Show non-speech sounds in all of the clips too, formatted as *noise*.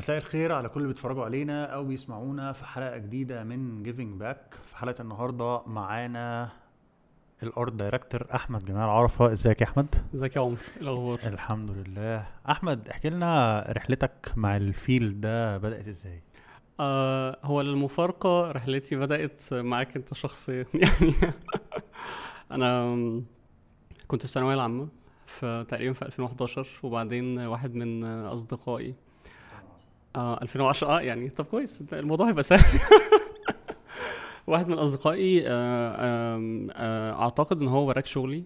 مساء الخير على كل اللي بيتفرجوا علينا أو بيسمعونا في حلقة جديدة من Givingback في حلقة النهارده معانا ال art director أحمد جمال عرفة. إزيك يا أحمد؟ إزيك يا عمر؟ إيه الأخبار؟ الحمد لله. أحمد احكي لنا رحلتك مع ال field ده بدأت إزاي؟ آه هو للمفارقة رحلتي بدأت معاك أنت شخصيا. *laughs* يعني أنا كنت في الثانوية العامة في تقريبا في 2011 وبعدين واحد من أصدقائي آه 2010 آه يعني طب كويس الموضوع هيبقى سهل. *laughs* واحد من أصدقائي آه آه آه أعتقد إن هو وراك شغلي.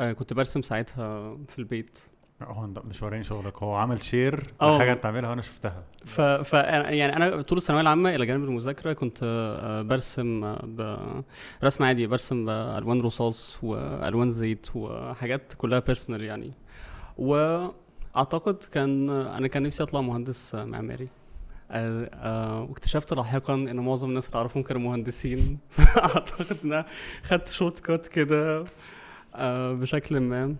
آه كنت برسم ساعتها في البيت. هو مش وريني شغلك هو عمل شير آه. حاجة انت عاملها وأنا شفتها. ف, ف يعني أنا طول الثانوية العامة إلى جانب المذاكرة كنت آه، برسم آه، برسم عادي برسم بالوان رصاص وألوان زيت وحاجات كلها personal يعني. واعتقد كان أنا كان نفسي أطلع مهندس معماري. آه، آه، واكتشفت لاحقا إن معظم الناس اللي أعرفهم كانوا مهندسين. *laughs* فأعتقد إن أنا خدت shortcut كده آه، بشكل ما.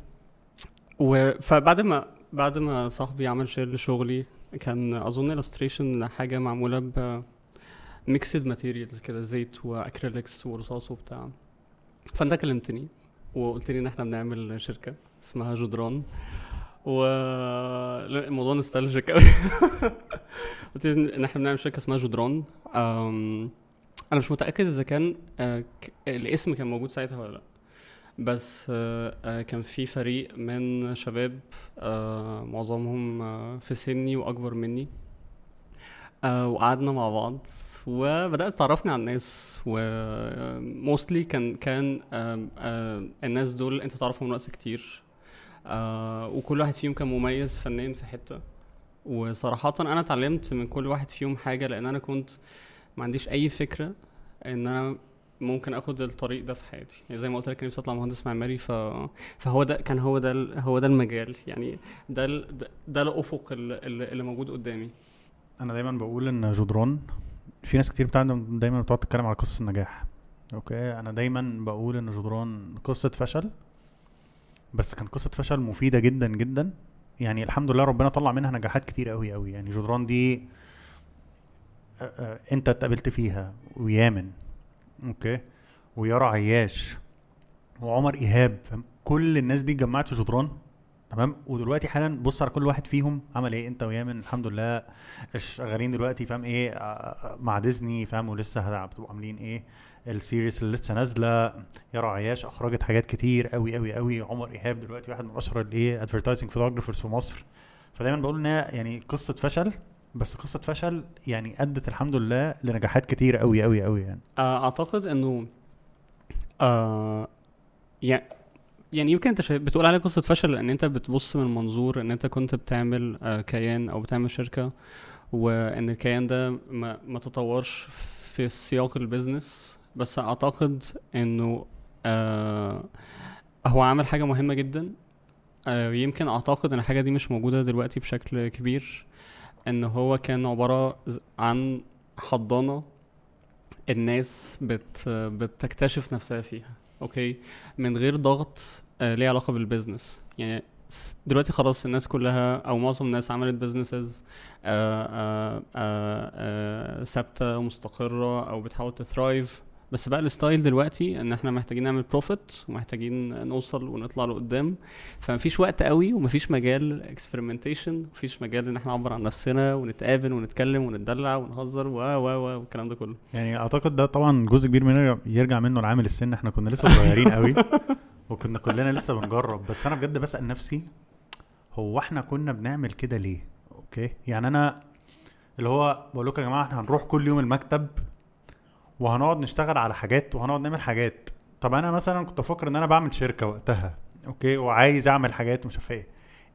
فبعد ما بعد ما صاحبي عمل share لشغلي كان أظن illustration لحاجة معمولة ب mixed materials كده زيت و acrylics ورصاص وبتاع. فأنت كلمتني وقلت لي إن إحنا بنعمل شركة اسمها جدران و الموضوع nostalgic قوي *laughs* قلت ان إحنا بنعمل شركة اسمها جدران. أنا مش متأكد إذا كان آه، الاسم كان موجود ساعتها ولا لأ. بس آه، آه، كان في فريق من شباب معظمهم في سني وأكبر مني. وقعدنا مع بعض وبدات تعرفني على الناس وموستلي كان كان الناس دول أنت تعرفهم من وقت كتير. آه، وكل واحد فيهم كان مميز فنيا في حتة. وصراحه أنا اتعلمت من كل واحد فيهم حاجة لأن أنا كنت ما عنديش أي فكرة إن أنا ممكن آخد الطريق ده في حياتي. يعني زي ما قلت لك نفسي اطلع مهندس معماري ف... فهو ده كان هو ده هو ده المجال. يعني ده ال... ده- الأفق اللي, اللي موجود قدامي. أنا دايما بقول إن جدران في ناس كتير دايما بتقعد تتكلم على قصص النجاح. أوكي؟ أنا دايما بقول إن جدران قصة فشل. بس كانت قصة فشل مفيدة جدا جدا. يعني الحمد لله ربنا طلع منها نجاحات كتير قوي قوي يعني جدران دي أنت اتقابلت فيها ويامن. okay؟ ويارا عياش. وعمر إيهاب. فاهم؟ كل الناس دي اتجمعت في جدران. تمام؟ ودلوقتي حالا بص على كل واحد فيهم عمل إيه؟ أنت ويامن الحمد لله. شغالين دلوقتي فاهم إيه؟ مع ديزني فاهم؟ ولسه هتبقوا عاملين إيه؟ ال series اللي لسه نازلة. يارا عياش أخرجت حاجات كتير قوي قوي قوي عمر إيهاب دلوقتي واحد من أشهر الايه advertising photographers في مصر. فدايما بقول ان يعني قصة فشل بس قصة فشل يعني أدت الحمد لله لنجاحات كتير قوي قوي قوي يعني. آه، أعتقد إنه آه يعني يعني يمكن أنت بتقول عليها قصة فشل لأن أنت بتبص من منظور إن أنت كنت بتعمل آه كيان أو بتعمل شركة وإن الكيان ده ما, ما تطورش في سياق البيزنس بس أعتقد إنه آه هو عمل حاجة مهمة جدا. آه يمكن أعتقد إن الحاجة دي مش موجودة دلوقتي بشكل كبير. إن هو كان عبارة عن حضانة الناس بت بتكتشف نفسها فيها okay؟ من غير ضغط آه ليه علاقة بال business يعني دلوقتي خلاص الناس كلها أو معظم الناس عملت businesses ثابتة مستقرة أو بتحاول ت thrive بس بقى ال style دلوقتي ان إحنا محتاجين نعمل profit ومحتاجين نوصل ونطلع لقدام. فمفيش وقت قوي ومفيش مجال experimentation مفيش مجال إن إحنا نعبر عن نفسنا ونتقابل ونتكلم ونتدلع ونهزر و و و والكلام ده كله. يعني أعتقد ده طبعا جزء كبير منه يرجع منه لعامل السن. إحنا كنا لسه صغيرين قوي *laughs* وكنا كلنا لسه بنجرب. بس أنا بجد بسأل نفسي هو إحنا كنا بنعمل كده ليه؟ okay؟ يعني أنا اللي هو بقول لكم يا جماعة إحنا هنروح كل يوم المكتب وهنقعد نشتغل على حاجات وهنقعد نعمل حاجات. طب أنا مثلا كنت أفكر إن أنا بعمل شركة وقتها okay وعايز أعمل حاجات ومش عارف إيه.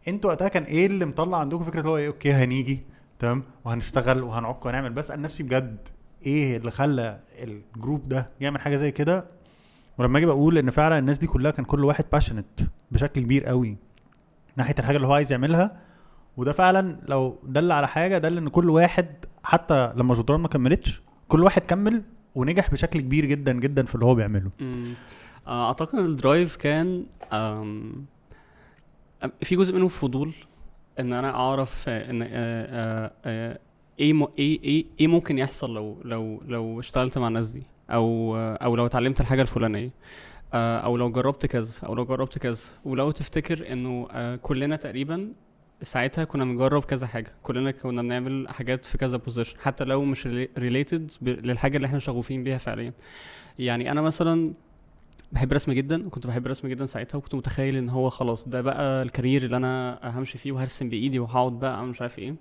أنتوا وقتها كان إيه اللي مطلع عندكم فكرة اللي هو إيه؟ okay هنيجي تمام وهنشتغل وهنعك ونعمل. بسأل نفسي بجد إيه اللي خلى الجروب ده يعمل حاجة زي كده؟ ولما أجي بقول إن فعلا الناس دي كلها كان كل واحد passionate بشكل كبير قوي ناحية الحاجة اللي هو عايز يعملها وده فعلا لو دل على حاجة دل إن كل واحد حتى لما جدران ما كملتش كل واحد كمل ونجح بشكل كبير جدا جدا في اللي هو بيعمله. آه، أعتقد ال drive كان في جزء منه فضول إن أنا أعرف إن آه، آه، آه، إيه. إيه إيه ممكن يحصل لو لو لو اشتغلت مع الناس دي أو أو لو اتعلمت الحاجة الفلانية أو لو جربت كذا أو لو جربت كذا ولو تفتكر إنه كلنا تقريبا ساعتها كنا بنجرب كذا حاجة. كلنا كنا بنعمل حاجات في كذا position حتى لو مش related للحاجة اللي إحنا شغوفين بيها فعليا. يعني أنا مثلا بحب رسم جدا وكنت بحب رسم جدا ساعتها وكنت متخيل إن هو خلاص ده بقى ال career اللي أنا همشي فيه وهرسم بإيدي وهقعد بقى أعمل مش عارف إيه.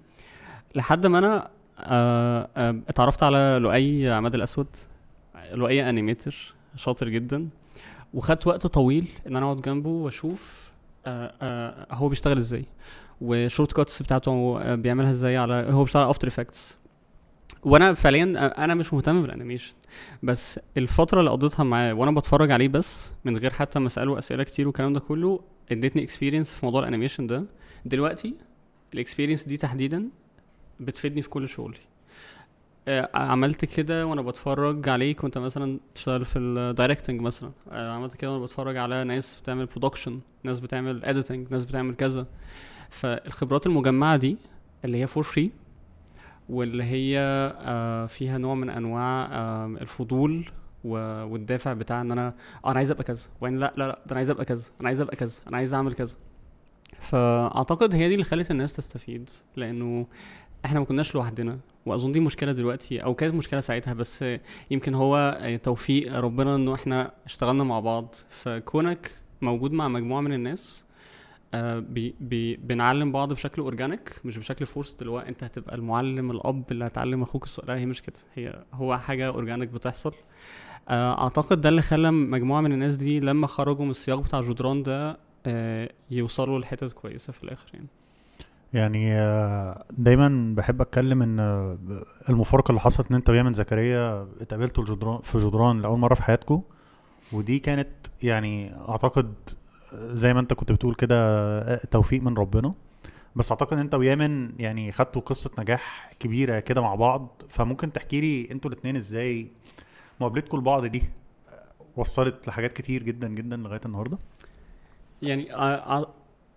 لحد ما أنا آه، آه، اتعرفت على لؤي عماد الأسود. لؤي animator شاطر جدا. وخدت وقت طويل إن أنا أقعد جنبه وأشوف آه، هو بيشتغل إزاي. و shortcuts بتاعته آه، بيعملها إزاي على هو بيشتغل After Effects وأنا فعليا آه، أنا مش مهتم بال animation بس الفترة اللي قضيتها معاه وأنا بتفرج عليه بس من غير حتى ما اسأله أسئلة كتير والكلام ده كله ادتني experience في موضوع ال animation ده. دلوقتي ال experience دي تحديدا بتفيدني في كل شغلي. آه، عملت كده وأنا بتفرج عليه كنت مثلا تشتغل في ال directing مثلا. عملت كده وأنا بتفرج على ناس بتعمل production ناس بتعمل editing ناس بتعمل كذا. فالخبرات المجمعة دي اللي هي for free واللي هي آه، فيها نوع من أنواع آه، الفضول والدافع بتاع إن أنا آه أنا عايز أبقى كذا. وبعدين لا لا لا ده أنا عايز أبقى كذا أنا عايز أبقى كذا أنا عايز أعمل كذا. فأعتقد هي دي اللي خلت الناس تستفيد لأنه إحنا ما كناش لوحدنا. وأظن دي مشكلة دلوقتي أو كانت مشكلة ساعتها بس يمكن هو توفيق ربنا إنه إحنا اشتغلنا مع بعض. فكونك موجود مع مجموعة من الناس آه، بي بي بنعلم بعض بشكل organic مش بشكل forced اللي هو أنت هتبقى المعلم الأب اللي هتعلم أخوك لا هي مش كده. هي هو حاجة organic بتحصل. آه، أعتقد ده اللي خلى مجموعة من الناس دي لما خرجوا من السياق بتاع جدران ده آه، يوصلوا لحتت كويسة في الآخر يعني. يعني دايما بحب أتكلم إن المفارقة اللي حصلت إن أنت ويامن زكريا اتقابلتوا في جدران لأول مرة في حياتكم ودي كانت يعني أعتقد زي ما انت كنت بتقول كده توفيق من ربنا. بس أعتقد إن أنت ويامن يعني خدتوا قصة نجاح كبيرة كده مع بعض. فممكن تحكي لي أنتوا الاثنين إزاي مقابلتكم لبعض دي وصلت لحاجات كتير جدا جدا لغاية النهارده؟ يعني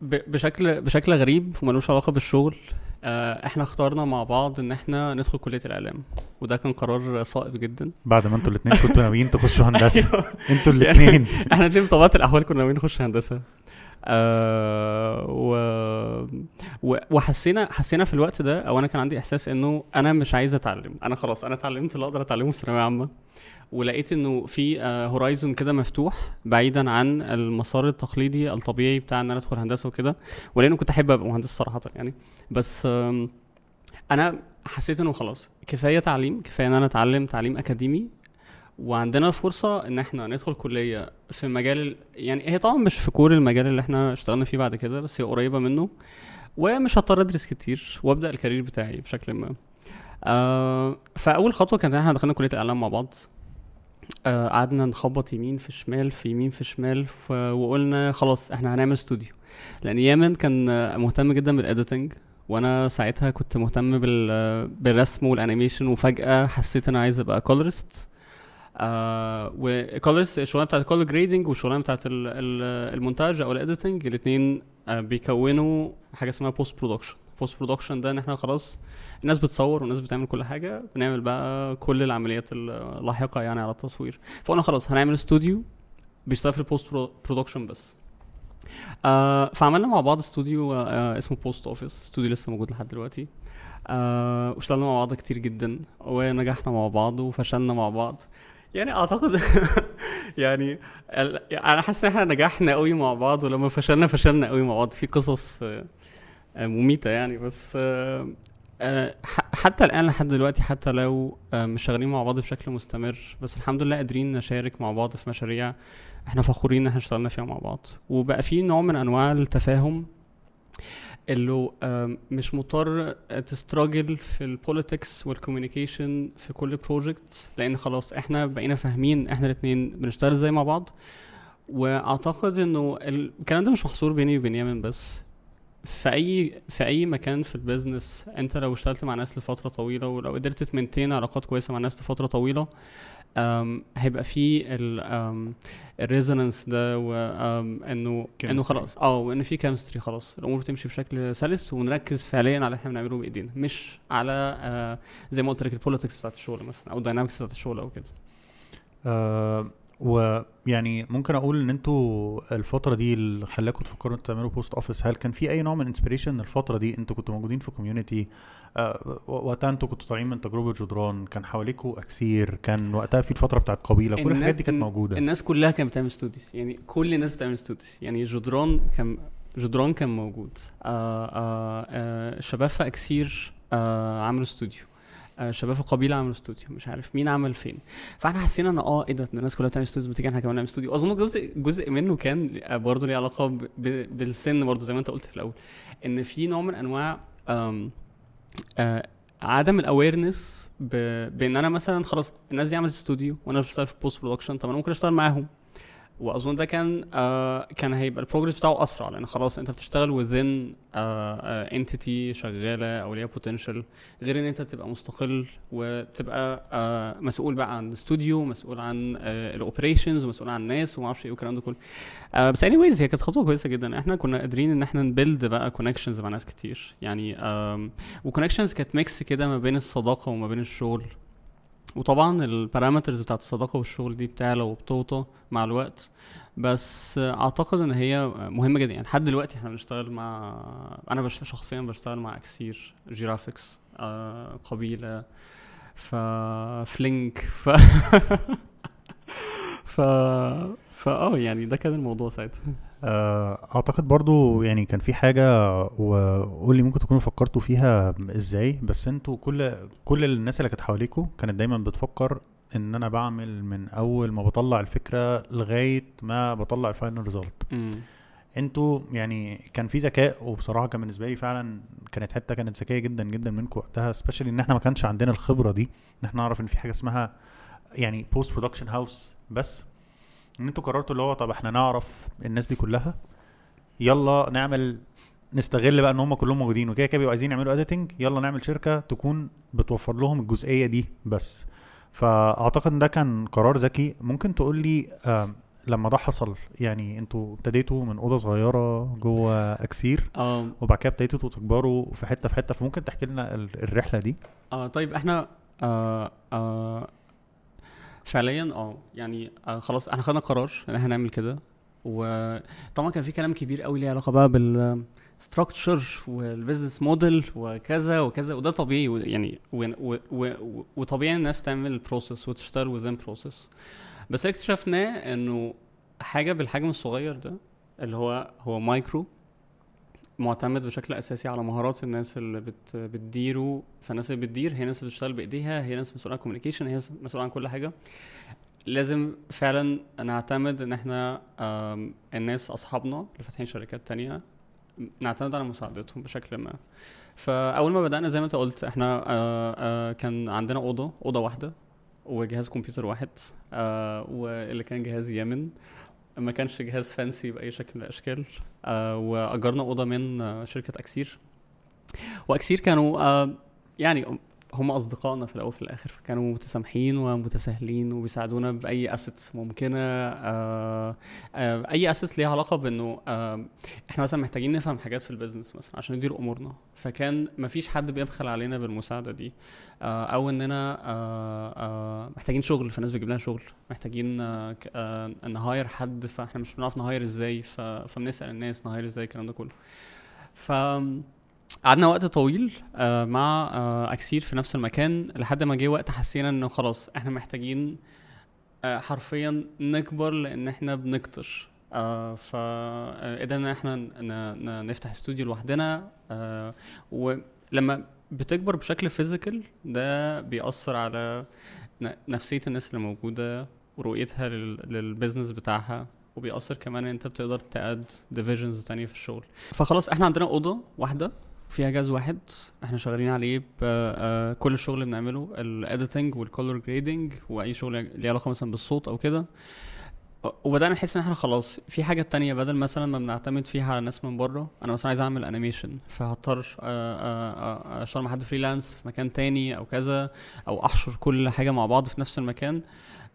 بشكل بشكل غريب وملوش علاقة بالشغل آه، إحنا اخترنا مع بعض ان إحنا ندخل كلية الإعلام وده كان قرار صائب جدا. بعد ما أنتوا الاثنين كنتوا ناويين تخشوا هندسة. *laughs* أيوة. أنتوا الاثنين *laughs* إحنا الاتنين بطبيعة الأحوال كنا ناويين نخش هندسة. آه و... و... وحسينا حسينا في الوقت ده أو أنا كان عندي إحساس إنه أنا مش عايز أتعلم. أنا خلاص أنا اتعلمت اللي أقدر أتعلمه في ثانوية عامة. ولقيت إنه في هورايزون كده مفتوح بعيدا عن المسار التقليدي الطبيعي بتاع إن أنا أدخل هندسة وكده ولأنه كنت أحب أبقى مهندس صراحة يعني. بس أنا حسيت إنه خلاص كفاية تعليم كفاية إن أنا أتعلم تعليم أكاديمي وعندنا فرصة إن إحنا ندخل كلية في مجال ال... يعني هي طبعا مش في كور المجال اللي إحنا اشتغلنا فيه بعد كده بس هي قريبة منه ومش هضطر أدرس كتير وأبدأ الكارير بتاعي بشكل ما. آه فأول خطوة كانت إن إحنا دخلنا كلية الإعلام مع بعض. آه قعدنا نخبط يمين في شمال في يمين في شمال ف... وقلنا خلاص إحنا هنعمل استوديو. لأن يامن كان آه، مهتم جدا بال editing وأنا ساعتها كنت مهتم بال... آه، بالرسم وال animation وفجأة حسيت أنا عايز أبقى colorist آه و colorist الشغلانة بتاعت ال color grading والشغلانة بتاعت ال... ال... المونتاج أو ال editing الاثنين آه بيكونوا حاجة اسمها post production post production ده إن إحنا خلاص الناس بتصور والناس بتعمل كل حاجة بنعمل بقى كل العمليات اللاحقة يعني على التصوير. فقلنا خلاص هنعمل استوديو بيشتغل في ال post production بس. آه فعملنا مع بعض استوديو آه اسمه Post Office Studio لسه موجود لحد دلوقتي. آه واشتغلنا مع بعض كتير جدا ونجحنا مع بعض وفشلنا مع بعض. يعني أعتقد *laughs* يعني ال- أنا حاسس إن إحنا نجحنا قوي مع بعض ولما فشلنا فشلنا قوي مع بعض. في قصص آه، آه، مميتة يعني. بس آه، آه، حتى الآن لحد دلوقتي حتى لو مش شغالين مع بعض بشكل مستمر بس الحمد لله قادرين نشارك مع بعض في مشاريع إحنا فخورين إن إحنا اشتغلنا فيها مع بعض. وبقى في نوع من أنواع التفاهم اللي مش مضطر ت struggle في ال politics وال communication في كل project لأن خلاص إحنا بقينا فاهمين إحنا الاثنين بنشتغل إزاي مع بعض. وأعتقد إنه ال- الكلام ده مش محصور بيني وبين يامن بس. في أي في أي مكان في ال business أنت لو اشتغلت مع ناس لفترة طويلة ولو قدرت ت maintain علاقات كويسة مع ناس لفترة طويلة أم هيبقى في ال resonance ده وانه إنه. خلاص آه وإن في chemistry خلاص الأمور بتمشي بشكل سلس ونركز فعليا على اللي إحنا بنعمله بإيدينا مش على آه زي ما قلت لك ال politics بتاعت الشغل مثلا أو ال dynamics بتاعت الشغل أو كده آه ويعني ممكن أقول إن أنتوا الفترة دي اللي خلاكم تفكروا تعملوا Post Office هل كان في أي نوع من inspiration الفترة دي؟ أنتوا كنتوا موجودين في community آه وقتها أنتوا كنتوا طالعين من تجربة جدران كان حواليكوا أكسير كان وقتها في الفترة بتاعت قبيلة كل الحاجات دي كانت موجودة. الناس كلها كانت بتعمل studios يعني كل الناس بتعمل studios يعني جدران كان جدران كان موجود. آه آه آه شباب في أكسير آه عملوا استوديو شباب في قبيلة عملوا استوديو مش عارف مين عمل فين. فاحنا حسينا إن آه إيه ده؟ الناس كلها بتعمل استوديو. ما تيجي إحنا كمان نعمل استوديو. أظن جزء جزء منه كان برضه ليه علاقة بالسن برضه زي ما أنت قلت في الأول. إن في نوع من أنواع آم آه عدم ال awareness بإن أنا مثلا خلاص الناس دي عملت استوديو وأنا بشتغل في post production طب أنا ممكن أشتغل معاهم. وأظن ده كان آه كان هيبقى ال progress بتاعه أسرع لأن خلاص أنت بتشتغل within entity شغالة أو ليها potential غير إن أنت تبقى مستقل وتبقى آه مسؤول بقى عن استوديو مسؤول عن آه ال operations ومسؤول عن الناس وما أعرفش إيه والكلام ده كله. آه بس اني هي كانت خطوة كويسة جدا. إحنا كنا قادرين إن إحنا ن build بقى connections مع ناس كتير. يعني و connections كانت mix كده ما بين الصداقة وما بين الشغل. وطبعا ال parameters بتاعت الصداقة والشغل دي بتعلى وبتوطى مع الوقت بس أعتقد إن هي مهمة جدا. يعني لحد دلوقتي إحنا بنشتغل مع أنا بش... شخصيا بشتغل مع إكسير graphics آه قبيلة ف فلينك ف *laughs* ف فا آه يعني ده كان الموضوع ساعتها. آه، أعتقد برضو يعني كان في حاجة وقول لي ممكن تكونوا فكرتوا فيها إزاي بس أنتوا كل كل الناس اللي كانت حواليكوا كانت دايما بتفكر إن أنا بعمل من أول ما بطلع الفكرة لغاية ما بطلع ال final result أنتوا يعني كان في ذكاء وبصراحة كان بالنسبة لي فعلا كانت حتة كانت ذكية جدا جدا منكم وقتها especially إن إحنا ما كانش عندنا الخبرة دي إن إحنا نعرف إن في حاجة اسمها يعني post production house بس. إن أنتوا قررتوا اللي هو طب إحنا نعرف الناس دي كلها يلا نعمل نستغل بقى إن هم كلهم موجودين وكده كده بيبقوا عايزين يعملوا editing يلا نعمل شركة تكون بتوفر لهم الجزئية دي بس. فأعتقد ده كان قرار ذكي. ممكن تقول لي لما ده حصل يعني أنتوا ابتديتوا من أوضة صغيرة جوه إكسير آه وبعد كده ابتديتوا تكبروا في حتة في حتة فممكن تحكي لنا ال- الرحلة دي؟ آه طيب إحنا آه آه فعليا آه يعني آه خلاص إحنا خدنا قرار إن إحنا هنعمل كده. وطبعا كان في كلام كبير قوي ليه علاقة بقى بال structure وال business model وكذا وكذا وده طبيعي يعني و و و وطبيعي الناس تعمل process وتشتغل within process بس اكتشفناه إنه حاجة بالحجم الصغير ده اللي هو هو مايكرو معتمد بشكل أساسي على مهارات الناس اللي بت بتديره. فالناس اللي بتدير هي ناس اللي بتشتغل بإيديها هي ناس مسؤولة عن الكوميونيكيشن هي ناس مسؤولة عن كل حاجة. لازم فعلا نعتمد إن إحنا الناس أصحابنا اللي فاتحين شركات تانية نعتمد على مساعدتهم بشكل ما. فأول ما بدأنا زي ما أنت قلت إحنا آه، آه، كان عندنا أوضة أوضة واحدة وجهاز كمبيوتر واحد آه، واللي كان جهاز يمن. ما كانش جهاز fancy بأي شكل من الأشكال. آه وأجرنا أوضة من آه شركة أكسير. وأكسير كانوا آه يعني هم أصدقائنا في الأول وفي الآخر فكانوا متسامحين ومتساهلين وبيساعدونا بأي assets ممكنة. آه آه أي assets ليها علاقة بإنه آه إحنا مثلا محتاجين نفهم حاجات في ال business مثلا عشان ندير أمورنا. فكان مفيش حد بيبخل علينا بالمساعدة دي. أو إننا محتاجين شغل فالناس بتجيب لنا شغل. محتاجين نهاير حد فإحنا مش بنعرف نهاير إزاي فبنسأل الناس نهاير إزاي الكلام ده كله. ف قعدنا وقت طويل آه، مع آه، أكسير في نفس المكان لحد ما جه وقت حسينا إنه خلاص إحنا محتاجين آه، حرفيا نكبر لأن إحنا بنكتر. فقدرنا إحنا نفتح استوديو لوحدنا ولما بتكبر بشكل physical ده بيأثر على نفسية الناس اللي موجودة ورؤيتها لل- لل business بتاعها وبيأثر كمان إن أنت بتقدر ت add divisions تانية في الشغل. فخلاص إحنا عندنا أوضة واحدة فيها جهاز واحد إحنا شغالين عليه آه، كل الشغل اللي بنعمله ال editing وال color grading وأي شغل ليه علاقة مثلا بالصوت أو كده. وبدأنا نحس إن إحنا خلاص في حاجة تانية بدل مثلا ما بنعتمد فيها على ناس من بره أنا مثلا عايز أعمل animation فهضطر أشتغل مع حد freelance في مكان تاني أو كذا أو أحشر كل حاجة مع بعض في نفس المكان.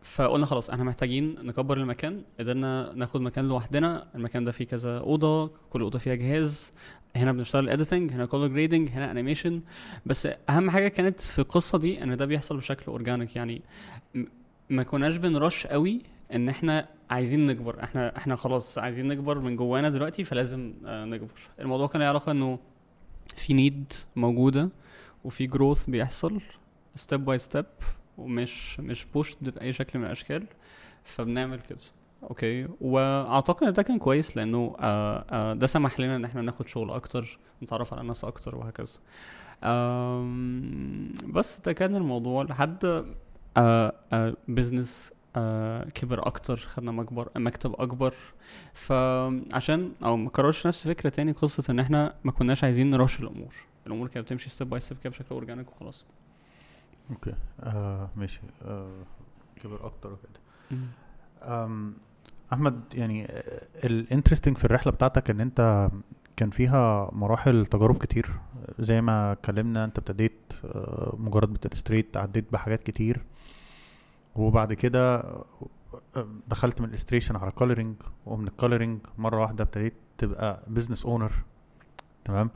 فقلنا خلاص إحنا محتاجين نكبر المكان قدرنا ناخد مكان لوحدنا المكان ده فيه كذا أوضة كل أوضة فيها جهاز. هنا بنشتغل editing هنا color grading هنا animation بس أهم حاجة كانت في القصة دي إن ده بيحصل بشكل organic يعني ما كناش بن rush قوي إن إحنا عايزين نكبر. إحنا إحنا خلاص عايزين نكبر من جوانا دلوقتي فلازم آه نكبر. الموضوع كان له علاقه إنه في need موجودة وفي growth بيحصل step by step ومش مش pushed بأي شكل من الأشكال فبنعمل كده. okay. وأعتقد إن ده كان كويس لأنه آه آه ده سمح لنا إن إحنا ناخد شغل أكتر نتعرف على ناس أكتر وهكذا. بس ده كان الموضوع لحد business آه كبر أكتر خدنا مكبر مكتب أكبر. فعشان أو ما كررش نفس الفكرة تاني قصة إن إحنا ما كناش عايزين ن rush الأمور. الأمور كانت بتمشي step by step كده بشكل organic وخلاص. okay. آه ماشي. آه كبر أكتر وكده. أحمد يعني ال interesting في الرحلة بتاعتك إن أنت كان فيها مراحل تجارب كتير. زي ما اتكلمنا أنت ابتديت آه، مجرد بت illustrate عديت بحاجات كتير. وبعد كده آه، دخلت من ال illustration على coloring ومن ال coloring مرة واحدة ابتديت تبقى business owner تمام؟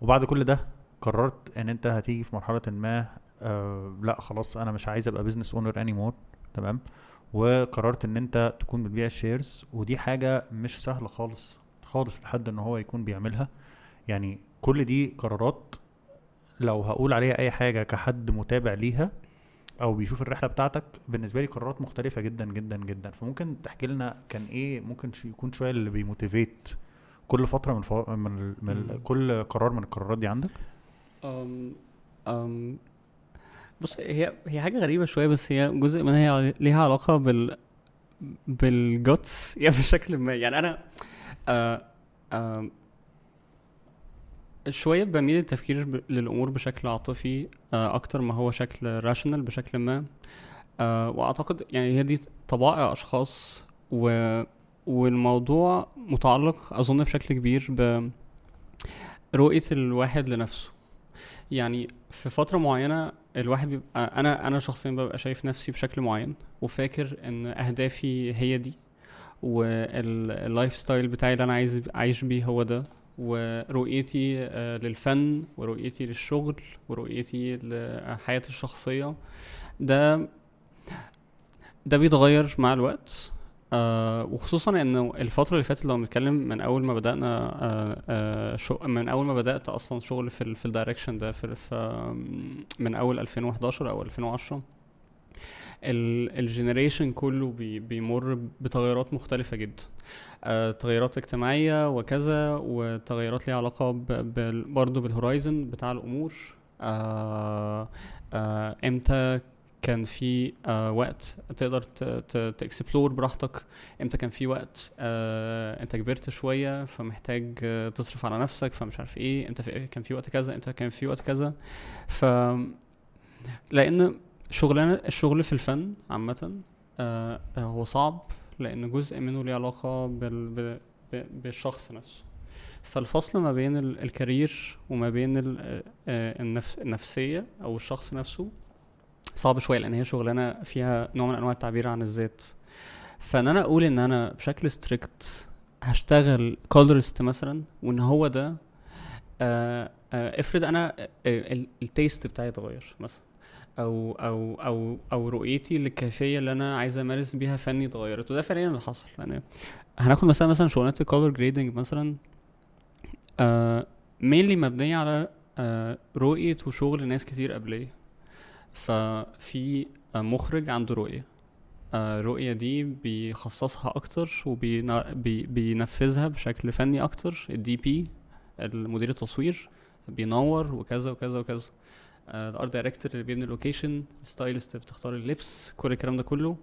وبعد كل ده قررت إن أنت هتيجي في مرحلة ما آه لأ خلاص أنا مش عايز أبقى business owner anymore تمام؟ وقررت إن أنت تكون بتبيع ال shares ودي حاجة مش سهلة خالص خالص لحد إن هو يكون بيعملها. يعني كل دي قرارات لو هقول عليها أي حاجة كحد متابع ليها أو بيشوف الرحلة بتاعتك بالنسبة لي قرارات مختلفة جدا جدا جدا. فممكن تحكي لنا كان إيه ممكن يكون شوية اللي بي motivate كل فترة من فو... من, ال- من. كل قرار من القرارات دي عندك؟ أم أم بص هي هي حاجة غريبة شوية بس هي جزء منها هي ليها علاقة بال بال guts *laughs* يعني بشكل ما. يعني أنا آه آه شوية بميل التفكير ب- للأمور بشكل عاطفي آه أكتر ما هو شكل راشنال بشكل ما. وأعتقد يعني هي دي طبائع أشخاص و والموضوع متعلق أظن بشكل كبير برؤية الواحد لنفسه. يعني في فترة معينة الواحد بيبقى أنا أنا شخصيا ببقى شايف نفسي بشكل معين وفاكر إن أهدافي هي دي وال lifestyle بتاعي اللي أنا عايز عايش بيه هو ده ورؤيتي آه، للفن ورؤيتي للشغل ورؤيتي لحياتي الشخصية. ده ده بيتغير مع الوقت. آه وخصوصا انه الفترة اللي فاتت لو بنتكلم من أول ما بدأنا آه آه show من أول ما بدأت أصلا شغل في في ال direction ده في, في من أول 2011 أو 2010 ال generation كله بي بيمر بتغيرات مختلفة جدا. آه تغيرات اجتماعية وكذا وتغيرات ليها علاقة برضه بال horizon بتاع الأمور. آه آه إمتى كان في آه وقت تقدر ت explore براحتك. إمتى كان في وقت آه انت كبرت شوية فمحتاج آه تصرف على نفسك فمش عارف إيه. في كان في وقت كذا إمتى كان في وقت كذا. ف لأن شغلانه الشغل في الفن عامة آه هو صعب لأن جزء منه ليه علاقة بال ب- ب- بالشخص نفسه. فالفصل ما بين ال- ال career وما بين آه، النفس النفسية أو الشخص نفسه صعب شوية لأن هي شغلانة فيها نوع من أنواع التعبير عن الذات. فإن أنا أقول إن أنا بشكل strict هشتغل colorist مثلا وإن هو ده آه آه افرض أنا ال taste بتاعي اتغير مثلا أو أو أو أو رؤيتي للكيفيه اللي أنا عايز أمارس بيها فني اتغيرت وده فعليا اللي حصل. يعني هناخد مثلا مثلا شغلانة ال color grading مثلا آه mainly مبنية على آه رؤية وشغل ناس كتير قبليه ففي آه، مخرج عنده رؤية. آه، الرؤية دي بيخصصها أكتر وبينفذها بشكل فني أكتر. ال DP المدير التصوير بينور وكذا وكذا وكذا. ال art director اللي بيبني ال location stylist بتختار اللبس كل الكلام ده كله.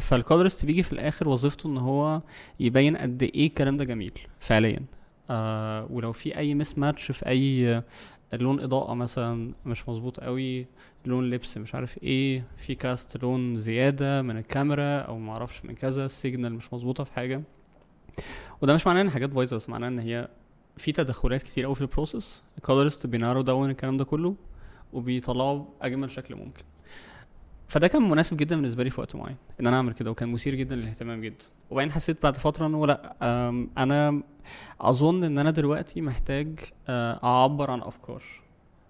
فال colorist بيجي في الآخر وظيفته إن هو يبين قد إيه الكلام ده جميل فعليا. آه ولو في أي mismatch في أي لون إضاءة مثلا مش مظبوط قوي لون لبس مش عارف إيه في cast لون زيادة من الكاميرا أو ما أعرفش من كذا ال signal مش مظبوطة في حاجة. وده مش معناه إن حاجات بايظة بس معناه إن هي في تدخلات كتير قوي في ال process ال colorist بي narrow down الكلام ده كله وبيطلعوا أجمل شكل ممكن. فده كان مناسب جدا بالنسبة لي في وقت معين إن أنا أعمل كده وكان مثير جدا للاهتمام جدا وبعدين حسيت بعد فترة إنه لأ أنا أظن إن أنا دلوقتي محتاج آه، أعبر عن أفكار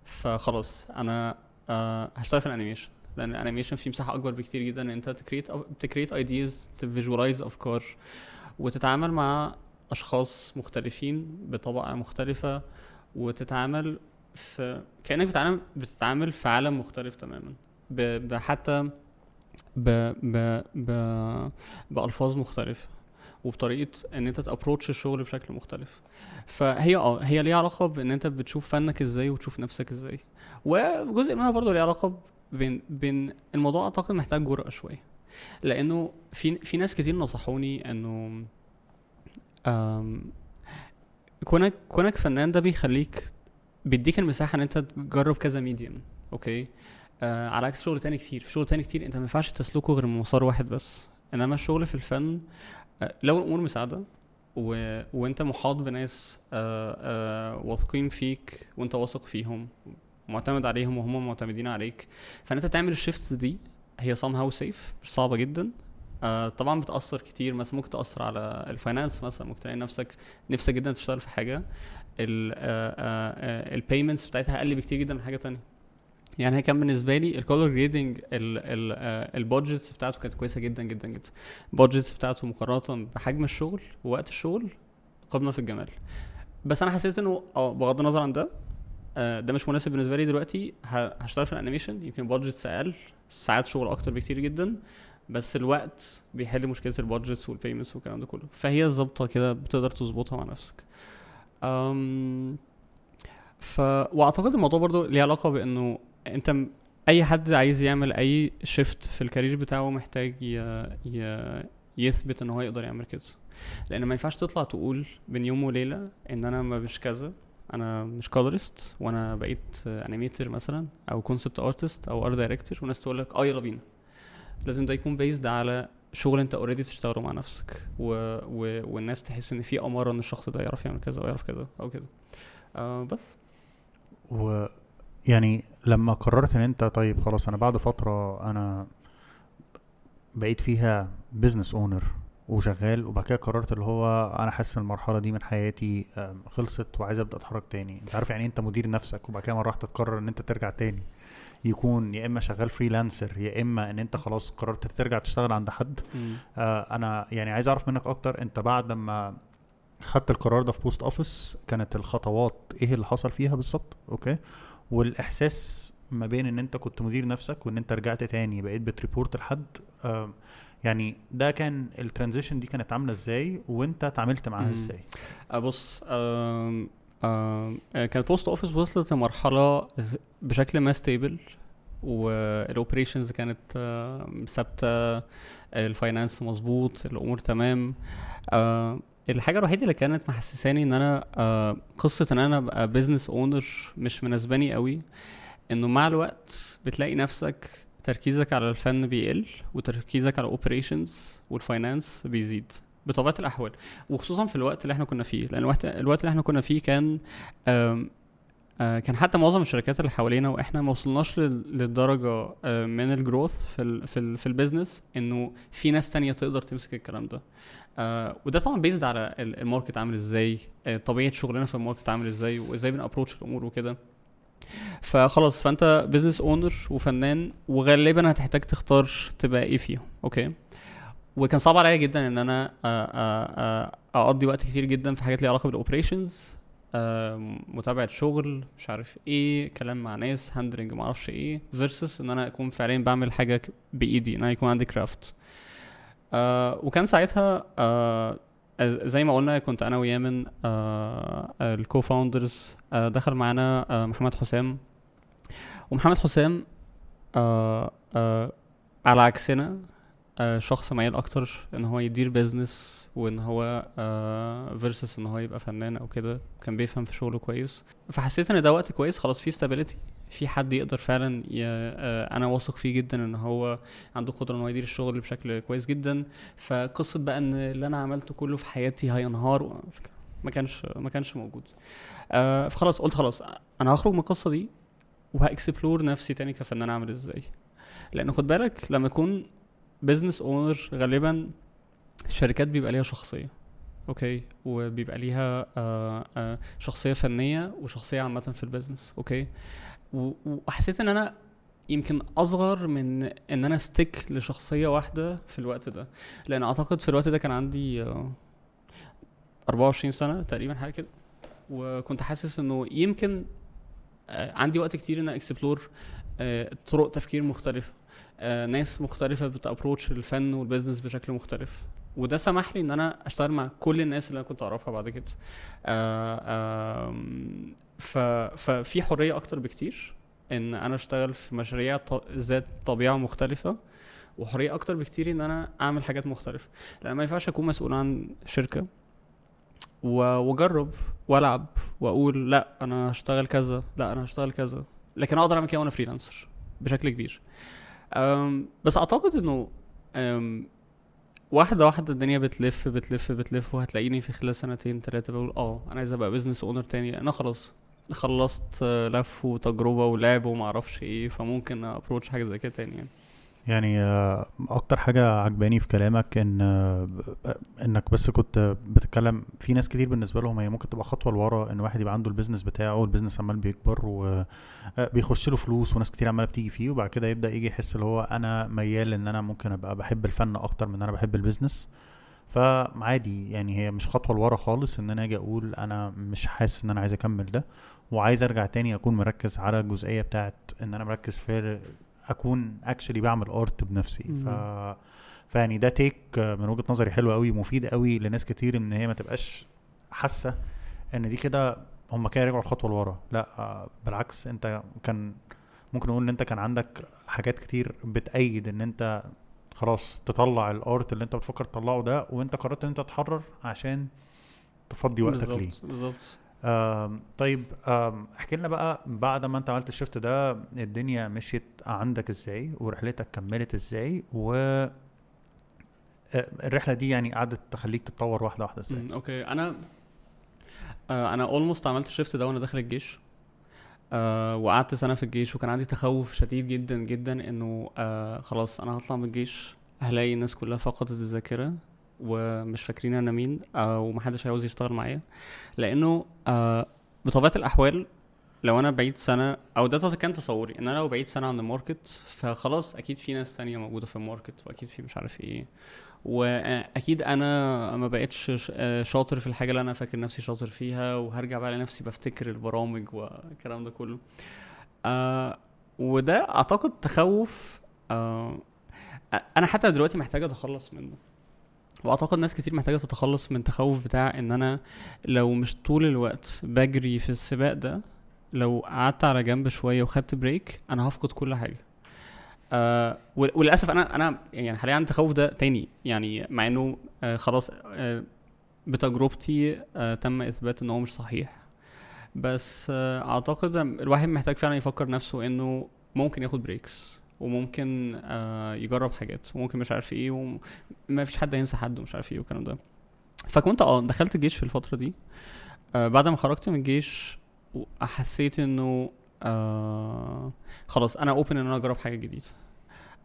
فخلاص أنا آه، هشتغل في ال animation لأن ال animation فيه مساحة أكبر بكتير جدا إن أنت ت create ت create ideas ت visualize أفكار وتتعامل مع أشخاص مختلفين بطبقة مختلفة وتتعامل في كأنك بتتعامل بتتعامل في عالم مختلف تماما. حتى ب... ب... ب... بألفاظ مختلفة وبطريقة إن أنت ت approach الشغل بشكل مختلف. فهي آه هي ليها علاقة بإن أنت بتشوف فنك إزاي وتشوف نفسك إزاي. وجزء منها برضه ليه علاقة بين بين الموضوع أعتقد محتاج جرأة شوية. لأنه في في ناس كتير نصحوني إنه كونك كونك فنان ده بيخليك بيديك المساحة إن أنت تجرب كذا medium okay آه على عكس شغل تاني كتير. في شغل تاني كتير انت ما ينفعش تسلكه غير من مسار واحد بس. انما الشغل في الفن آه لو الأمور مساعدة و... وانت محاط بناس آه واثقين فيك وانت واثق فيهم معتمد عليهم وهم معتمدين عليك فان انت تعمل ال shifts دي هي somehow safe مش صعبة جدا. طبعا بتأثر كتير مثلا ممكن تأثر على ال finance مثلا ممكن تلاقي نفسك نفسك جدا تشتغل في حاجة ال payments بتاعتها أقل بكتير جدا من حاجة تانية. يعني كان بالنسبة لي ال color grading ال budgets بتاعته كانت كويسة جدا جدا جدا. ال budgets بتاعته مقارنة بحجم الشغل ووقت الشغل قمة في الجمال. بس أنا حسيت إنه آه بغض النظر عن ده آه، ده مش مناسب بالنسبة لي دلوقتي. هشتغل في ال animation يمكن budgets أقل ساعات شغل أكتر بكتير جدا. بس الوقت بيحل مشكلة ال budgets وال payments والكلام ده كله. فهي ظابطة كده بتقدر تظبطها مع نفسك. أم ف وأعتقد الموضوع برضو ليه علاقة بإنه انت اي حد عايز يعمل اي shift في ال career بتاعه محتاج ي... ي... يثبت ان هو يقدر يعمل كده. لأن ما ينفعش تطلع تقول بين يوم وليلة ان أنا مش كذا أنا مش colorist وأنا بقيت animator مثلا أو concept artist أو art director والناس تقول لك آه يلا بينا. لازم ده يكون based على شغل انت already بتشتغله مع نفسك و... و... والناس تحس ان في أمارة ان الشخص ده يعرف يعمل كذا أو يعرف كذا أو كده. آه بس. ويعني لما قررت إن أنت طيب خلاص أنا بعد فترة أنا بقيت فيها business owner وشغال وبعد كده قررت اللي هو أنا حاسس إن المرحلة دي من حياتي خلصت وعايز أبدأ أتحرك تاني. أنت عارف يعني إيه أنت مدير نفسك؟ وبعد كده مره واحدة تقرر إن أنت ترجع تاني. يكون يا إما شغال freelancer يا إما إن أنت خلاص قررت ترجع تشتغل عند حد. آه أنا يعني عايز أعرف منك أكتر أنت بعد ما خدت القرار ده في Post Office كانت الخطوات إيه اللي حصل فيها بالظبط؟ okay. والإحساس ما بين إن أنت كنت مدير نفسك وإن أنت رجعت تاني بقيت بت report لحد آه يعني ده كان ال transition دي كانت عاملة إزاي وأنت اتعاملت معاها. إزاي آم آم آه، كانت Post Office وصلت لمرحلة بشكل ما stable وال operations كانت ثابتة ال finance مظبوط الأمور تمام آه، الحاجة الوحيدة اللي كانت محسساني إن أنا آه، قصة إن أنا أبقى business owner مش مناسباني قوي إنه مع الوقت بتلاقي نفسك تركيزك على الفن بيقل وتركيزك على ال operations وال finance بيزيد بطبيعة الأحوال وخصوصا في الوقت اللي إحنا كنا فيه لأن الوقت اللي إحنا كنا فيه كان كان حتى معظم الشركات اللي حوالينا وإحنا ما وصلناش لل- للدرجة آه، من ال growth في ال في ال في ال business انه في ناس تانية تقدر تمسك الكلام ده. آه وده طبعا بيزد على ال- ال market عامل إزاي آه طبيعة شغلنا في ال market عامل إزاي وازاي بن approach الأمور وكده. فخلاص فأنت business owner وفنان وغالبا هتحتاج تختار تبقى إيه فيهم أوكي وكان صعب عليا جدا إن أنا آه، آه، آه، أقضي وقت كتير جدا في حاجات ليها علاقة بال operations متابعة شغل مش عارف إيه كلام مع ناس handling ما أعرفش إيه versus ان أنا اكون فعليا بعمل حاجة بإيدي ان أنا يكون عندي craft آه وكان ساعتها آه زي ما قلنا كنت أنا ويامن آه ال co-founders آه دخل معانا آه محمد حسام. ومحمد حسام آه آه على عكسنا آه شخص ميال أكتر إن هو يدير business وإن هو آه versus إن هو يبقى فنان أو كده كان بيفهم في شغله كويس. فحسيت إن ده وقت كويس خلاص في stability في حد يقدر فعلا ي... آه أنا واثق فيه جدا إن هو عنده قدرة إن هو يدير الشغل بشكل كويس جدا. فقصة بقى إن اللي أنا عملته كله في حياتي هينهار. ما كانش ما كانش موجود. آه فخلاص قلت خلاص أنا هخرج من القصة دي وه explore نفسي تاني كفنان عامل إزاي. لأن خد بالك لما يكون business owner غالبا الشركات بيبقى ليها شخصية أوكي؟ وبيبقى ليها آه آه شخصية فنية وشخصية عامة في ال business أوكي؟ وحسيت إن أنا يمكن أصغر من إن أنا stick لشخصية واحدة في الوقت ده. لأن أعتقد في الوقت ده كان عندي آه 24 سنة تقريبا حاجة كده. وكنت حاسس إنه يمكن آه، عندي وقت كتير إن explore طرق تفكير مختلفة. آه، ناس مختلفة بت approach الفن وال business بشكل مختلف. وده سمح لي إن أنا أشتغل مع كل الناس اللي أنا كنت أعرفها بعد كده. آه، ففي حرية أكتر بكتير إن أنا أشتغل في مشاريع ذات طبيعة مختلفة وحرية أكتر بكتير إن أنا أعمل حاجات مختلفة. لأن ما ينفعش أكون مسؤول عن شركة وأجرب وألعب وأقول لأ أنا هشتغل كذا لأ أنا هشتغل كذا. لكن أقدر أعمل كده وأنا فريلانسر بشكل كبير. بس أعتقد إنه واحدة واحدة الدنيا بتلف بتلف بتلف وهتلاقيني في خلال سنتين تلاتة بقول آه أنا عايز أبقى business owner تاني. أنا خلاص خلصت لف وتجربة ولعب ومعرفش إيه فممكن approach حاجة زي كده تاني يعني. يعني آه، أكتر حاجة عجباني في كلامك إن آه، إنك بس كنت بتتكلم في ناس كتير بالنسبة لهم هي ممكن تبقى خطوة لورا إن واحد يبقى عنده ال business بتاعه وال business عمال بيكبر وبيخش له فلوس وناس كتير عمالة بتيجي فيه وبعد كده يبدأ يجي يحس اللي هو أنا ميال إن أنا ممكن أبقى بحب الفن أكتر من إن أنا بحب ال business فعادي يعني هي مش خطوة لورا خالص إن أنا آجي أقول أنا مش حاسس إن أنا عايز أكمل ده. وعايز أرجع تاني أكون مركز على الجزئيه بتاعت إن أنا مركز في اكون actually بعمل art بنفسي. ف. فيعني ده take من وجهة نظري حلو قوي مفيد قوي لناس كتير إن هي ما تبقاش حاسة إن دي كده هم كده رجعوا خطوه لورا. لا آه، بالعكس أنت كان ممكن نقول إن أنت كان عندك حاجات كتير بتأيد إن أنت خلاص تطلع ال art اللي أنت بتفكر تطلعه ده وأنت قررت إن أنت تتحرر عشان تفضي وقتك ليه. بالظبط. طيب احكي لنا بقى بعد ما انت عملت ال shift ده الدنيا مشيت عندك إزاي؟ ورحلتك كملت إزاي؟ و آه، الرحلة دي يعني قعدت تخليك تتطور واحدة واحدة إزاي؟ أوكي. أنا آه أنا almost عملت ال shift ده وأنا داخل الجيش. آه وقعدت سنة في الجيش وكان عندي تخوف شديد جدا جدا إنه آه خلاص أنا هطلع من الجيش. هلاقي الناس كلها فقدت الذاكرة. ومش فاكرين أنا مين آه ومحدش هيعوز يشتغل معايا لأنه آه بطبيعة الأحوال لو أنا بعيد سنة أو ده كان تصوري إن أنا لو بعيد سنة عن ال market فخلاص أكيد في ناس تانية موجودة في ال market وأكيد في مش عارف إيه. واكيد أنا ما بقتش آه، شاطر في الحاجة اللي أنا فاكر نفسي شاطر فيها وهرجع بقى لنفسي بفتكر البرامج والكلام ده كله. آه وده أعتقد تخوف آه أنا حتى دلوقتي محتاج أتخلص منه. وأعتقد ناس كتير محتاجة تتخلص من تخوف بتاع إن أنا لو مش طول الوقت بجري في السباق ده لو قعدت على جنب شوية وخدت بريك أنا هفقد كل حاجة. آه ول- وللأسف أنا أنا يعني حاليا عندي تخوف ده تاني. يعني مع إنه آه خلاص آه بتجربتي آه تم إثبات إن هو مش صحيح. بس آه أعتقد الواحد محتاج فعلا يفكر نفسه إنه ممكن ياخد breaks وممكن آه يجرب حاجات وممكن مش عارف إيه وما فيش حد هينسى حد ومش عارف إيه والكلام ده. فكنت آه دخلت الجيش في الفترة دي آه بعد ما خرجت من الجيش حسيت انه آه خلاص أنا open ان أنا اجرب حاجة جديدة.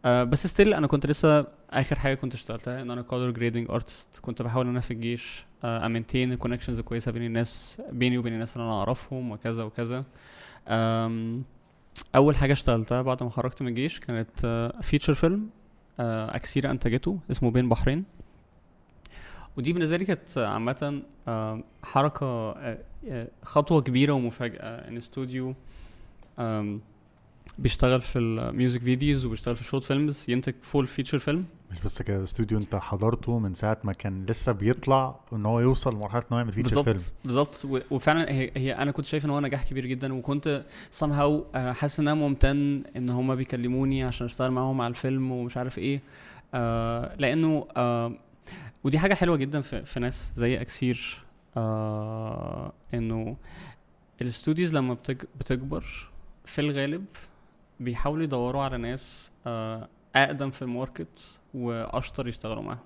آه بس still أنا كنت لسه آخر حاجة كنت اشتغلتها ان أنا color grading artist كنت بحاول ان أنا في الجيش آه ال connections كويسة بين الناس بيني وبين الناس اللي أنا اعرفهم وكذا وكذا. آم أول حاجة اشتغلتها بعد ما خرجت من الجيش كانت feature film اكسير انتجته اسمه بين بحرين. ودي بالنسبة لي كانت عامة آه، حركة آه، آه، خطوة كبيرة ومفاجأة. ان استوديو آم، بيشتغل في ال music videos وبيشتغل في ال short films ينتج full feature film مش بس كده الاستوديو انت حضرته من ساعة ما كان لسه بيطلع ان هو يوصل لمرحلة إن هو يعمل feature film بالظبط. وفعلا هي, هي أنا كنت شايف إن هو نجاح كبير جدا وكنت somehow آه، حاسس إن أنا ممتن إن هما بيكلموني عشان أشتغل معاهم على الفيلم ومش عارف إيه. آه لأنه آه ودي حاجة حلوة جدا في, في ناس زي أكسير آه إنه ال studios لما بتكبر في الغالب بيحاولوا يدوروا على ناس آه أقدم في ال market وأشطر يشتغلوا معاهم.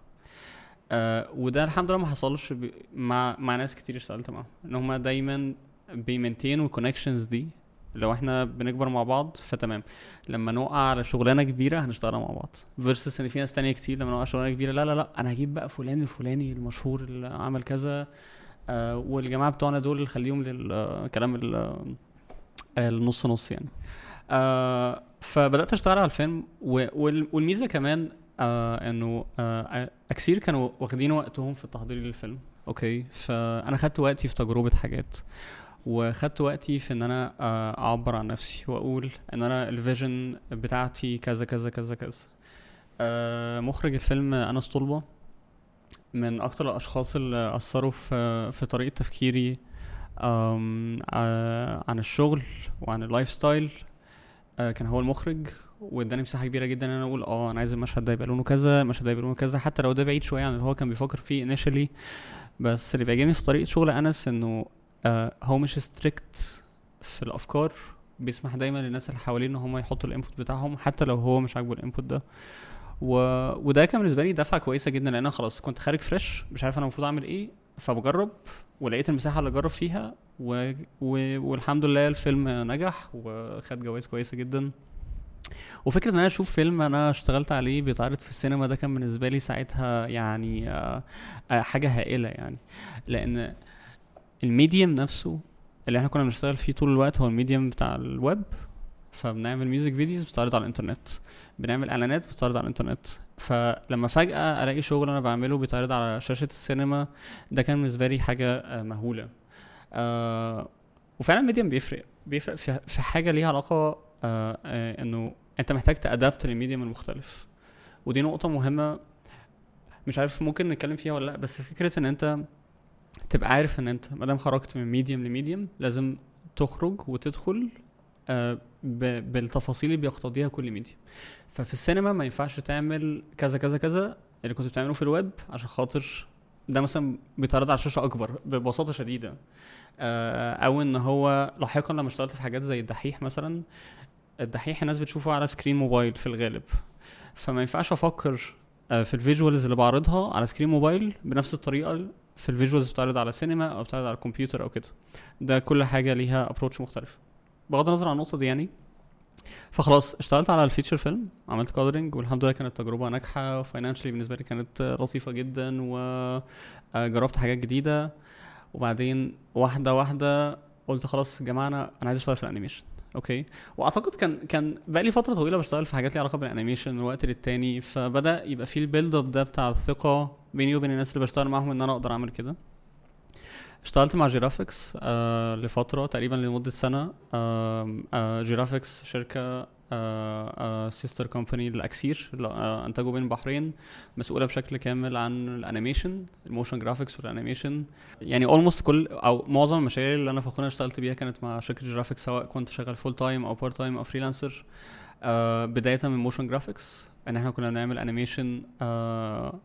آه وده الحمد لله ما حصلش مع مع ناس كتير اشتغلت معاهم. إن هم دايما بي maintain وا ال connections دي. لو إحنا بنكبر مع بعض فتمام. لما نقع على شغلانة كبيرة هنشتغلها مع بعض. versus إن في ناس تانية كتير لما على شغلانة كبيرة لا لا لا أنا هجيب بقى فلان الفلاني المشهور اللي عمل كذا آه والجماعة بتوعنا دول خليهم للكلام النص نص يعني. آه فبدأت أشتغل على الفيلم والميزة كمان آه إنه آه أكسير كانوا واخدين وقتهم في التحضير للفيلم أوكي؟ فأنا خدت وقتي في تجربة حاجات وخدت وقتي في إن أنا آه أعبر عن نفسي وأقول إن أنا ال vision بتاعتي كذا كذا كذا كذا. آه مخرج الفيلم أنس طلبة من أكتر الأشخاص اللي أثروا في في طريقة تفكيري آه عن الشغل وعن ال lifestyle كان هو المخرج واداني مساحة كبيرة جدا إن أنا أقول آه أنا عايز المشهد ده يبقى لونه كذا المشهد ده يبقى لونه كذا حتى لو ده بعيد شوية عن اللي هو كان بيفكر فيه initially بس اللي بيعجبني في طريقة شغل أنس إنه آه هو مش strict في الأفكار بيسمح دايما للناس اللي حواليه إن هم يحطوا ال input بتاعهم حتى لو هو مش عاجبه ال input ده. و... وده كان بالنسبة لي دفعة كويسة جدا لأن أنا خلاص كنت خارج fresh مش عارف أنا المفروض أعمل إيه فبجرب ولقيت المساحة اللي أجرب فيها و... و... والحمد لله الفيلم نجح وخد جوائز كويسة جدا. وفكرة إن أنا أشوف فيلم أنا اشتغلت عليه بيتعرض في السينما ده كان بالنسبة لي ساعتها يعني آه، آه، حاجة هائلة يعني. لأن ال medium نفسه اللي إحنا كنا بنشتغل فيه طول الوقت هو ال medium بتاع الويب. فبنعمل music videos بتتعرض على الإنترنت. بنعمل إعلانات بتتعرض على الإنترنت. فلما فجأة ألاقي شغل أنا بعمله بيتعرض على شاشة السينما. ده كان بالنسبة لي حاجة آه، مهولة. آه وفعلا ال medium بيفرق. بيفرق في, حاجة ليها علاقة آه آه إنه أنت محتاج ت adapt لل medium المختلف. ودي نقطة مهمة. مش عارف ممكن نتكلم فيها ولا لأ بس فكرة إن أنت تبقى عارف إن أنت ما دام خرجت من medium ل medium لازم تخرج وتدخل آه، بالتفاصيل اللي بيقتضيها كل medium ففي السينما ما ينفعش تعمل كذا كذا كذا اللي كنت بتعمله في الويب عشان خاطر ده مثلا بيتعرض على شاشة أكبر ببساطة شديدة. آه، أو إن هو لاحقا لما اشتغلت في حاجات زي الدحيح مثلا الدحيح الناس بتشوفه على screen موبايل في الغالب. فما ينفعش أفكر آه، في ال visuals اللي بعرضها على screen موبايل بنفس الطريقة في ال visuals بتعرض على سينما أو بتعرض على الكمبيوتر أو كده. ده كل حاجة ليها approach مختلف. بغض النظر عن النقطة دي يعني فخلاص اشتغلت على ال feature film عملت coloring والحمد لله كانت تجربة ناجحة و financially بالنسبة لي كانت آه، لطيفة جدا وجربت حاجات جديدة. وبعدين واحدة واحدة قلت خلاص يا جماعة أنا أنا عايز أشتغل في ال animation. أوكي؟ وأعتقد كان كان بقى لي فترة طويلة بشتغل في حاجات ليها علاقة بال animation من وقت للتاني. فبدأ يبقى في ال build up ده بتاع الثقة بيني وبين الناس اللي بشتغل معاهم إن أنا أقدر أعمل كده. اشتغلت مع جيرافيكس آه لفترة تقريبا لمدة سنة. آه آه جيرافيكس شركة sister company للاكسير اللي آه أنتجوا بين البحرين مسؤولة بشكل كامل عن ال animation ال motion graphics وال animation. يعني almost كل أو معظم المشاريع اللي أنا فخور اشتغلت بيها كانت مع شركة جرافيكس سواء كنت شغال full time أو part time أو freelancer آه بداية من motion graphics إن إحنا كنا بنعمل animation آه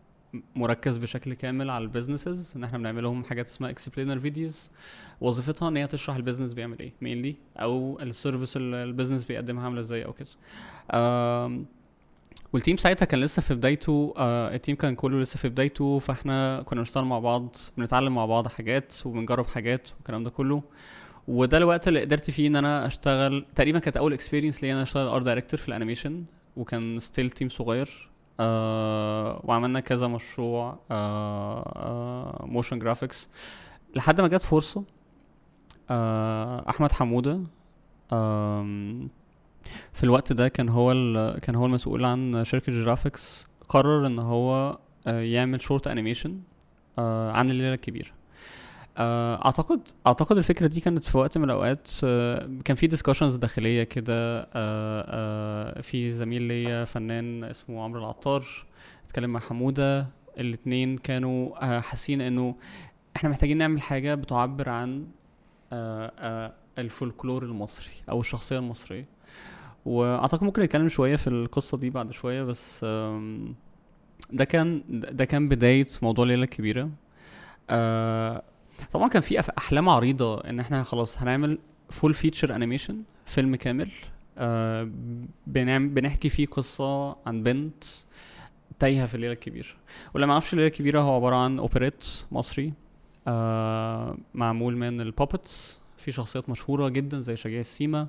مركز بشكل كامل على ال businesses إن إحنا بنعمل لهم حاجات اسمها explainer videos وظيفتها إن هي تشرح ال business بيعمل إيه mainly أو ال service اللي ال business بيقدمها عاملة إزاي أو كده. وال team ساعتها كان لسه في بدايته آه ال team كان كله لسه في بدايته فإحنا كنا بنشتغل مع بعض بنتعلم مع بعض حاجات وبنجرب حاجات والكلام ده كله. وده الوقت اللي قدرت فيه إن أنا أشتغل تقريبا كانت أول experience ليا إن أنا أشتغل art director في ال animation وكان still team صغير. آه وعملنا كذا مشروع آه motion graphics لحد ما جت فرصة آه أحمد حمودة في الوقت ده كان هو كان هو المسؤول عن شركة جرافيكس قرر إن هو آه يعمل short animation آه عن الليلة الكبيرة. آه، اعتقد أعتقد الفكرة دي كانت في وقت من الأوقات آه، كان في discussions داخلية كده آه، آه، في زميل ليا فنان اسمه عمرو العطار اتكلم مع حمودة الاتنين كانوا آه، حاسين إنه إحنا محتاجين نعمل حاجة بتعبر عن آه، آه، الفولكلور المصري أو الشخصية المصرية. وأعتقد ممكن نتكلم شوية في القصة دي بعد شوية بس ده كان ده كان بداية موضوع ليلة كبيرة. آه طبعا كان في أحلام عريضة إن إحنا خلاص هنعمل full feature animation فيلم كامل آه بنحكي فيه قصة عن بنت تايهة في الليلة الكبيره واللي ما يعرفش الليلة الكبيرة هو عبارة عن اوبريت مصري آه معمول من ال puppets في شخصيات مشهورة جدا زي شجيع السيما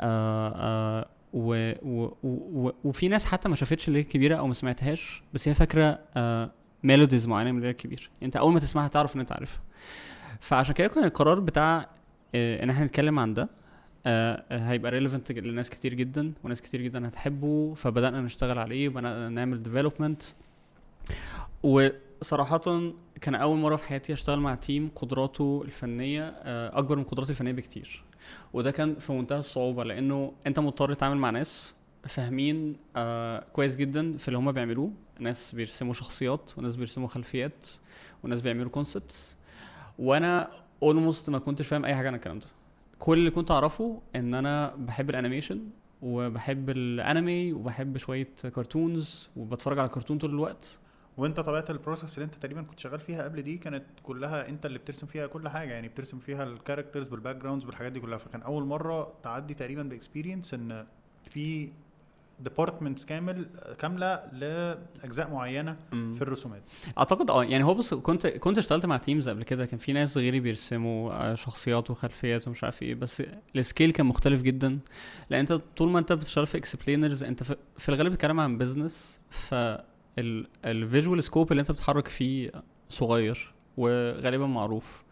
آه و و و وفي ناس حتى ما شافتش الليلة الكبيرة أو ما سمعتهاش بس هي فاكرة melodies معينة من الكبيره انت أول ما تسمعها تعرف إن أنت عارفها. فعشان كده كان القرار بتاع آه إن إحنا نتكلم عن ده آه آه، هيبقى relevant لناس كتير جدا وناس كتير جدا هتحبه فبدأنا نشتغل عليه وبدأنا نعمل development وصراحة كان أول مرة في حياتي أشتغل مع team قدراته الفنية أكبر من قدراتي الفنية بكتير. وده كان في منتهى الصعوبة لأنه أنت مضطر تتعامل مع ناس فاهمين كويس جدا في اللي هما بيعملوه. ناس بيرسموا شخصيات وناس بيرسموا خلفيات وناس بيعملوا concepts وأنا almost ما كنتش فاهم أي حاجة عن الكلام ده. كل اللي كنت أعرفه إن أنا بحب ال animation وبحب الأنمي وبحب شوية cartoons وبتفرج على كرتون طول الوقت. وأنت طبيعة ال process اللي أنت تقريبا كنت شغال فيها قبل دي كانت كلها أنت اللي بترسم فيها كل حاجة. يعني بترسم فيها ال characters بال backgrounds بالحاجات دي كلها. فكان أول مرة تعدي تقريبا ب experience إن في departments كامل كاملة لأجزاء معينة في الرسومات. أعتقد آه يعني هو بص كنت كنت اشتغلت مع teams قبل كده كان في ناس غيري بيرسموا آه، شخصيات وخلفيات ومش عارف إيه بس ال scale كان مختلف جدا. لأن أنت طول ما أنت بتشتغل في explainers أنت في, الغالب بتتكلم عن business فال visual scope اللي أنت بتتحرك فيه صغير وغالبا معروف.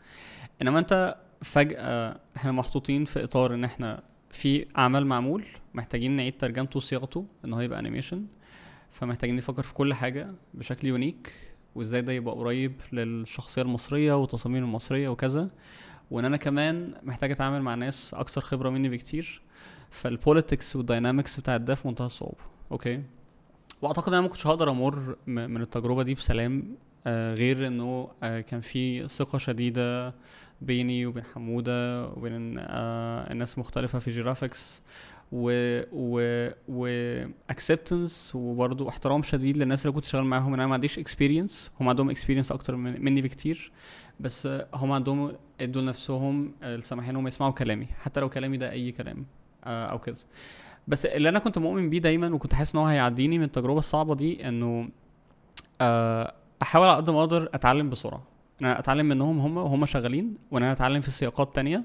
إنما أنت فجأة إحنا محطوطين في إطار إن إحنا في عمل معمول محتاجين نعيد ترجمته وصياغته إن هو يبقى animation فمحتاجين نفكر في كل حاجة بشكل unique وإزاي ده يبقى قريب للشخصية المصرية والتصاميم المصرية وكذا. وإن أنا كمان محتاج أتعامل مع ناس أكثر خبرة مني بكتير. فال politics وال dynamics بتاعت ده في منتهى الصعوبة. okay وأعتقد أنا ما كنتش هقدر أمر من التجربة دي بسلام غير إنه آه كان في ثقة شديدة بيني وبين حمودة وبين آه الناس مختلفة في جرافيكس و و و acceptance وبرضه احترام شديد للناس اللي كنت شغال معاهم. ان أنا ما عنديش experience هم عندهم experience أكتر من مني بكتير بس آه، هم عندهم ادوا لنفسهم آه، السماح إنهم يسمعوا كلامي حتى لو كلامي ده أي كلام آه، أو كده. بس اللي أنا كنت مؤمن بيه دايما وكنت حاسس إن هو هيعديني من التجربة الصعبة دي إنه آه، أحاول على قد ما أقدر أتعلم بسرعة. أنا أتعلم منهم هم وهم شغالين وإن أنا أتعلم في سياقات تانية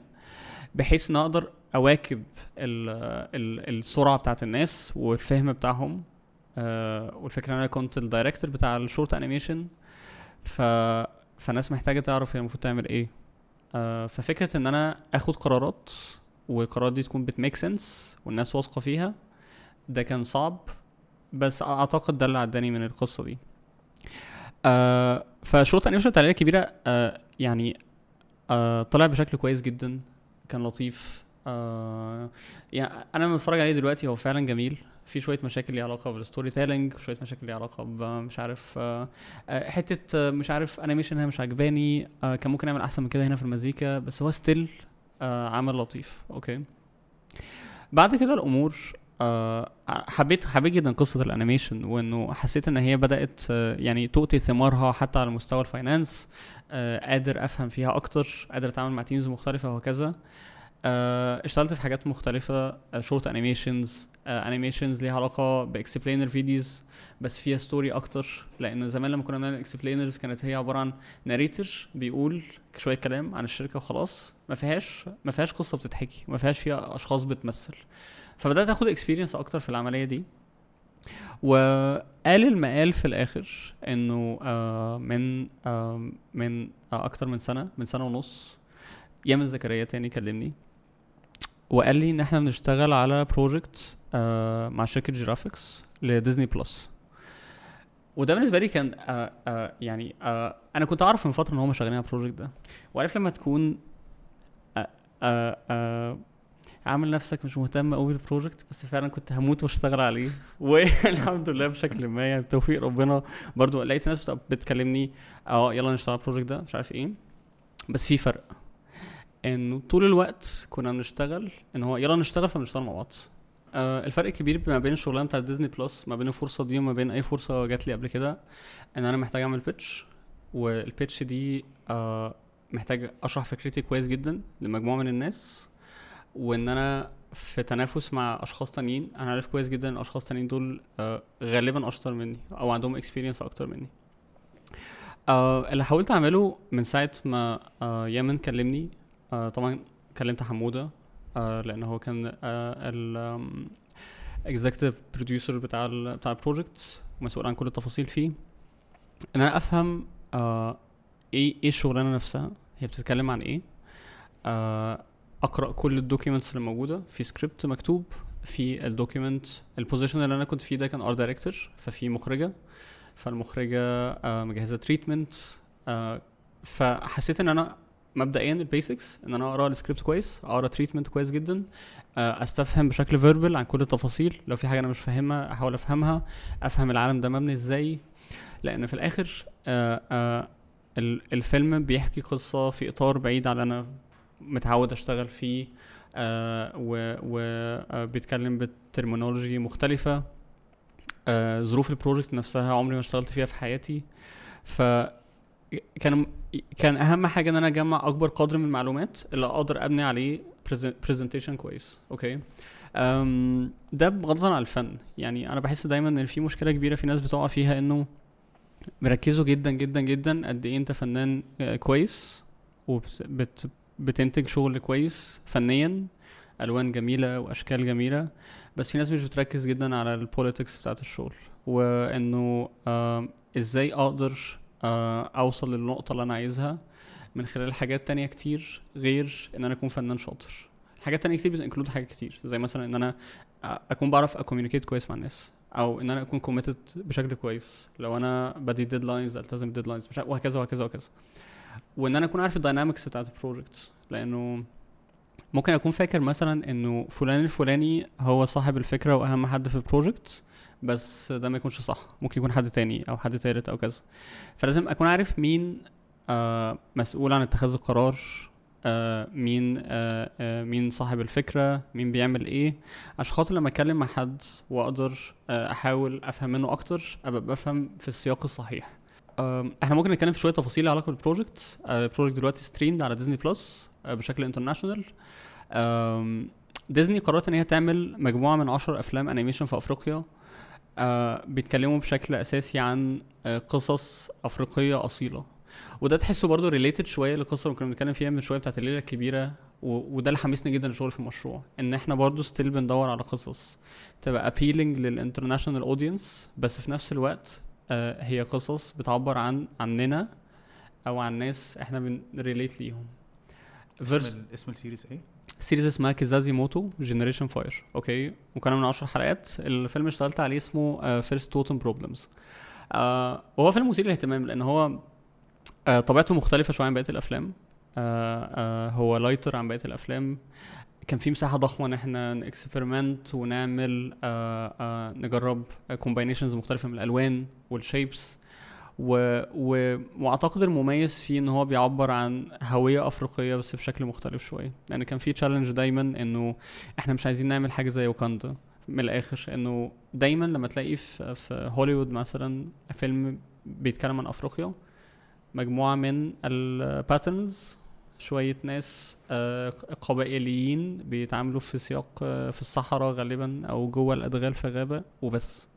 بحيث إن أقدر أواكب ال ال السرعة بتاعت الناس والفهم بتاعهم. آه والفكرة إن أنا كنت ال director بتاع ال short animation ف فالناس محتاجة تعرف هي المفروض تعمل إيه. آه ففكرة إن أنا آخد قرارات والقرارات دي تكون بت make sense والناس واثقة فيها ده كان صعب. بس أعتقد ده اللي عداني من القصة دي. آه ف short animation التعليقيه الكبيرة آه يعني آه طلع بشكل كويس جدا كان لطيف. آه يعني أنا بتفرج عليه دلوقتي هو فعلا جميل. في شوية مشاكل ليها علاقة بال storytelling شوية مشاكل ليها علاقة مش عارف آه آه، حتة آه، مش عارف animation هنا مش عجباني آه كان ممكن يعمل أحسن من كده هنا في المزيكا بس هو still آه عمل لطيف. okay. بعد كده الأمور. آه حبيت حبيت جدا قصة ال animation وإنه حسيت إن هي بدأت آه يعني تؤتي ثمارها حتى على مستوى ال finance آه قادر أفهم فيها أكتر قادر أتعامل مع teams مختلفة وهكذا. اشتغلت في حاجات مختلفة short animations animations ليها علاقة ب explainer videos بس فيها story أكتر. لأن زمان لما كنا بنعمل explainers كانت هي عبارة عن narrator بيقول شوية كلام عن الشركة وخلاص. ما فيهاش ما فيهاش قصة بتتحكي ما فيهاش فيها أشخاص بتمثل. فبدأت آخد experience أكتر في العملية دي. وآل المآل في الآخر إنه آه من آه من آه أكتر من سنة من سنة ونص يامن زكريا تاني كلمني وقال لي إن إحنا بنشتغل على project مع شركة جرافيكس لديزني بلس وده بالنسبة لي كان يعني أنا كنت أعرف من فترة إن هم شغالين على ال project ده. وعارف لما تكون عامل نفسك مش مهتم قوي بال project بس فعلا كنت هموت وأشتغل عليه. *laughs* والحمد لله بشكل ما يعني بتوفيق ربنا. برضو لقيت ناس بت- بتكلمني آه يلا نشتغل على ال project ده مش عارف إيه. بس في فرق. انه طول الوقت كنا بنشتغل إن هو يلا نشتغل فبنشتغل مع بعض. آه الفرق الكبير ما بين الشغلانة بتاعت ديزني بلس ما بين الفرصة دي وما بين أي فرصة جات لي قبل كده إن أنا محتاج أعمل pitch وال pitch دي آه محتاج أشرح فكرتي كويس جدا لمجموعة من الناس. وإن أنا في تنافس مع أشخاص تانيين أنا عارف كويس جدا إن الأشخاص التانيين دول آه غالبا أشطر مني أو عندهم experience أكتر مني. آه اللي حاولت أعمله من ساعة ما آه يامن كلمني طبعا كلمت حمودة لأن هو كان ال executive producer بتاع ال بتاع ال project مسؤول عن كل التفاصيل فيه. إن أنا أفهم إيه إيه الشغلانة نفسها هي بتتكلم عن إيه؟ آه أقرأ كل ال documents اللي موجودة في سكريبت مكتوب في ال document ال position اللي أنا كنت فيه ده كان art director ففي مخرجة فالمخرجة آه مجهزة treatment آه فحسيت إن أنا مبدئيا ال basics إن أنا أقرأ السكريبت كويس أقرأ treatment كويس جدا آه أستفهم بشكل verbal عن كل التفاصيل. لو في حاجة أنا مش فاهمها أحاول أفهمها أفهم العالم ده مبني إزاي. لأن في الآخر الفيلم بيحكي قصة في إطار بعيد عن أنا متعود أشتغل فيه آه وبيتكلم ب terminology مختلفة. آه ظروف ال project نفسها عمري ما اشتغلت فيها في حياتي. ف كان كان أهم حاجة إن أنا أجمع أكبر قدر من المعلومات اللي أقدر أبني عليه presentation كويس. أوكي؟ أم ده بغض النظر عن الفن. يعني أنا بحس دايما إن في مشكلة كبيرة في ناس بتقع فيها إنه بيركزوا جدا جدا جدا قد إيه أنت فنان كويس وبت بتنتج شغل كويس فنيا ألوان جميلة وأشكال جميلة بس في ناس مش بتركز جدا على ال politics بتاعت الشغل. وإنه آه إزاي أقدر آه أوصل للنقطة اللي أنا عايزها من خلال حاجات تانية كتير غير إن أنا أكون فنان شاطر. حاجات تانية كتير بت include حاجات كتير زي مثلا إن أنا أكون بعرف a communicate كويس مع الناس أو إن أنا أكون committed بشكل كويس. لو أنا بدي deadlines ألتزم deadlines وهكذا وهكذا وهكذا. وإن أنا أكون عارف ال dynamics بتاعت ال project لأنه ممكن أكون فاكر مثلا إنه فلان الفلاني هو صاحب الفكرة وأهم حد في ال project بس ده ما يكونش صح. ممكن يكون حد تاني أو حد تالت أو كذا. فلازم أكون عارف مين آه مسؤول عن اتخاذ القرار آه مين آه آه مين صاحب الفكرة مين بيعمل إيه. عشان خاطر لما أتكلم مع حد وأقدر آه أحاول أفهم منه أكتر أبقى بفهم في السياق الصحيح. إحنا ممكن نتكلم في شوية تفاصيل لها علاقة بال project ال project دلوقتي streamed على ديزني بلس بشكل international ديزني قررت إن هي تعمل مجموعة من عشر أفلام animation في أفريقيا. uh, بيتكلموا بشكل أساسي عن قصص أفريقية أصيلة. وده تحسه برضه related شوية للقصه اللي كنا بنتكلم فيها من شوية بتاعت الليلة الكبيرة. وده اللي حمسني جدا للشغل في المشروع إن إحنا برضه still بندور على قصص تبقى appealing لل international audience بس في نفس الوقت هي قصص بتعبر عن عننا أو عن ناس إحنا بن relate ليهم. اسم, اسم ال series إيه؟ series اسمها كيزازي موتو Generation Fire okay وكان من 10 حلقات. الفيلم اشتغلت عليه اسمه First Totem Problems وهو فيلم مثير للاهتمام لأن هو آه طبيعته مختلفة شوية عن بقية الأفلام. آه آه هو lighter عن بقية الأفلام. كان في مساحة ضخمة إن إحنا ن experiment ونعمل آه آه نجرب combinations مختلفة من الألوان وال shapes و... و... وأعتقد المميز فيه إن هو بيعبر عن هوية أفريقية بس بشكل مختلف شوية. لأن يعني كان في challenge دايما إنه إحنا مش عايزين نعمل حاجة زي وكاندا من الآخر. إنه دايما لما تلاقي في, في هوليوود مثلا فيلم بيتكلم عن أفريقيا مجموعة من ال patterns شوية ناس قبائليين بيتعاملوا في سياق في الصحراء غالبا أو جوه الأدغال في غابة وبس.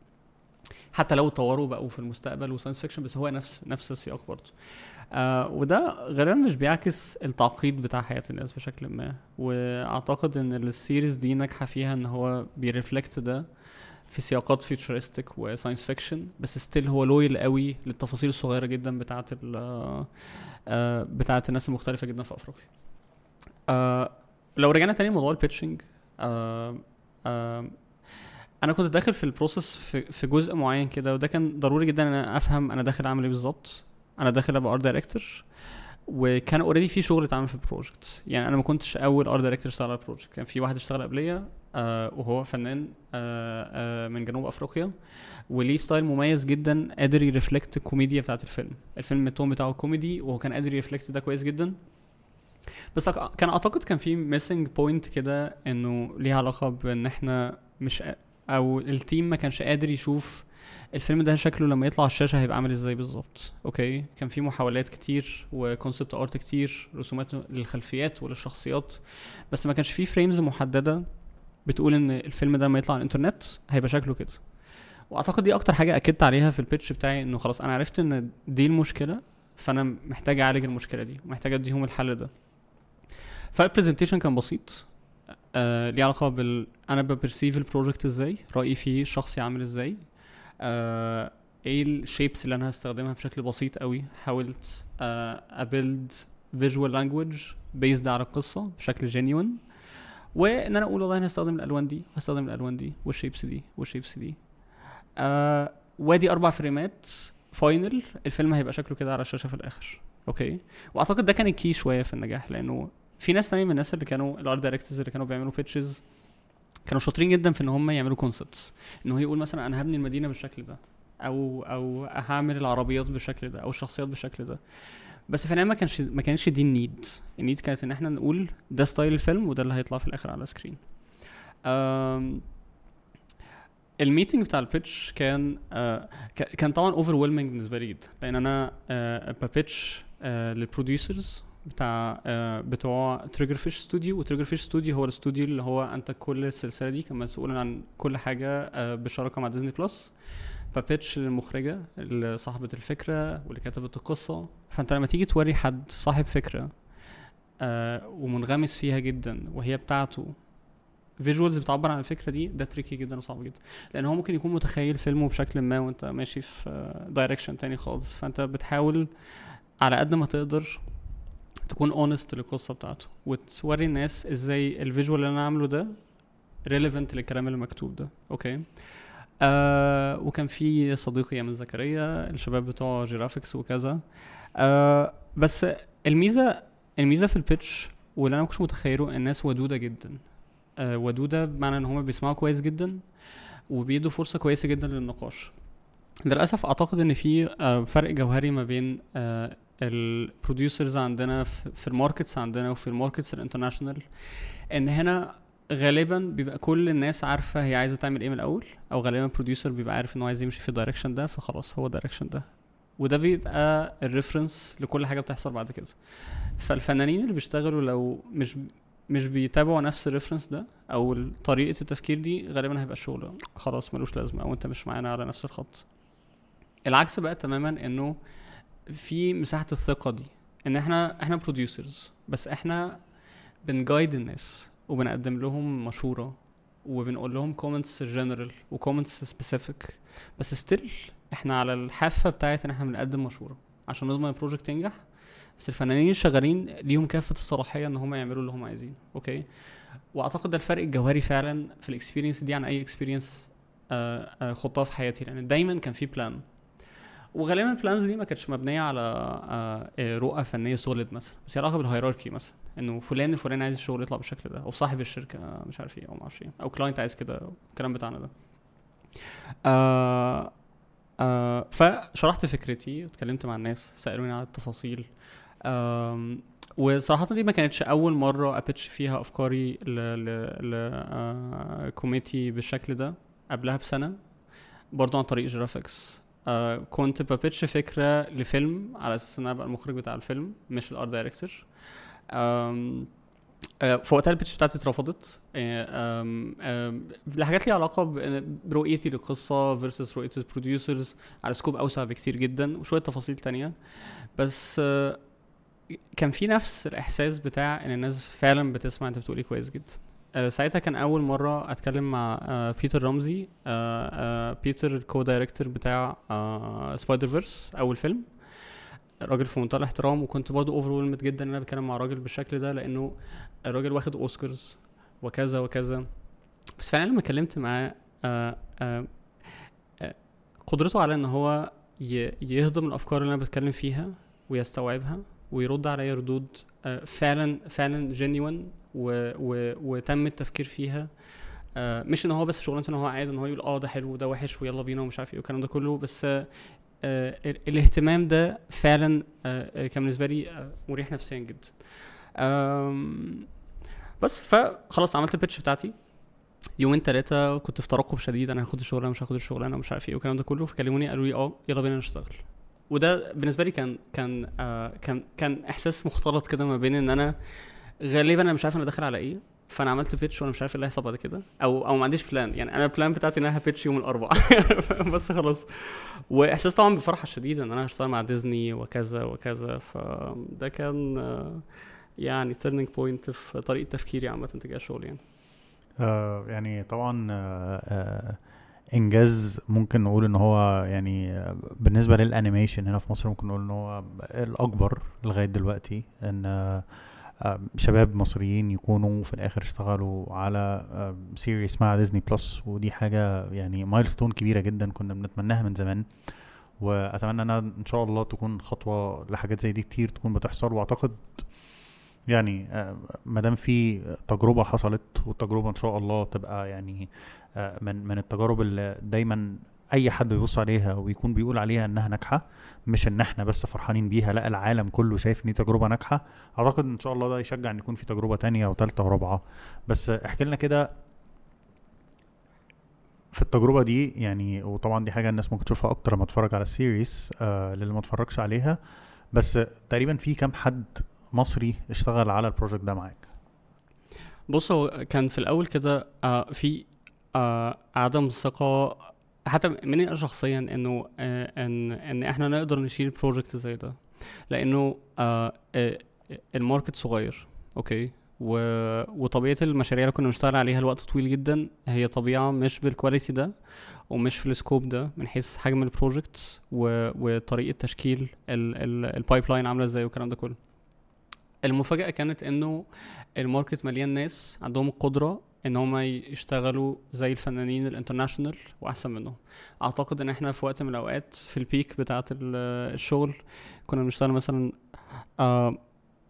حتى لو اتطوروا بقوا في المستقبل و science fiction بس هو نفس نفس السياق برضه. آه وده غالبا مش بيعكس التعقيد بتاع حياة الناس بشكل ما. وأعتقد إن ال series دي ناجحة فيها إن هو بي reflect ده في سياقات futuristic و science fiction بس still هو loyal قوي للتفاصيل الصغيرة جدا بتاعه آه بتاعه الناس المختلفة جدا في أفريقيا. آه لو رجعنا تاني لموضوع ال pitching آه آه أنا كنت داخل في ال process في, في جزء معين كده وده كان ضروري جدا إن أنا أفهم أنا داخل أعمل إيه بالظبط. أنا داخل أبقى art director وكان already في شغل اتعمل في ال project يعني أنا ما كنتش أول art director اشتغل على ال project كان في واحد اشتغل قبليه آه وهو فنان آه آه من جنوب أفريقيا وليه style مميز جدا قادر ي reflect الكوميديا بتاعت الفيلم. الفيلم ال tone بتاعه كوميدي وهو كان قادر ي reflect ده كويس جدا. بس كان أعتقد كان في missing point كده إنه ليها علاقة بإن إحنا مش أو ال team ما كانش قادر يشوف الفيلم ده شكله لما يطلع على الشاشة هيبقى عامل إزاي بالظبط. okay؟ كان في محاولات كتير و concept art كتير رسومات للخلفيات وللشخصيات بس ما كانش في frames محددة. بتقول إن الفيلم ده لما يطلع على الإنترنت هيبقى شكله كده. وأعتقد دي أكتر حاجة أكدت عليها في ال pitch بتاعي إنه خلاص أنا عرفت إن دي المشكلة فأنا محتاج أعالج المشكلة دي ومحتاج أديهم الحل ده. فال presentation كان بسيط. آه ليه علاقة بال أنا ب perceive ال project إزاي رأيي فيه الشخصي عامل إزاي. آه إيه ال shapes اللي أنا هستخدمها بشكل بسيط قوي. حاولت آه أ build visual language based على القصة بشكل genuine وإن أنا أقول والله أنا هستخدم الألوان دي هستخدم الألوان دي وال shapes دي وال shapes دي. آه وادي أربع فريمات final الفيلم هيبقى شكله كده على الشاشة في الآخر. okay؟ وأعتقد ده كان ال key شوية في النجاح لأنه في ناس تانية من الناس اللي كانوا ال art directors اللي كانوا بيعملوا pitches كانوا شاطرين جدا في إن هم يعملوا concepts ان هو يقول مثلا أنا هبني المدينة بالشكل ده أو أو هعمل العربيات بالشكل ده أو الشخصيات بالشكل ده. بس في النهاية ما كانش ما كانش دي ال need. ال need كانت إن إحنا نقول ده style الفيلم وده اللي هيطلع في الآخر على screen ال meeting بتاع ال pitch كان آه كان طبعا over بالنسبة لي جدا. لأن أنا آه ب pitch آه لل producers بتاع آه بتوع Triggerfish studio و Triggerfish studio هو الاستوديو اللي هو أنتج كل السلسلة دي. كان مسؤول عن كل حاجة آه بالشراكه مع ديزني بلس ف ب pitch للمخرجه اللي صاحبة الفكرة واللي كتبت القصة. فأنت لما تيجي توري حد صاحب فكرة آه ومنغمس فيها جدا وهي بتاعته visuals بتعبر عن الفكرة دي ده tricky جدا وصعب جدا. لأن هو ممكن يكون متخيل فيلمه بشكل ما وأنت ماشي في direction تاني خالص. فأنت بتحاول على قد ما تقدر تكون honest للقصة بتاعته وتوري الناس إزاي ال visual اللي أنا عامله ده relevant للكلام اللي مكتوب ده. okay آه وكان في صديقي ايمن زكريا الشباب بتوع جرافيكس وكذا. آه بس الميزة الميزة في ال pitch واللي أنا ما كنتش متخيله الناس ودودة جدا. آه ودودة بمعنى إن هم بيسمعوا كويس جدا وبيدوا فرصة كويسة جدا للنقاش. للأسف أعتقد إن في آه فرق جوهري ما بين آه ال producers عندنا في ال markets عندنا وفي ال markets ال international إن هنا غالبا بيبقى كل الناس عارفة هي عايزة تعمل إيه من الأول أو غالبا ال producer بيبقى عارف انه عايز يمشي في ال direction ده فخلاص هو ال direction ده. وده بيبقى ال reference لكل حاجة بتحصل بعد كده. فالفنانين اللي بيشتغلوا لو مش مش بيتابعوا نفس ال reference ده أو طريقة التفكير دي غالبا هيبقى الشغل خلاص ملوش لازمة أو أنت مش معانا على نفس الخط. العكس بقى تماما إنه في مساحة الثقة دي إن إحنا إحنا producers بس إحنا بن guide الناس. وبنقدم لهم مشوره وبنقول لهم comments general و comments specific بس still إحنا على الحافة بتاعت إن إحنا بنقدم مشوره عشان نضمن ال project ينجح. بس الفنانين الشغالين ليهم كافة الصلاحية إن هم يعملوا اللي هم عايزينه okay وأعتقد ده الفرق الجوهري فعلا في ال experience دي عن أي experience خضتها في حياتي لأن دايما كان في plan وغالبا ال plans دي ما كانتش مبنية على آه، آه، رؤى فنية solid مثلا بس هي علاقة بال hierarchy مثلا إنه فلان الفلاني عايز الشغل يطلع بالشكل ده أو صاحب الشركة مش عارف إيه أو ما أعرفش إيه أو client عايز كده الكلام بتاعنا ده. آه آه فشرحت فكرتي واتكلمت مع الناس سألوني عن التفاصيل. وصراحة دي ما كانتش أول مرة أ pitch فيها أفكاري ل ل ل آه committee بالشكل ده قبلها بسنة برضو عن طريق جرافيكس آه كنت ب pitch فكرة لفيلم على أساس إن أنا أبقى المخرج بتاع الفيلم مش ال art director آه، فوقتها ال pitch بتاعتي اترفضت. آه، لحاجات ليها علاقة برؤيتي للقصه versus رؤيه ال producers على scope أوسع بكتير جدا وشوية تفاصيل تانية. بس آه، كان في نفس الإحساس بتاع إن الناس فعلا بتسمع أنت بتقول إيه كويس جدا. ساعتها كان أول مرة أتكلم مع آه، بيتر رمزي آه، آه، بيتر ال co-director بتاع آه، Spider-Verse أول فيلم. راجل في منتهى الاحترام وكنت برضه over جدا إن أنا بتكلم مع راجل بالشكل ده لأنه الراجل واخد أوسكارز وكذا وكذا. بس فعلا لما اتكلمت معاه آه، آه، آه، قدرته على إن هو يهضم الأفكار اللي أنا بتكلم فيها ويستوعبها ويرد عليا ردود آه، فعلا فعلا genuine و و وتم التفكير فيها. آه، مش إن هو بس شغلانته إن هو قاعد إن هو يقول آه ده حلو وده وحش ويلا بينا ومش عارف إيه والكلام ده كله بس آه، آه، ال- الاهتمام ده فعلا آه، آه، كان بالنسبة لي آه، مريح نفسيا جدا. بس فخلاص عملت ال pitch بتاعتي. يومين ثلاثة كنت في ترقب شديد أنا هاخد الشغلانة مش هاخد الشغلانة مش عارف إيه والكلام ده كله فكلموني قالوا لي آه يلا بينا نشتغل. وده بالنسبة لي كان كان آه كان كان إحساس مختلط كده ما بين إن أنا غالبا أنا مش عارف أنا داخل على إيه فأنا عملت pitch وأنا مش عارف إيه اللي هيحصل بعد كده أو أو ما عنديش plan يعني أنا ال plan بتاعتي ان أنا يوم الأربعاء. *laughs* بس خلاص. وإحساس طبعا بفرحة شديدة إن أنا هشتغل مع ديزني وكذا وكذا فده كان يعني turning point في طريقة تفكيري عامة تجاه الشغل يعني. آه يعني طبعا آه آه إنجاز ممكن نقول إن هو يعني آه، بالنسبة لل animation هنا في مصر ممكن نقول إن هو الأكبر لغاية دلوقتي إن آه، شباب مصريين يكونوا في الآخر اشتغلوا على series مع ديزني بلس ودي حاجة يعني milestone كبيرة جدا كنا بنتمناها من زمان. وأتمنى إنها إن شاء الله تكون خطوة لحاجات زي دي كتير تكون بتحصل. وأعتقد يعني ما دام في تجربة حصلت والتجربة إن شاء الله تبقى يعني من من التجارب اللي دايما أي حد بيبص عليها ويكون بيقول عليها إنها ناجحة مش إن إحنا بس فرحانين بيها لأ العالم كله شايف إن دي تجربة ناجحة. أعتقد إن شاء الله ده يشجع إن يكون في تجربة تانية وثالثه ورابعة. بس احكي لنا كده في التجربة دي يعني وطبعا دي حاجة الناس ممكن تشوفها أكتر لما تتفرج على ال series آه للي ما اتفرجش عليها. بس تقريبا في كام حد مصري اشتغل على ال project ده معاك؟ بص هو كان في الأول كده آه في آه عدم ثقة حتى مني أنا شخصيا إنه آه إن إن إحنا نقدر نشيل project زي ده. لأنه آه آه ال market صغير okay؟ و... وطبيعة المشاريع اللي كنا بنشتغل عليها الوقت طويل جدا هي طبيعة مش بال quality ده ومش في ال scope ده من حيث حجم ال project و... وطريقة تشكيل ال pipeline عاملة إزاي والكلام ده كله. المفاجأة كانت إنه ال market مليان ناس عندهم القدره إن هم يشتغلوا زي الفنانين ال international وأحسن منهم. أعتقد إن إحنا في وقت من الأوقات في البيك بتاعة الشغل كنا بنشتغل مثلا آه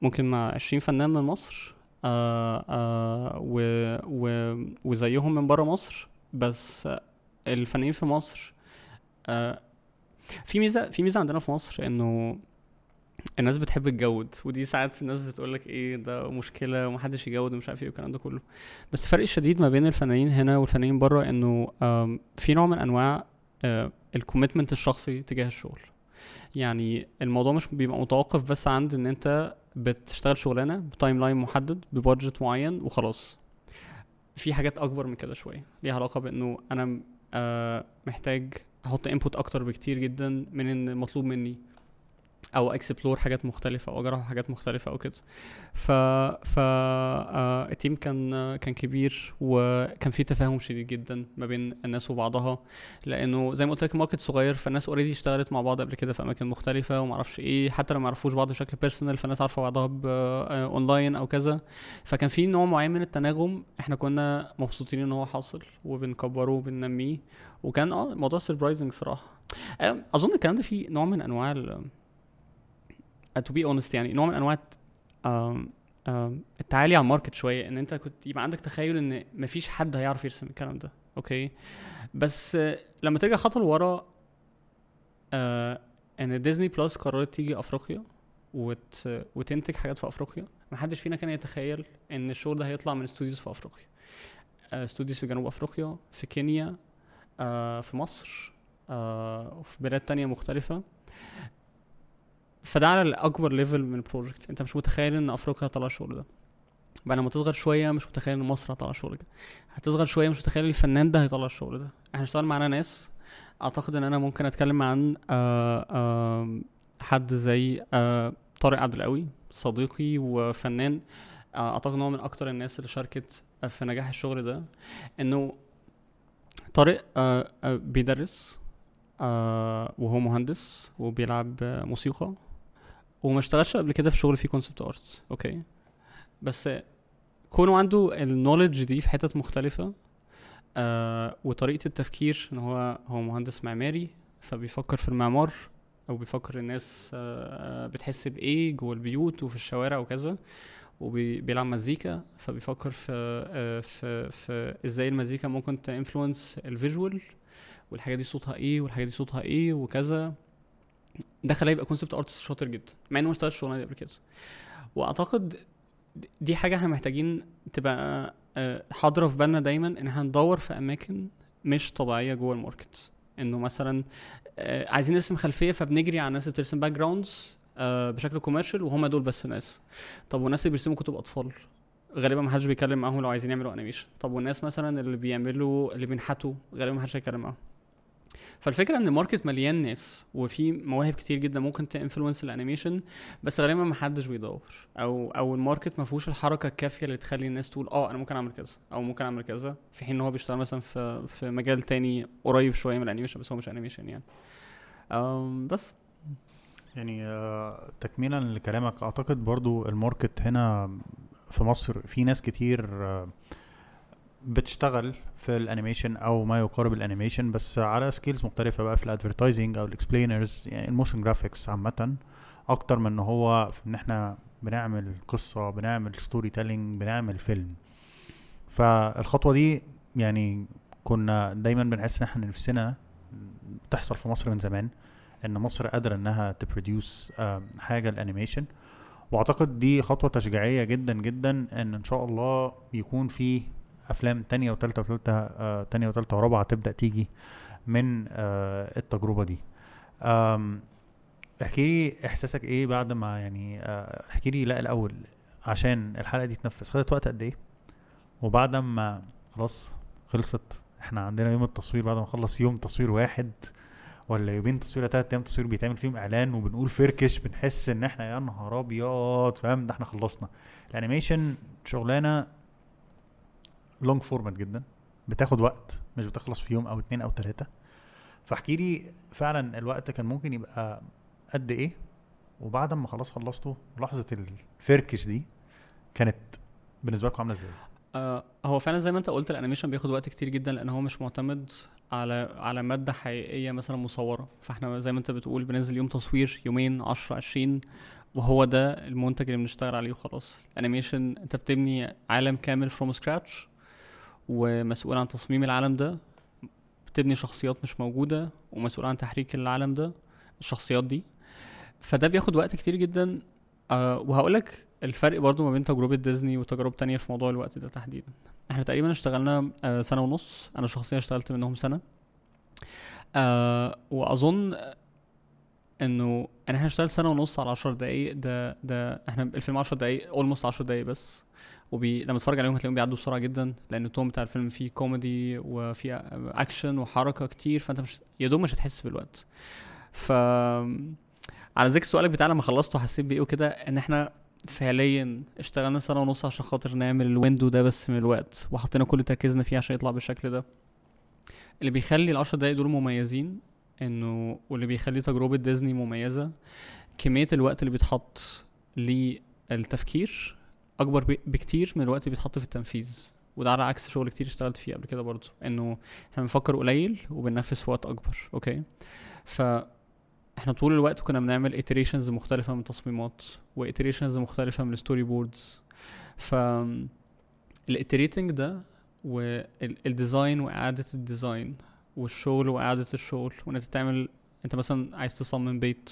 ممكن مع 20 فنان من مصر آه آه و و وزيهم من بره مصر بس الفنانين في مصر آه في ميزة في ميزة عندنا في مصر إنه الناس بتحب تجود ودي ساعات الناس بتقول لك إيه ده مشكلة ومحدش يجود ومش عارف إيه والكلام ده كله. بس الفرق الشديد ما بين الفنانين هنا والفنانين بره إنه في نوع من أنواع ال commitment الشخصي تجاه الشغل. يعني الموضوع مش بيبقى متوقف بس عند إن أنت بتشتغل شغلانة ب timeline محدد ب budget معين وخلاص. في حاجات أكبر من كده شوية. ليها علاقة بإنه أنا آه محتاج أحط input أكتر بكتير جدا من المطلوب مني. أو explore حاجات مختلفة أو أجرب حاجات مختلفة أو كده. ف ف آه ال team كان كان كبير وكان في تفاهم شديد جدا ما بين الناس وبعضها لأنه زي ما قلت لك ال market صغير فالناس already اشتغلت مع بعض قبل كده في أماكن مختلفة وما أعرفش إيه حتى لو ما يعرفوش بعض بشكل personal فالناس عارفة بعضها اونلاين أو كذا. فكان في نوع معين من التناغم إحنا كنا مبسوطين إن هو حاصل وبنكبره وبننميه وكان آه الموضوع surprising صراحة. أظن الكلام ده فيه نوع من أنواع to be honest يعني نوع من أنواع التعالي على ال market شوية إن أنت كنت يبقى عندك تخيل إن مفيش حد هيعرف يرسم الكلام ده أوكي؟ بس لما ترجع خطوه لورا آه إن ديزني بلس قررت تيجي أفريقيا وت... وتنتج حاجات في أفريقيا ما حدش فينا كان يتخيل إن الشغل ده هيطلع من studios في أفريقيا. آه studios في جنوب أفريقيا في كينيا آه في مصر آه وفي بلاد تانية مختلفة. فده على الأكبر level من ال project أنت مش متخيل إن أفريقيا هتطلع الشغل ده. بعد لما تصغر شوية مش متخيل إن مصر هتطلع الشغل ده. هتصغر شوية مش متخيل الفنان ده هيطلع الشغل ده. إحنا اشتغل معانا ناس. أعتقد إن أنا ممكن أتكلم عن آآ آآ حد زي طارق عبد القوي صديقي وفنان. أعتقد إن هو من أكتر الناس اللي شاركت في نجاح الشغل ده. إنه طارق بيدرس وهو مهندس وبيلعب موسيقى. وما اشتغلش قبل كده في شغل فيه concept art أوكي. بس كونه عنده ال knowledge دي في حتت مختلفة آه وطريقة التفكير إن هو هو مهندس معماري فبيفكر في المعمار أو بيفكر الناس آه بتحس بإيه جوه البيوت وفي الشوارع وكذا وبيلعب مزيكا فبيفكر في آه في في إزاي المزيكا ممكن to influence ال visual والحاجة دي صوتها إيه والحاجة دي صوتها إيه وكذا. ده خلاه يبقى concept artist شاطر جدا مع إنه ما اشتغلش الشغلانه دي قبل كده. وأعتقد دي حاجة إحنا محتاجين تبقى آه، حاضرة في بالنا دايما إن إحنا ندور في أماكن مش طبيعية جوه ال market. إنه مثلا آه، عايزين نرسم خلفية فبنجري على الناس اللي بترسم backgrounds بشكل commercial وهم دول بس الناس. طب والناس اللي بيرسموا كتب أطفال؟ غالبا ما حدش بيتكلم معاهم لو عايزين يعملوا animation طب والناس مثلا اللي بيعملوا اللي بينحتوا غالبا ما حدش هيتكلم معاهم. فالفكرة إن ال market مليان ناس وفي مواهب كتير جدا ممكن to influence ال animation بس غالبا ما حدش بيدور. أو أو ال market ما فيهوش الحركة الكافية اللي تخلي الناس تقول آه أنا ممكن أعمل كذا أو ممكن أعمل كذا في حين إن هو بيشتغل مثلا في في مجال تاني قريب شوية من ال animation بس هو مش animation يعني. بس. يعني آه، تكميلا لكلامك أعتقد برضو ال market هنا في مصر في ناس كتير آه، بتشتغل في ال animation أو ما يقارب ال animation بس على skills مختلفة بقى في ال advertising أو ال explainers يعني ال motion graphics عامة. أكتر من إن هو في إن إحنا بنعمل قصة بنعمل storytelling بنعمل فيلم فالخطوة دي يعني كنا دايما بنحس إن إحنا نفسنا بتحصل في مصر من زمان إن مصر قادرة إنها to produce حاجة ال animation. وأعتقد دي خطوة تشجيعية جدا جدا إن إن شاء الله يكون في أفلام تانية وتالتة وتالتة آه تانية وتالتة ورابعة تبدأ تيجي من آه التجربة دي. احكي لي إحساسك إيه بعد ما يعني آه، احكي لي لا الأول عشان الحلقة دي تنفذ. خدت وقت قد إيه؟ وبعد ما خلاص خلصت إحنا عندنا يوم التصوير بعد ما نخلص يوم تصوير واحد ولا يومين تصوير تلات أيام تصوير بيتعمل فيهم إعلان وبنقول فركش بنحس إن إحنا يا نهار أبيض فاهم؟ ده إحنا خلصنا. ال animation شغلانة long format جدا. بتاخد وقت مش بتخلص في يوم أو اتنين أو تلاتة. فاحكي لي فعلا الوقت كان ممكن يبقى قد إيه؟ وبعد ما خلاص خلصته لحظة الفركش دي كانت بالنسبة لكم عاملة إزاي؟ آه هو فعلا زي ما أنت قلت ال animation بياخد وقت كتير جدا لأن هو مش معتمد على على مادة حقيقية مثلا مصورة. فإحنا زي ما أنت بتقول بننزل يوم تصوير يومين 10 20 وهو ده المنتج اللي بنشتغل عليه وخلاص. ال animation أنت بتبني عالم كامل from scratch ومسؤول عن تصميم العالم ده بتبني شخصيات مش موجودة ومسؤول عن تحريك العالم ده الشخصيات دي. فده بياخد وقت كتير جدا. آه وهقولك الفرق برضو ما بين تجربة ديزني وتجارب تانية في موضوع الوقت ده تحديدا. إحنا تقريبا اشتغلنا آه سنة ونص. أنا شخصيا اشتغلت منهم سنة. آه وأظن إنه ان إحنا نشتغل سنة ونص على 10 دقايق. ده ده إحنا الفيلم 10 دقايق almost 10 دقايق بس. وبي لما تتفرج عليهم هتلاقيهم بيعدوا بسرعة جدا لأن ال tone بتاع الفيلم فيه كوميدي وفيه أكشن وحركة كتير فأنت مش يا دوب مش هتحس بالوقت. ف على ذكر سؤالك بتاع لما خلصت وحسيت بإيه وكده؟ إن إحنا فعليا اشتغلنا سنة ونص عشان خاطر نعمل الويندو ده بس من الوقت وحطينا كل تركيزنا فيه عشان يطلع بالشكل ده. اللي بيخلي العشر دقايق دول مميزين إنه واللي بيخلي تجربة ديزني مميزة كمية الوقت اللي بيتحط للتفكير أكبر بكتير من الوقت اللي بيتحط في التنفيذ وده على عكس شغل كتير اشتغلت فيه قبل كده برضه إنه إحنا بنفكر قليل وبننفذ في وقت أكبر أوكي؟ ف إحنا طول الوقت كنا بنعمل iterations مختلفة من التصميمات و iterations مختلفة من ال storyboards ف ال iterating ده وال design واعادة ال design والشغل واعادة الشغل وإن أنت تعمل أنت مثلا عايز تصمم بيت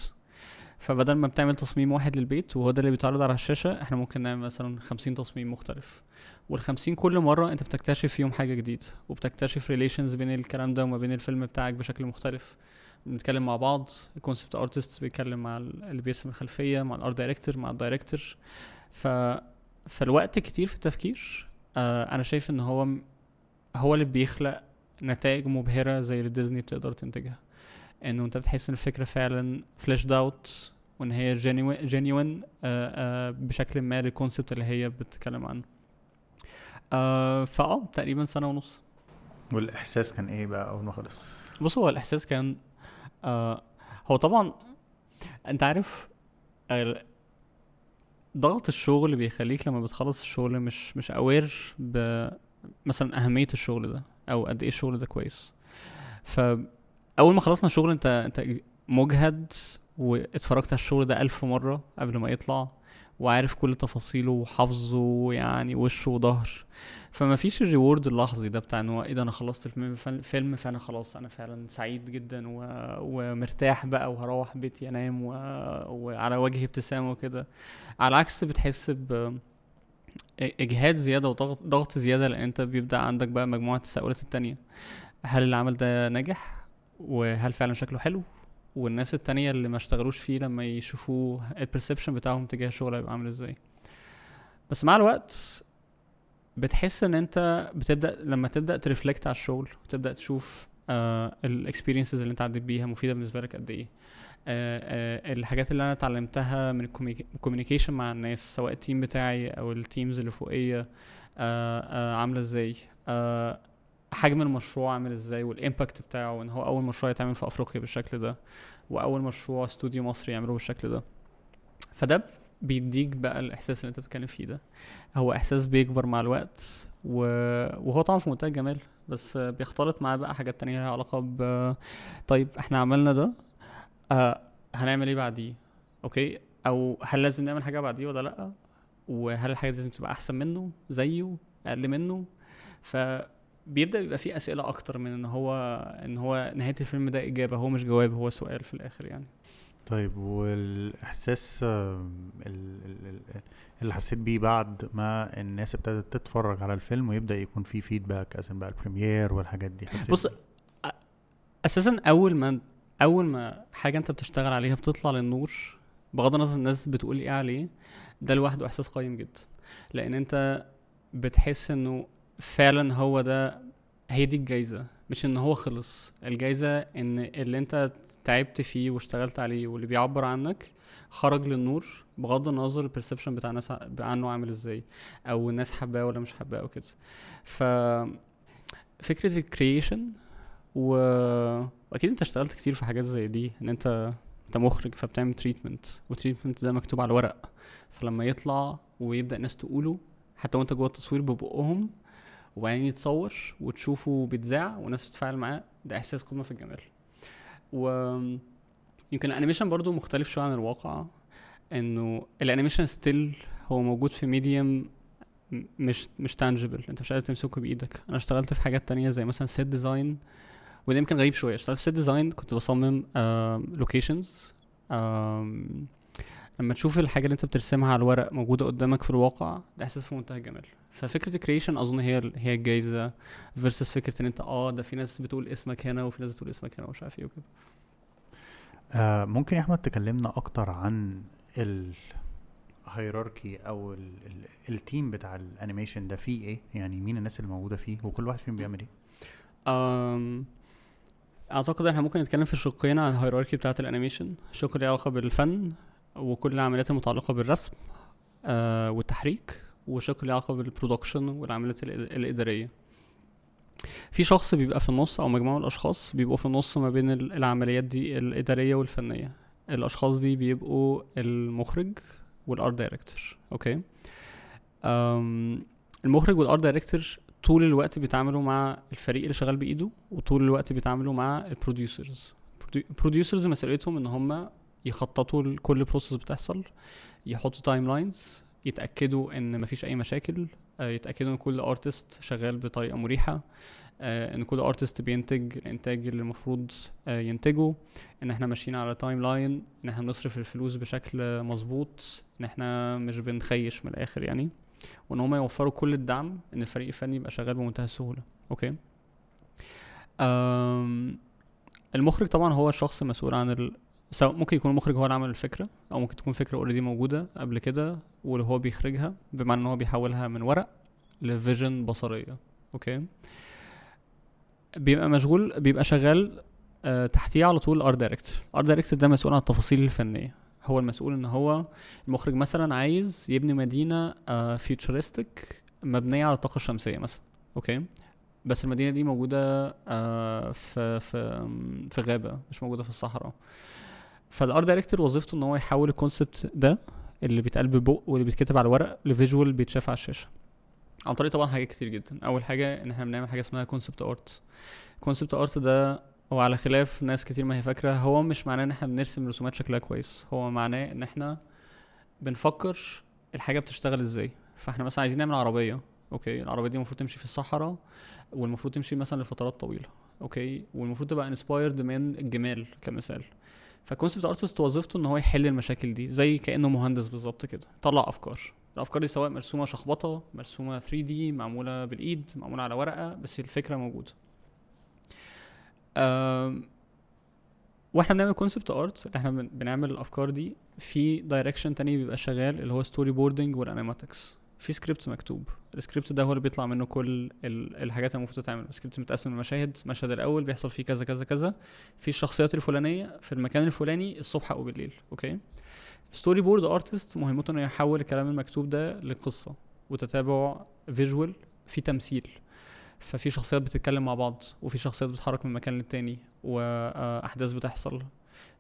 فبدل ما بتعمل تصميم واحد للبيت وهو ده اللي بيتعرض على الشاشة إحنا ممكن نعمل مثلا خمسين تصميم مختلف. والخمسين كل مرة انت بتكتشف فيهم حاجة جديدة وبتكتشف relations بين الكلام ده وما بين الفيلم بتاعك بشكل مختلف. بنتكلم مع بعض ال concept artist بيتكلم مع ال- اللي بيرسم الخلفية مع ال art director مع ال director ف فالوقت كتير في التفكير. آه أنا شايف إن هو هو اللي بيخلق نتائج مبهرة زي اللي ديزني بتقدر تنتجها. إنه أنت بتحس إن الفكرة فعلا fleshed out وإن هي genuine genuine بشكل ما للكونسبت اللي هي بتتكلم عنه. آه فآه تقريبا سنة ونص. والإحساس كان إيه بقى أول ما خلص؟ بص هو الإحساس كان آه هو طبعا أنت عارف ضغط الشغل بيخليك لما بتخلص الشغل مش مش اوير مثلا أهمية الشغل ده أو قد إيه الشغل ده كويس. فاول ما خلصنا الشغل أنت أنت مجهد واتفرجت على الشغل ده ألف مرة قبل ما يطلع وعارف كل تفاصيله وحافظه يعني وش وظهر. فما فيش الريورد اللحظي ده بتاع إن هو إيه ده أنا خلصت الفيلم فيلم فأنا خلاص أنا فعلا سعيد جدا و... ومرتاح بقى وهروح بيتي أنام و... وعلى وجهي ابتسامة وكده. على العكس بتحس ب إجهاد زيادة وضغط ضغط زيادة لأن أنت بيبدأ عندك بقى مجموعة التساؤلات التانية. هل العمل ده نجح وهل فعلا شكله حلو؟ والناس التانية اللي ما اشتغلوش فيه لما يشوفوا ال perception بتاعهم تجاه الشغل هيبقى عامل إزاي؟ بس مع الوقت بتحس إن أنت بتبدأ لما تبدأ ت reflect على الشغل وتبدا تشوف آه ال experiences اللي أنت عديت بيها مفيدة بالنسبة لك قد إيه؟ آه آه الحاجات اللي أنا اتعلمتها من ال communication مع الناس سواء ال team بتاعي أو ال teams اللي فوقية عاملة إزاي؟ حجم المشروع عامل إزاي وال impact بتاعه ان هو أول مشروع يتعمل في أفريقيا بالشكل ده وأول مشروع استوديو مصري يعمله بالشكل ده. فده بيديك بقى الإحساس اللي أنت بتتكلم فيه ده. هو إحساس بيكبر مع الوقت و... وهو طبعا في منتهى الجمال بس بيختلط معاه بقى حاجات تانية لها علاقة ب طيب إحنا عملنا ده آه هنعمل إيه بعديه؟ okay؟ أو هل لازم نعمل حاجة بعديه ولا لأ؟ وهل الحاجة دي لازم تبقى أحسن منه زيه أقل منه؟ فبيبدا يبقى فيه أسئلة أكتر من إن هو إن هو نهاية الفيلم ده اجابه هو مش جواب هو سؤال في الآخر يعني. طيب والإحساس ال- ال- ال- اللي حسيت بيه بعد ما الناس ابتدت تتفرج على الفيلم ويبدأ يكون فيه feedback وازن بقى ال premiere والحاجات دي حسيت بص أساسا أول ما أول ما حاجة أنت بتشتغل عليها بتطلع للنور بغض النظر الناس بتقول إيه عليه ده لوحده إحساس قيم جدا. لأن أنت بتحس إنه فعلا هو ده هي دي الجايزة مش إن هو خلص. الجايزة إن اللي أنت تعبت فيه واشتغلت عليه واللي بيعبر عنك خرج للنور بغض النظر ال perception بتاع الناس عنه عامل إزاي أو الناس حباه ولا مش حباه أو كده. ف فكرة ال creation و... واكيد أنت اشتغلت كتير في حاجات زي دي إن أنت أنت مخرج فبتعمل treatment وال treatment ده مكتوب على ورق فلما يطلع ويبدأ الناس تقوله حتى وأنت جوه التصوير ببقهم وبعدين يتصور وتشوفه بيتذاع والناس بتتفاعل معاه ده إحساس قمة في الجمال. و يمكن ال animation برضو مختلف شوية عن الواقع إنه ال animation still هو موجود في medium مش مش tangible أنت مش قادر تمسكه بإيدك. أنا اشتغلت في حاجات تانية زي مثلا set design وده يمكن غريب شوية. اشتغلت في set design كنت بصمم locations لما تشوف الحاجة اللي انت بترسمها على الورق موجودة قدامك في الواقع ده إحساس في منتهى الجمال. ففكرة ال creation أظن هي هي الجايزة versus فكرة إن أنت آه ده في ناس بتقول اسمك هنا وفي ناس بتقول اسمك هنا ومش عارف إيه وكده. آه ممكن يا أحمد تكلمنا أكتر عن ال hierarchy أو ال ال ال team بتاع ال animation ده فيه إيه؟ يعني مين الناس اللي موجودة فيه وكل واحد فيهم بيعمل إيه؟ أم أعتقد إحنا ممكن نتكلم في شقين عن ال hierarchy بتاعة ال animation شق له علاقه بالفن وكل العمليات المتعلقة بالرسم آه والتحريك وشق له علاقة بال production والعمليات الإد- الإدارية. في شخص بيبقى في النص أو مجموعة من الأشخاص بيبقوا في النص ما بين ال- العمليات دي الإدارية والفنية. الأشخاص دي بيبقوا المخرج وال art director okay؟ أم المخرج وال art director طول الوقت بيتعاملوا مع الفريق اللي شغال بإيده وطول الوقت بيتعاملوا مع ال producers ال producers مسؤوليتهم إن هم يخططوا لكل process بتحصل يحطوا timelines يتأكدوا إن مفيش أي مشاكل آه، يتأكدوا إن كل artist شغال بطريقة مريحة آه، إن كل artist بينتج الانتاج اللي المفروض آه، ينتجه إن إحنا ماشيين على timeline إن إحنا بنصرف الفلوس بشكل مظبوط إن إحنا مش بنخيش من الآخر يعني وإن هم يوفروا كل الدعم إن الفريق الفني يبقى شغال بمنتهى السهولة okay المخرج طبعا هو الشخص المسؤول عن. سواء ممكن يكون المخرج هو اللي عمل الفكرة أو ممكن تكون فكرة already موجودة قبل كده واللي هو بيخرجها بمعنى إن هو بيحولها من ورق ل vision بصرية okay؟ بيبقى مشغول بيبقى شغال آه تحتيه على طول art director ال art director ده مسؤول عن التفاصيل الفنية. هو المسؤول إن هو المخرج مثلا عايز يبني مدينة آه futuristic مبنية على الطاقة الشمسية مثلا okay؟ بس المدينة دي موجودة آه في في في غابة مش موجودة في الصحراء. فال art director وظيفته إن هو يحول ال concept ده اللي بيتقال ببق واللي بيتكتب على الورق ل visual بيتشاف على الشاشة. عن طريق طبعا حاجات كتير جدا. أول حاجة إن إحنا بنعمل حاجة اسمها concept art، concept art ده وعلى خلاف ناس كتير ما هي فاكرة. هو مش معناه إن إحنا بنرسم رسومات شكلها كويس. هو معناه إن إحنا بنفكر الحاجة بتشتغل إزاي. فإحنا مثلا عايزين نعمل عربية. okay العربية دي المفروض تمشي في الصحراء والمفروض تمشي مثلا لفترات طويلة. okay والمفروض تبقى inspired من الجمال كمثال. ف concept artist وظيفته إن هو يحل المشاكل دي زي كأنه مهندس بالظبط كده طلع أفكار. الأفكار دي سواء مرسومة شخبطة مرسومة 3 دي معمولة بالإيد معمولة على ورقة بس الفكرة موجودة. وإحنا بنعمل concept art إحنا بن- بنعمل الأفكار دي في direction تاني بيبقى شغال اللي هو storyboarding وال animatics في سكريبت مكتوب. السكريبت ده هو اللي بيطلع منه كل ال- الحاجات المفروض تتعمل. السكريبت متقسم لمشاهد المشهد الأول بيحصل فيه كذا كذا كذا. في الشخصيات الفلانية في المكان الفلاني الصبح أو بالليل okay storyboard artist مهمته إنه يحول الكلام المكتوب ده لقصة وتتابع visual في تمثيل. ففي شخصيات بتتكلم مع بعض وفي شخصيات بتتحرك من مكان للتاني وأحداث بتحصل.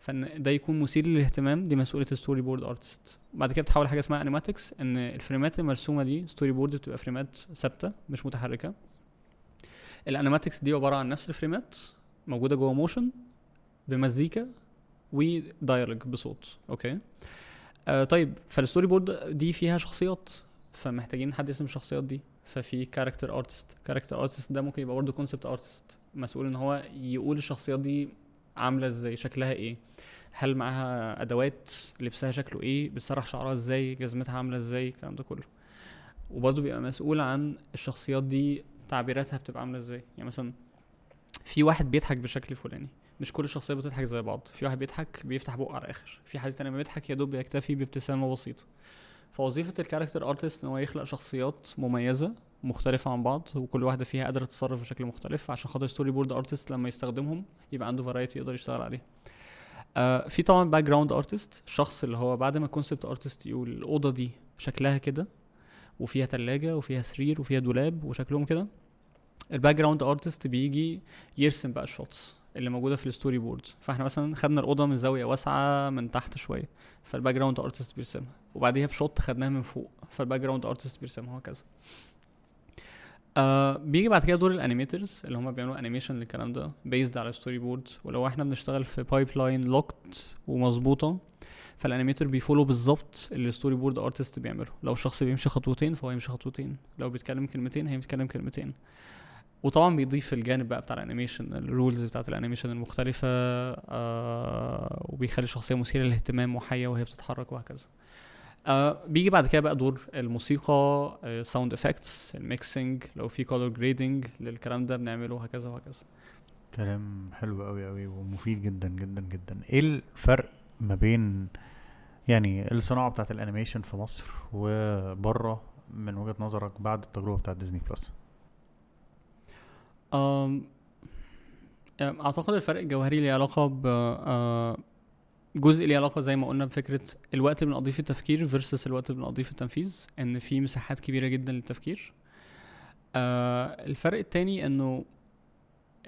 فإن ده يكون مثير للاهتمام دي مسؤوليه ال storyboard artist بعد كده بتحول حاجة اسمها animatics إن الفريمات المرسومة دي storyboard بتبقى فريمات ثابتة مش متحركة. ال animatics دي عبارة عن نفس الفريمات موجودة جوه motion بمزيكا و dialogue بصوت. okay؟ آه طيب فال storyboard دي فيها شخصيات فمحتاجين حد يرسم الشخصيات دي. ففي character artist، character artist ده ممكن يبقى برضه concept artist مسؤول إن هو يقول الشخصيات دي عاملة إزاي؟ شكلها إيه؟ هل معاها أدوات؟ لبسها شكله إيه؟ بتسرح شعرها إزاي؟ جزمتها عاملة إزاي؟ الكلام ده كله. وبرضه بيبقى مسؤول عن الشخصيات دي تعبيراتها بتبقى عاملة إزاي؟ يعني مثلا في واحد بيضحك بالشكل الفلاني مش كل الشخصيات بتضحك زي بعض. في واحد بيضحك بيفتح بقه على الآخر في حد تاني بيضحك يا دوب بيكتفي بابتسامة بسيطة. فوظيفة ال character artist إن هو يخلق شخصيات مميزة مختلفة عن بعض وكل واحدة فيها قادرة تتصرف بشكل مختلف. عشان خاطر storyboard artist لما يستخدمهم يبقى عنده variety يقدر يشتغل عليه. آه في طبعا background artist الشخص اللي هو بعد ما ال concept artist يقول الأوضة دي شكلها كده وفيها تلاجة وفيها سرير وفيها دولاب وشكلهم كده. ال background artist بيجي يرسم بقى ال shots اللي موجودة في ال storyboard فاحنا مثلا خدنا الأوضة من زاوية واسعة من تحت شوية فال background artist بيرسمها. وبعديها ب shot خدناها من فوق فال background artist بيرسمها وهكذا. آه بيجي بعد كده دور ال animators اللي هم بيعملوا animation للكلام ده based على storyboard ولو إحنا بنشتغل في pipeline locked ومظبوطة فال animator بي follow بالظبط اللي ال storyboard artist بيعمله. لو الشخص بيمشي خطوتين فهو يمشي خطوتين. لو بيتكلم كلمتين هيتكلم كلمتين. وطبعا بيضيف الجانب بقى بتاع ال animation ال rules بتاعت ال animation المختلفة آه وبيخلي الشخصية مثيرة للاهتمام وحية وهي بتتحرك وهكذا. آه بيجي بعد كده بقى دور الموسيقى sound effects ال mixing لو في color grading للكلام ده بنعمله وهكذا وهكذا. كلام حلو قوي قوي ومفيد جدا جدا جدا. إيه الفرق ما بين يعني الصناعة بتاعت ال animation في مصر وبره من وجهة نظرك بعد التجربة بتاعت ديزني بلس أعتقد الفرق الجوهري ليه علاقة ب آه، جزء ليه علاقة زي ما قلنا بفكرة الوقت اللي بنقضيه في التفكير versus الوقت اللي بنقضيه في التنفيذ إن في مساحات كبيرة جدا للتفكير. آه الفرق التاني إنه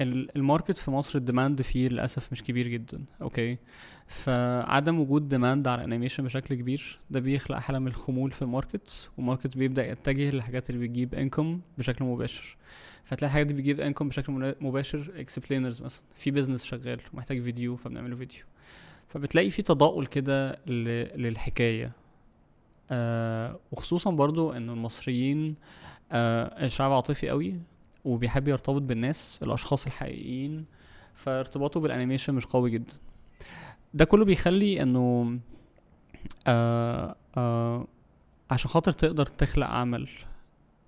ال- ال market في مصر ال demand فيه للأسف مش كبير جدا okay؟ فعدم وجود demand على ال animation بشكل كبير ده بيخلق حالة من الخمول في ال market وال market بيبدأ يتجه للحاجات اللي بتجيب income بشكل مباشر. فتلاقي الحاجات دي بتجيب income بشكل مباشر explainers مثلا. في business شغال ومحتاج فيديو فبنعمله فيديو فبتلاقي في تضاؤل كده للحكاية. آه وخصوصا برضو انه المصريين آه شعب عاطفي قوي وبيحب يرتبط بالناس الأشخاص الحقيقيين فارتباطه بال animation مش قوي جدا. ده كله بيخلي إنه آه آه عشان خاطر تقدر تخلق عمل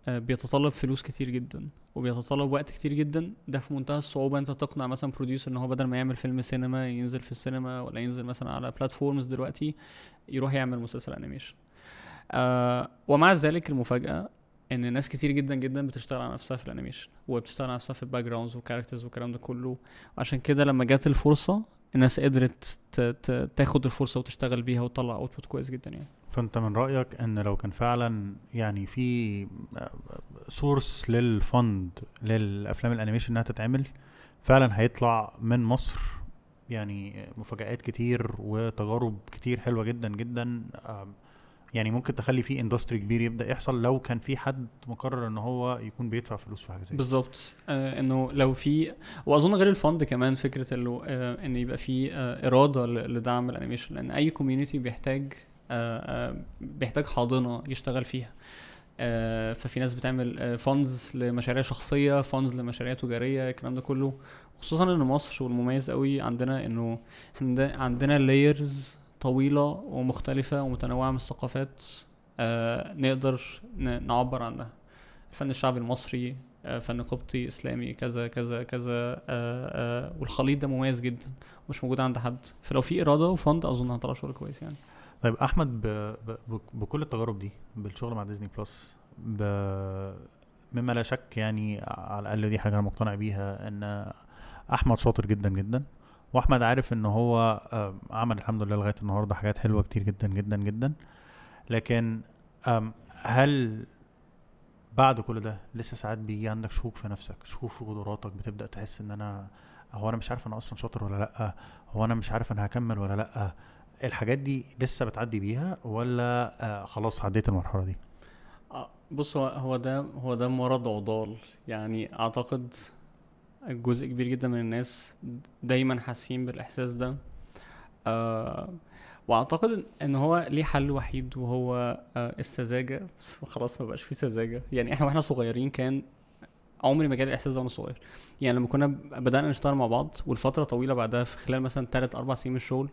بيتطلب فلوس كتير جدا وبيتطلب وقت كتير جدا. ده في منتهى الصعوبة أنت تقنع مثلا producer إن هو بدل ما يعمل فيلم سينما ينزل في السينما ولا ينزل مثلا على platforms دلوقتي يروح يعمل مسلسل animation آه ومع ذلك المفاجأة إن ناس كتير جدا جدا بتشتغل على نفسها في ال animation وبتشتغل على نفسها في ال backgrounds وال characters والكلام ده كله. عشان كده لما جت الفرصة الناس قدرت تاخد الفرصة وتشتغل بيها وتطلع output كويس جدا يعني. فأنت من رأيك إن لو كان فعلا يعني في source لل fund للأفلام ال animation إنها تتعمل فعلا هيطلع من مصر يعني مفاجآت كتير وتجارب كتير حلوة جدا جدا يعني ممكن تخلي فيه industry كبير يبدأ يحصل لو كان في حد مقرر إن هو يكون بيدفع فلوس في حاجة زي بالظبط. آه إنه لو في وأظن غير ال fund كمان فكرة إنه آه إن يبقى في آه إرادة لدعم ال animation لأن أي community بيحتاج بيحتاج حاضنة يشتغل فيها. آه ففي ناس بتعمل funds لمشاريع شخصية funds لمشاريع تجارية الكلام ده كله. خصوصا إن مصر والمميز قوي عندنا إنه عندنا layers طويلة ومختلفة ومتنوعة من الثقافات آه نقدر نعبر عنها. الفن الشعبي المصري آه فن قبطي إسلامي كذا كذا كذا آه آه والخليط ده مميز جدا مش موجود عند حد. فلو في إرادة و fund أظن هنطلع شغل كويس يعني. طيب أحمد ب... ب... بكل التجارب دي بالشغل مع ديزني بلس ب... مما لا شك يعني على الأقل دي حاجة أنا مقتنع بيها إن أحمد شاطر جدا جدا. وأحمد عارف إن هو آم، عمل الحمد لله لغاية النهارده حاجات حلوة كتير جدا جدا جدا. لكن هل بعد كل ده لسه ساعات بيجي عندك شكوك في نفسك شكوك في قدراتك بتبدأ تحس إن أنا هو أنا مش عارف أنا أصلا شاطر ولا لأ؟ هو أنا مش عارف أنا هكمل ولا لأ؟ الحاجات دي لسه بتعدي بيها ولا آه خلاص عديت المرحلة دي؟ آه، بص هو هو ده هو ده مرض عضال. يعني أعتقد جزء كبير جدا من الناس دايما حاسين بالإحساس ده. آه وأعتقد إن هو ليه حل وحيد وهو آه السذاجه بس خلاص ما بقاش فيه سذاجه يعني إحنا وإحنا صغيرين كان عمري ما جالي الاحساس ده وأنا صغير. يعني لما كنا بدأنا نشتغل مع بعض والفترة طويلة بعدها في خلال مثلا 3 4 سنين من الشغل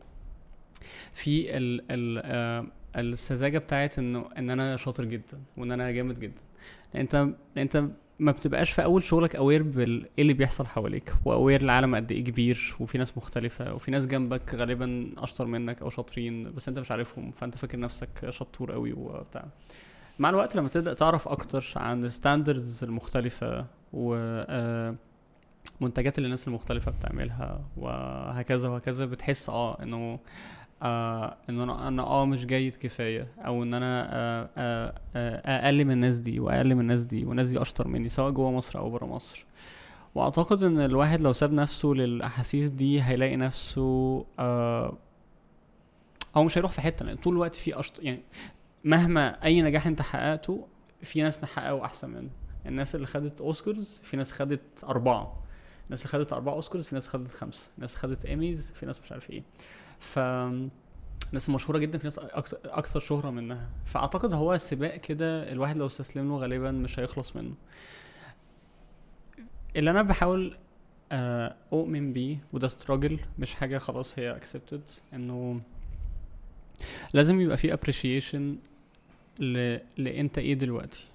في ال ال آه السذاجة بتاعت إنه إن أنا شاطر جدا وإن أنا جامد جدا. أنت أنت ما بتبقاش في أول شغلك اوير بال إيه اللي بيحصل حواليك واوير العالم قد إيه كبير وفي ناس مختلفة وفي ناس جنبك غالبا أشطر منك أو شاطرين بس أنت مش عارفهم فأنت فاكر نفسك شطور قوي وبتاع. مع الوقت لما تبدأ تعرف أكتر عن الستاندردز المختلفة و آه، منتجات اللي الناس المختلفة بتعملها وهكذا وهكذا بتحس آه إنه آه إن أنا أنا آه مش جيد كفاية أو إن أنا آه آه آه أقل من الناس دي وأقل من الناس دي والناس دي أشطر مني سواء جوه مصر أو بره مصر. وأعتقد إن الواحد لو ساب نفسه للأحاسيس دي هيلاقي نفسه آه هو مش هيروح في حتة لأن طول الوقت في أشط... يعني مهما أي نجاح أنت حققته في ناس حققوا أحسن منه. الناس اللي خدت أوسكارز في ناس خدت أربعة. الناس اللي خدت أربعة أوسكارز في ناس خدت خمسة. ناس خدت إيميز في ناس مش عارف إيه. ف ناس مشهورة جدا في ناس أكتر, أكثر شهرة منها. فأعتقد هو سباق كده الواحد لو استسلم له غالبا مش هيخلص منه. اللي أنا بحاول آه، أؤمن بيه وده struggle مش حاجة خلاص هي accepted إنه لازم يبقى في appreciation ل... لانت إيه دلوقتي.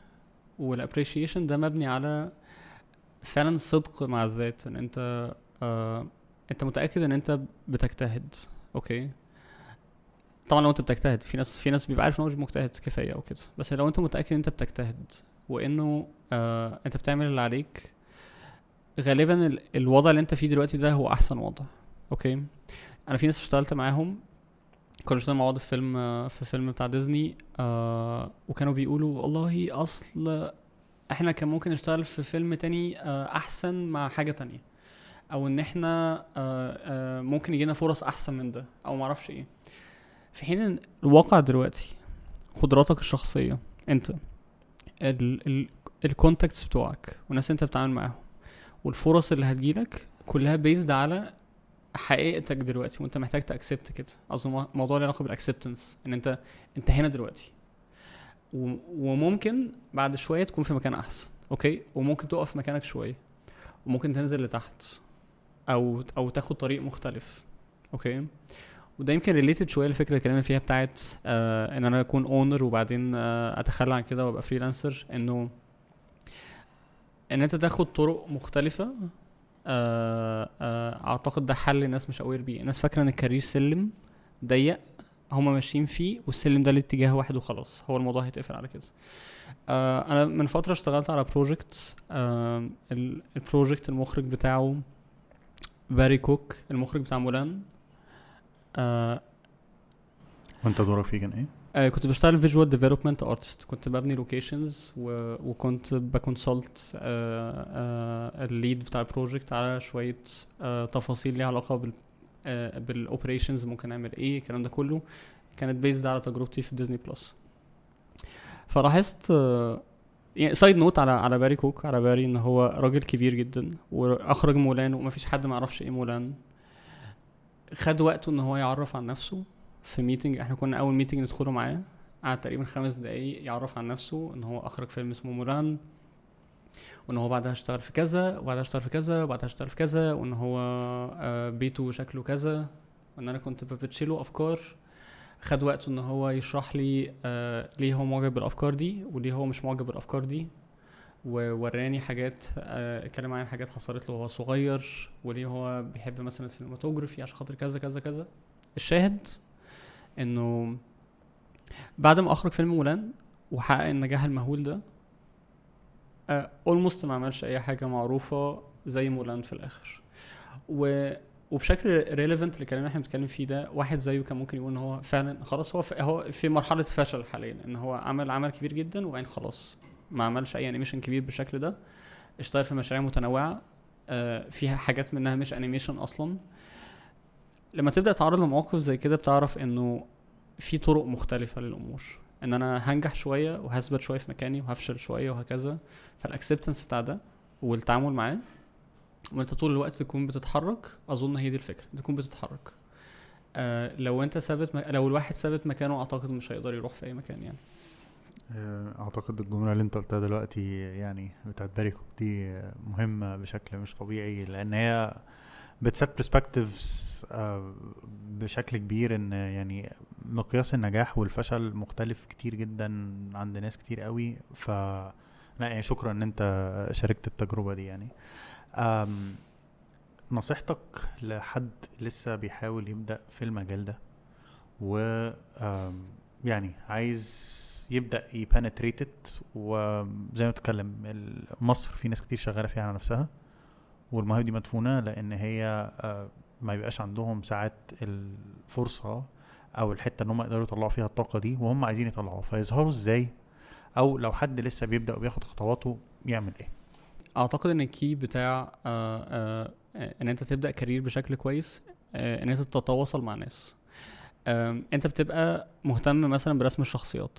وال appreciation ده مبني على فعلا صدق مع الذات إن أنت آه أنت متأكد إن أنت بتجتهد. okay. طبعا لو أنت بتجتهد في ناس في ناس بيبقى عارف إن هو مش مجتهد كفاية أو كده. بس لو أنت متأكد إن أنت بتجتهد وإنه آه أنت بتعمل اللي عليك غالبا ال- الوضع اللي أنت فيه دلوقتي ده هو أحسن وضع. أوكي؟ أنا في ناس اشتغلت معاهم. كنا اشتغلنا مع بعض في فيلم آه، في فيلم بتاع ديزني آه وكانوا بيقولوا والله أصل إحنا كان ممكن نشتغل في فيلم تاني آه أحسن مع حاجة تانية. أو إن إحنا آه آه ممكن يجينا فرص أحسن من ده أو معرفش إيه. في حين إن الواقع دلوقتي قدراتك الشخصية أنت ال ال ال contacts بتوعك والناس أنت بتتعامل معاهم والفرص اللي هتجيلك كلها based على حقيقتك دلوقتي وأنت محتاج ت accept كده. اظن مو- موضوع له علاقة بال acceptance إن أنت أنت هنا دلوقتي. وممكن بعد شوية تكون في مكان أحسن okay؟ وممكن تقف مكانك شوية وممكن تنزل لتحت. أو أو تاخد طريق مختلف. okay؟ وده يمكن related شوية للفكره اللي اتكلمنا فيها بتاعت آه إن أنا أكون owner وبعدين آه أتخلى عن كده وأبقى freelancer إنه إن أنت تاخد طرق مختلفة آه آه أعتقد ده حل الناس مش aware بيه. الناس فاكرة إن ال career سلم ضيق هما ماشيين فيه والسلم ده لاتجاه واحد وخلاص. هو الموضوع هيتقفل على كده. آه أنا من فترة اشتغلت على project آه ال- ال project المخرج بتاعه باري كوك المخرج بتاع مولان. آه وانت دورك فيه كان إيه؟ آه كنت بشتغل visual development artist كنت ببني locations وكنت ب consult آه آه ال lead بتاع ال project على شوية آه تفاصيل ليها علاقة بال آه بال operations ممكن نعمل إيه الكلام ده كله. كانت based على تجربتي في ديزني بلس فلاحظت آه يعني side note على على باري كوك على باري إن هو راجل كبير جدا وأخرج مولان ومفيش حد ما يعرفش إيه مولان. خد وقته إن هو يعرف عن نفسه في meeting إحنا كنا أول meeting ندخله معاه قعد تقريبا خمس دقايق يعرف عن نفسه إن هو أخرج فيلم اسمه مولان وإن هو بعدها اشتغل في كذا وبعدها اشتغل في كذا وبعدها اشتغل في كذا وإن هو آه، بيته شكله كذا وإن أنا كنت ب pitch يله افكار خد وقته ان هو يشرح لي آه ليه هو معجب بالأفكار دي وليه هو مش معجب بالأفكار دي ووراني حاجات آه، اتكلم عن حاجات حصلت له وهو صغير وليه هو بيحب مثلا ال cinematography عشان خاطر كذا كذا كذا. الشاهد انه بعد ما أخرج فيلم مولان وحقق النجاح المهول ده almost ما عملش أي حاجة معروفة زي مولان في الآخر. و وبشكل relevant للكلام اللي إحنا بنتكلم فيه ده واحد زيه كان ممكن يقول إن هو فعلا خلاص هو هو في مرحلة فشل حاليا إن هو عمل عمل كبير جدا وبعدين خلاص ما عملش أي animation كبير بالشكل ده اشتغل في مشاريع متنوعة آه، فيها حاجات منها مش animation أصلا. لما تبدأ تعرض لمواقف زي كده بتعرف إنه في طرق مختلفة للأمور. إن أنا هنجح شوية وهثبت شوية في مكاني وهفشل شوية وهكذا فال acceptance بتاع ده والتعامل معاه وانت طول الوقت تكون بتتحرك أظن هي دي الفكرة تكون بتتحرك. آه لو انت ثابت م... لو الواحد ثابت مكانه أعتقد مش هيقدر يروح في أي مكان يعني. آه، أعتقد الجملة اللي انت قلتها دلوقتي يعني بتاعت باري كوك دي مهمة بشكل مش طبيعي لأن هي بت set perspectives بشكل كبير إن يعني مقياس النجاح والفشل مختلف كتير جدا عند ناس كتير قوي. ف لا يعني شكرا إن انت شاركت التجربة دي يعني. نصيحتك لحد لسه بيحاول يبدأ في المجال ده؟ و يعني عايز يبدأ ي penetrate وزي ما بتتكلم ال- مصر في ناس كتير شغالة فيها على نفسها والمواهب دي مدفونة لأن هي ما يبقاش عندهم ساعات الفرصة أو الحتة إن هم يقدروا يطلعوا فيها الطاقة دي وهم عايزين يطلعوها. فيظهروا إزاي؟ أو لو حد لسه بيبدأ وبياخد خطواته يعمل إيه؟ أعتقد إن الكي بتاع آه آه إن أنت تبدأ كارير بشكل كويس آه إن أنت تتواصل مع ناس أنت بتبقى مهتم مثلا برسم الشخصيات.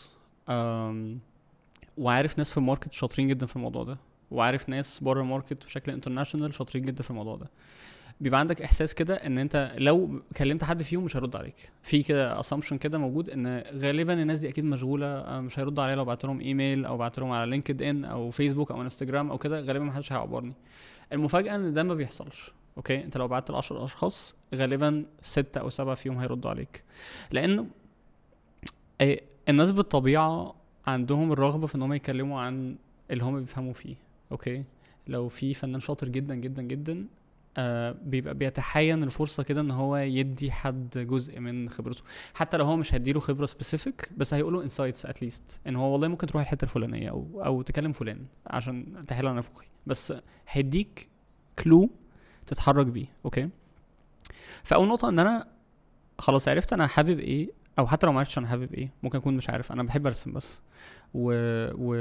وعارف ناس في ال market شاطرين جدا في الموضوع ده. وعارف ناس بره ال market بشكل international شاطرين جدا في الموضوع ده. بيبقى عندك إحساس كده إن أنت لو كلمت حد فيهم مش هيرد عليك. في كده assumption كده موجود إن غالبا الناس دي أكيد مشغولة آه، مش هيرد عليا لو بعت لهم ايميل أو بعت لهم على لينكد ان أو فيسبوك أو انستجرام أو كده غالبا ما حدش هيعبرني. المفاجأة إن ده ما بيحصلش okay؟ أنت لو بعت ل 10 أشخاص غالبا ستة أو سبعة فيهم هيردوا عليك. لأنه أي- الناس بالطبيعة عندهم الرغبة في إن هم يتكلموا عن اللي هم بيفهموا فيه okay؟ لو في فنان شاطر جدا جدا جدا آه بيبقى بيتحين الفرصة كده إن هو يدي حد جزء من خبرته. حتى لو هو مش هيديله خبرة specific بس هيقوله insights at least إن هو والله ممكن تروح الحتة الفلانية أو أو تكلم فلان عشان تحل على نفوخي بس هيديك clue تتحرك بيه okay فأول نقطة إن أنا خلاص عرفت أنا حابب إيه أو حتى لو ما عرفتش أنا حابب إيه ممكن أكون مش عارف أنا بحب أرسم بس. و... و...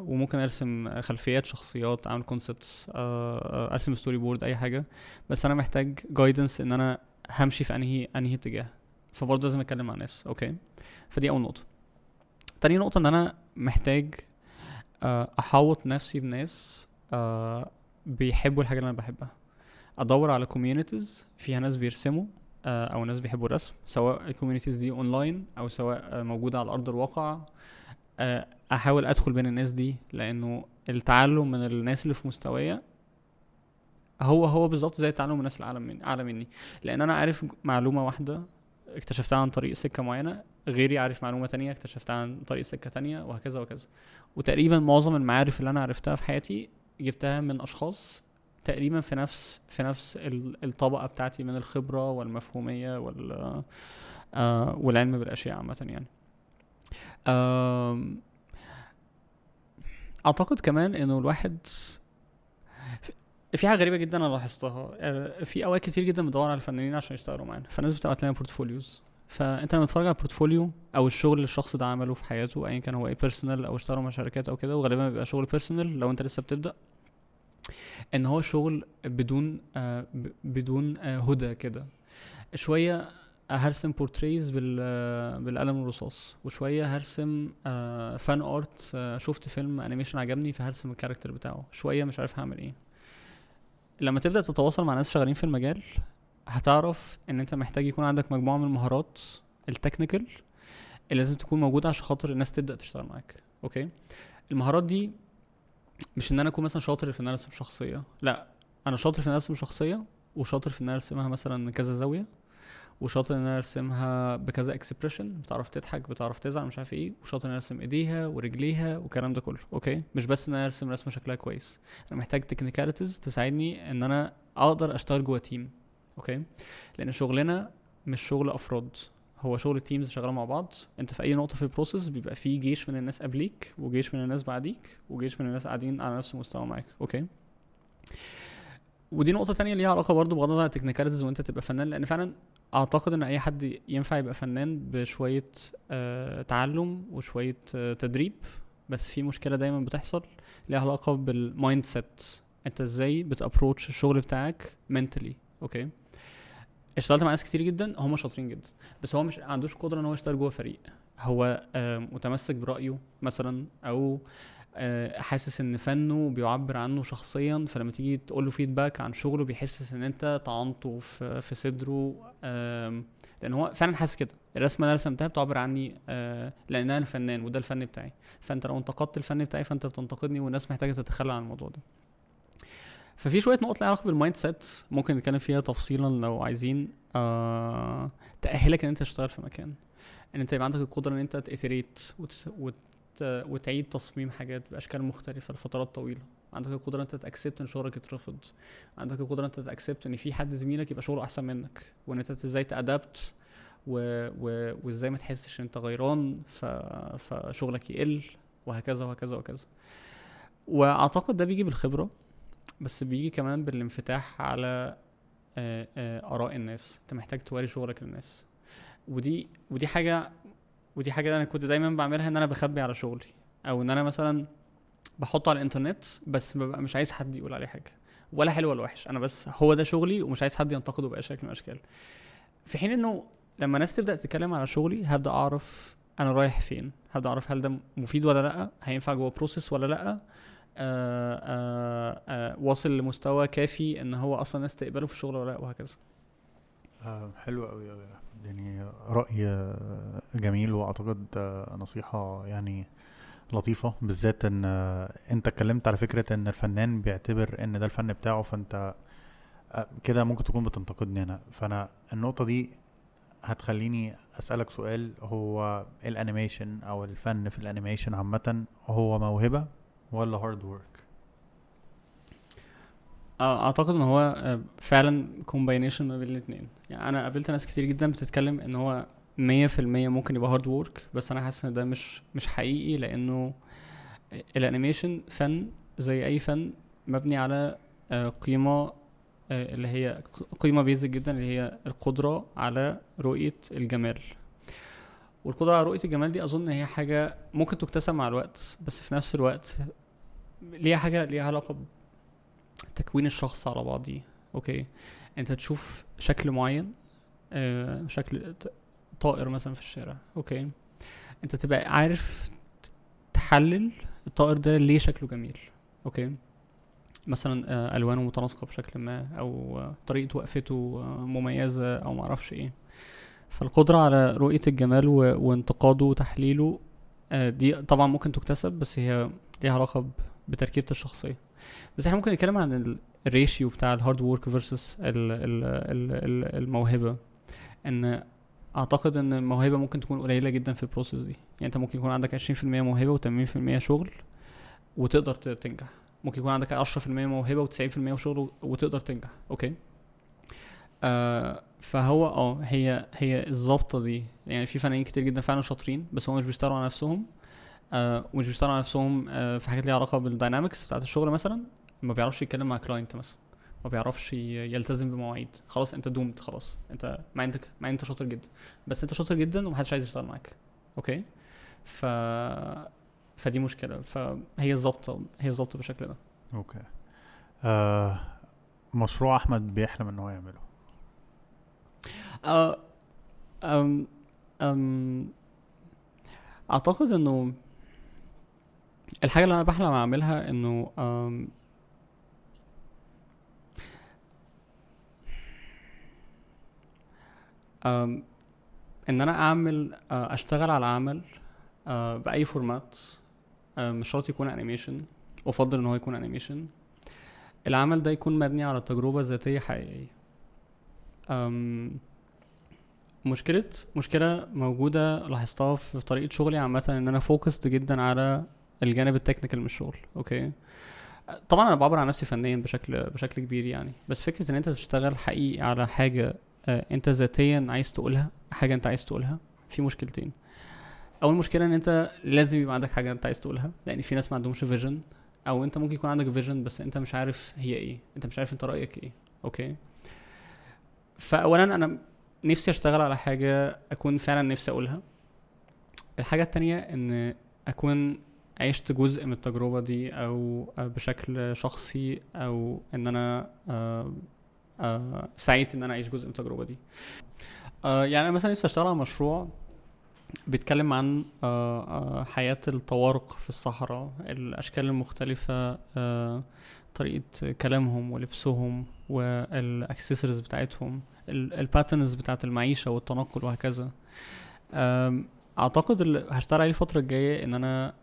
وممكن أرسم خلفيات شخصيات أعمل concepts أرسم storyboard أي حاجة. بس أنا محتاج guidance إن أنا همشي في أنهي أنهي اتجاه. فبرضه لازم أتكلم مع ناس okay؟ فدي أول نقطة. تاني نقطة إن أنا محتاج آه، أحوط نفسي بناس آه، بيحبوا الحاجة اللي أنا بحبها. أدور على communities فيها ناس بيرسموا آه، أو ناس بيحبوا الرسم سواء ال communities دي اونلاين أو سواء آه، موجودة على أرض الواقع. آه، أحاول أدخل بين الناس دي لأنه التعلم من الناس اللي في مستوايا هو هو بالظبط زي التعلم من الناس الاعلى من اعلى مني. لأن أنا عارف معلومة واحدة اكتشفتها عن طريق سكة معينة غيري عارف معلومة تانية اكتشفتها عن طريق سكة تانية وهكذا وهكذا. وتقريبا معظم المعارف اللي أنا عرفتها في حياتي جبتها من أشخاص تقريبا في نفس في نفس ال- الطبقة بتاعتي من الخبرة والمفهومية وال آه والعلم بالأشياء عامة يعني. آم، أعتقد كمان إنه الواحد في حاجة غريبة جدا أنا لاحظتها. آه، في أوقات كتير جدا بندور على الفنانين عشان يشتغلوا معانا. فالناس بتبعت لنا بورتفوليوز فأنت لما تتفرج على ال portfolio أو الشغل اللي الشخص ده عمله في حياته ايا كان هو إيه personal أو اشتغلوا مع شركات أو كده وغالبا بيبقى شغل personal لو أنت لسه بتبدأ. إن هو شغل بدون آه بدون آه هدى كده. شوية هرسم portraits آه، بالقلم الرصاص وشوية هرسم آه fan art آه شفت فيلم animation عجبني فهرسم ال character بتاعه. شوية مش عارف هعمل إيه. لما تبدأ تتواصل مع ناس شغالين في المجال هتعرف إن أنت محتاج يكون عندك مجموعة من المهارات ال technical اللي لازم تكون موجودة عشان خاطر الناس تبدأ تشتغل معاك. okay؟ المهارات دي مش إن أنا أكون مثلا شاطر في إن أنا أرسم شخصية. لا أنا شاطر في إن أنا أرسم شخصية وشاطر في إن أنا أرسمها مثلا من كذا زاوية وشاطر إن أنا أرسمها بكذا expression بتعرف تضحك بتعرف تزعل مش عارف إيه وشاطر إن أنا أرسم إيديها ورجليها والكلام ده كله okay؟ مش بس إن أنا أرسم رسمة شكلها كويس. أنا محتاج technicalities تساعدني إن أنا أقدر أشتغل جوه team okay؟ لأن شغلنا مش شغل أفراد. هو شغل teams شغاله مع بعض. انت في أي نقطة في ال process بيبقى في جيش من الناس قبليك وجيش من الناس بعديك وجيش من الناس قاعدين على نفس المستوى معاك. okay ودي نقطة تانية ليها علاقة برضو بغض النظر عن ال technicalities وانت تبقى فنان لأن فعلا أعتقد إن أي حد ينفع يبقى فنان بشوية آه تعلم وشوية آه تدريب. بس في مشكلة دايما بتحصل ليها علاقة بال mindset. أنت إزاي بت approach الشغل بتاعك mentally okay اشتغلت مع ناس كتير جدا هم شاطرين جدا. بس هو مش عندوش قدرة إن هو يشتغل جوه فريق. هو آه متمسك برأيه مثلا أو آه، حاسس إن فنه بيعبر عنه شخصيا فلما تيجي تقول له feedback عن شغله بيحس إن أنت طعنته في في صدره. لأن هو فعلا حاسس كده. الرسمة اللي أنا رسمتها بتعبر عني آه، لأن أنا الفنان وده الفن بتاعي. فأنت لو انتقدت الفن بتاعي فأنت بتنتقدني والناس محتاجة تتخلى عن الموضوع ده. ففي شوية نقط لها علاقة بال mindset ممكن نتكلم فيها تفصيلا لو عايزين. آه تأهلك إن أنت تشتغل في مكان إن أنت يبقى عندك القدرة إن أنت ت iterate وت... وت... وتعيد تصميم حاجات بأشكال مختلفة لفترات طويلة. عندك القدرة أنت ت accept إن شغلك يترفض. عندك القدرة أنت ت accept إن في حد زميلك يبقى شغله أحسن منك وإن أنت إزاي ت adapt و... و... وإزاي ما تحسش إن أنت غيران ف... فشغلك يقل وهكذا وهكذا وهكذا. وأعتقد ده بيجي بالخبرة. بس بيجي كمان بالانفتاح على آه، آه، آراء الناس. انت محتاج توري شغلك للناس. ودي ودي حاجة ودي حاجة أنا كنت دايما بعملها إن أنا بخبي على شغلي. أو إن أنا مثلا بحطه على الإنترنت بس ببقى مش عايز حد يقول عليه حاجة. ولا حلو ولا وحش. أنا بس هو ده شغلي ومش عايز حد ينتقده بأي شكل من الأشكال. في حين إنه لما ناس تبدأ تتكلم على شغلي هبدأ أعرف أنا رايح فين. هبدأ أعرف هل ده مفيد ولا لأ هينفع جوه process ولا لأ. واصل لمستوى كافي إن هو أصلا الناس تقبله في الشغل ولا لا وهكذا. آه حلو قوي قوي يعني آه، جميل وأعتقد آه، نصيحة يعني لطيفة بالذات إن آه، أنت اتكلمت على فكرة إن الفنان بيعتبر إن ده الفن بتاعه فأنت آه، كده ممكن تكون بتنتقدني أنا. فأنا النقطة دي هتخليني أسألك سؤال هو ال animation أو الفن في ال animation عامة هو موهبة؟ ولا hard work أعتقد إن هو فعلا combination ما بين الاثنين يعني أنا قابلت ناس كتير جدا بتتكلم إن هو مية في المية ممكن يبقى hard work بس أنا حاسس إن ده مش مش حقيقي لأنه ال animation فن زي أي فن مبني على قيمة اللي هي قيمة basic جدا اللي هي القدرة على رؤية الجمال. والقدرة على رؤية الجمال دي أظن هي حاجة ممكن تكتسب مع الوقت بس في نفس الوقت ليها حاجة ليها علاقة تكوين الشخص على بعضيه okay. أنت تشوف شكل معين آه شكل طائر مثلا في الشارع. okay. أنت تبقى عارف تحلل الطائر ده ليه شكله جميل. okay. مثلا آه ألوانه متناسقة بشكل ما أو طريقة وقفته آه مميزة أو معرفش إيه. فالقدرة على رؤية الجمال. وانتقاده وتحليله آه دي طبعا ممكن تكتسب بس هي ليها علاقة. بتركيبه الشخصية. بس إحنا ممكن نتكلم عن ال- الريشيو بتاع ال hard work versus الموهبة. إن أعتقد إن الموهبة ممكن تكون قليلة جدا في ال process دي. يعني أنت ممكن يكون عندك 20% موهبة و80% شغل وتقدر تنجح. ممكن يكون عندك 10% موهبة و90% شغل وتقدر تنجح. okay؟ آه فهو آه هي هي الظبطه دي. يعني في فنانين كتير جدا فعلا شاطرين بس هم مش بيشتغلوا على نفسهم. ومش بيشتغلوا على نفسهم آه في حاجات ليها علاقة بال dynamics بتاعت الشغل مثلا ما بيعرفش يتكلم مع client مثلا. ما بيعرفش يلتزم بمواعيد. خلاص أنت doomed خلاص. أنت مع انت مع أنت شاطر جدا. بس أنت شاطر جدا ومحدش عايز يشتغل معاك. okay؟ ف فدي مشكلة. فهي الظابطه هي الظابطه بالشكل ده. أوكي. آه مشروع أحمد بيحلم إن هو يعمله. أه أم أم أعتقد إنه الحاجة اللي أنا بحلم أعملها إنه أم إن أنا أعمل أه، أشتغل على عمل أه، بأي format أه، مش شرط يكون animation أفضل إن هو يكون animation العمل ده يكون مبني على تجربة ذاتية حقيقية. أم مشكلة مشكلة موجودة لاحظتها في طريقة شغلي عامة إن أنا focused جدا على الجانب ال technical من الشغل okay. طبعا أنا بعبر عن نفسي فنيا بشكل بشكل كبير يعني. بس فكرة إن أنت تشتغل حقيقي على حاجة آه، أنت ذاتيا عايز تقولها حاجة أنت عايز تقولها في مشكلتين. أول مشكلة إن أنت لازم يبقى عندك حاجة أنت عايز تقولها لأن في ناس ما عندهمش vision أو أنت ممكن يكون عندك vision بس أنت مش عارف هي إيه. أنت مش عارف أنت رأيك إيه. okay. فاولا أنا نفسي أشتغل على حاجة أكون فعلا نفسي أقولها. الحاجة التانية إن أكون عشت جزء من التجربة دي أو بشكل شخصي أو إن أنا آه، آه، سعيت إن أنا أعيش جزء من التجربة دي. آه، يعني أنا مثلا نفسي أشتغل على مشروع بيتكلم عن حياة الطوارق في الصحراء الأشكال المختلفة طريقة كلامهم ولبسهم والأكسسوارز بتاعتهم ال patterns بتاعت المعيشة والتنقل وهكذا. أعتقد اللي هشتغل عليه الفترة الجاية إن أنا آه،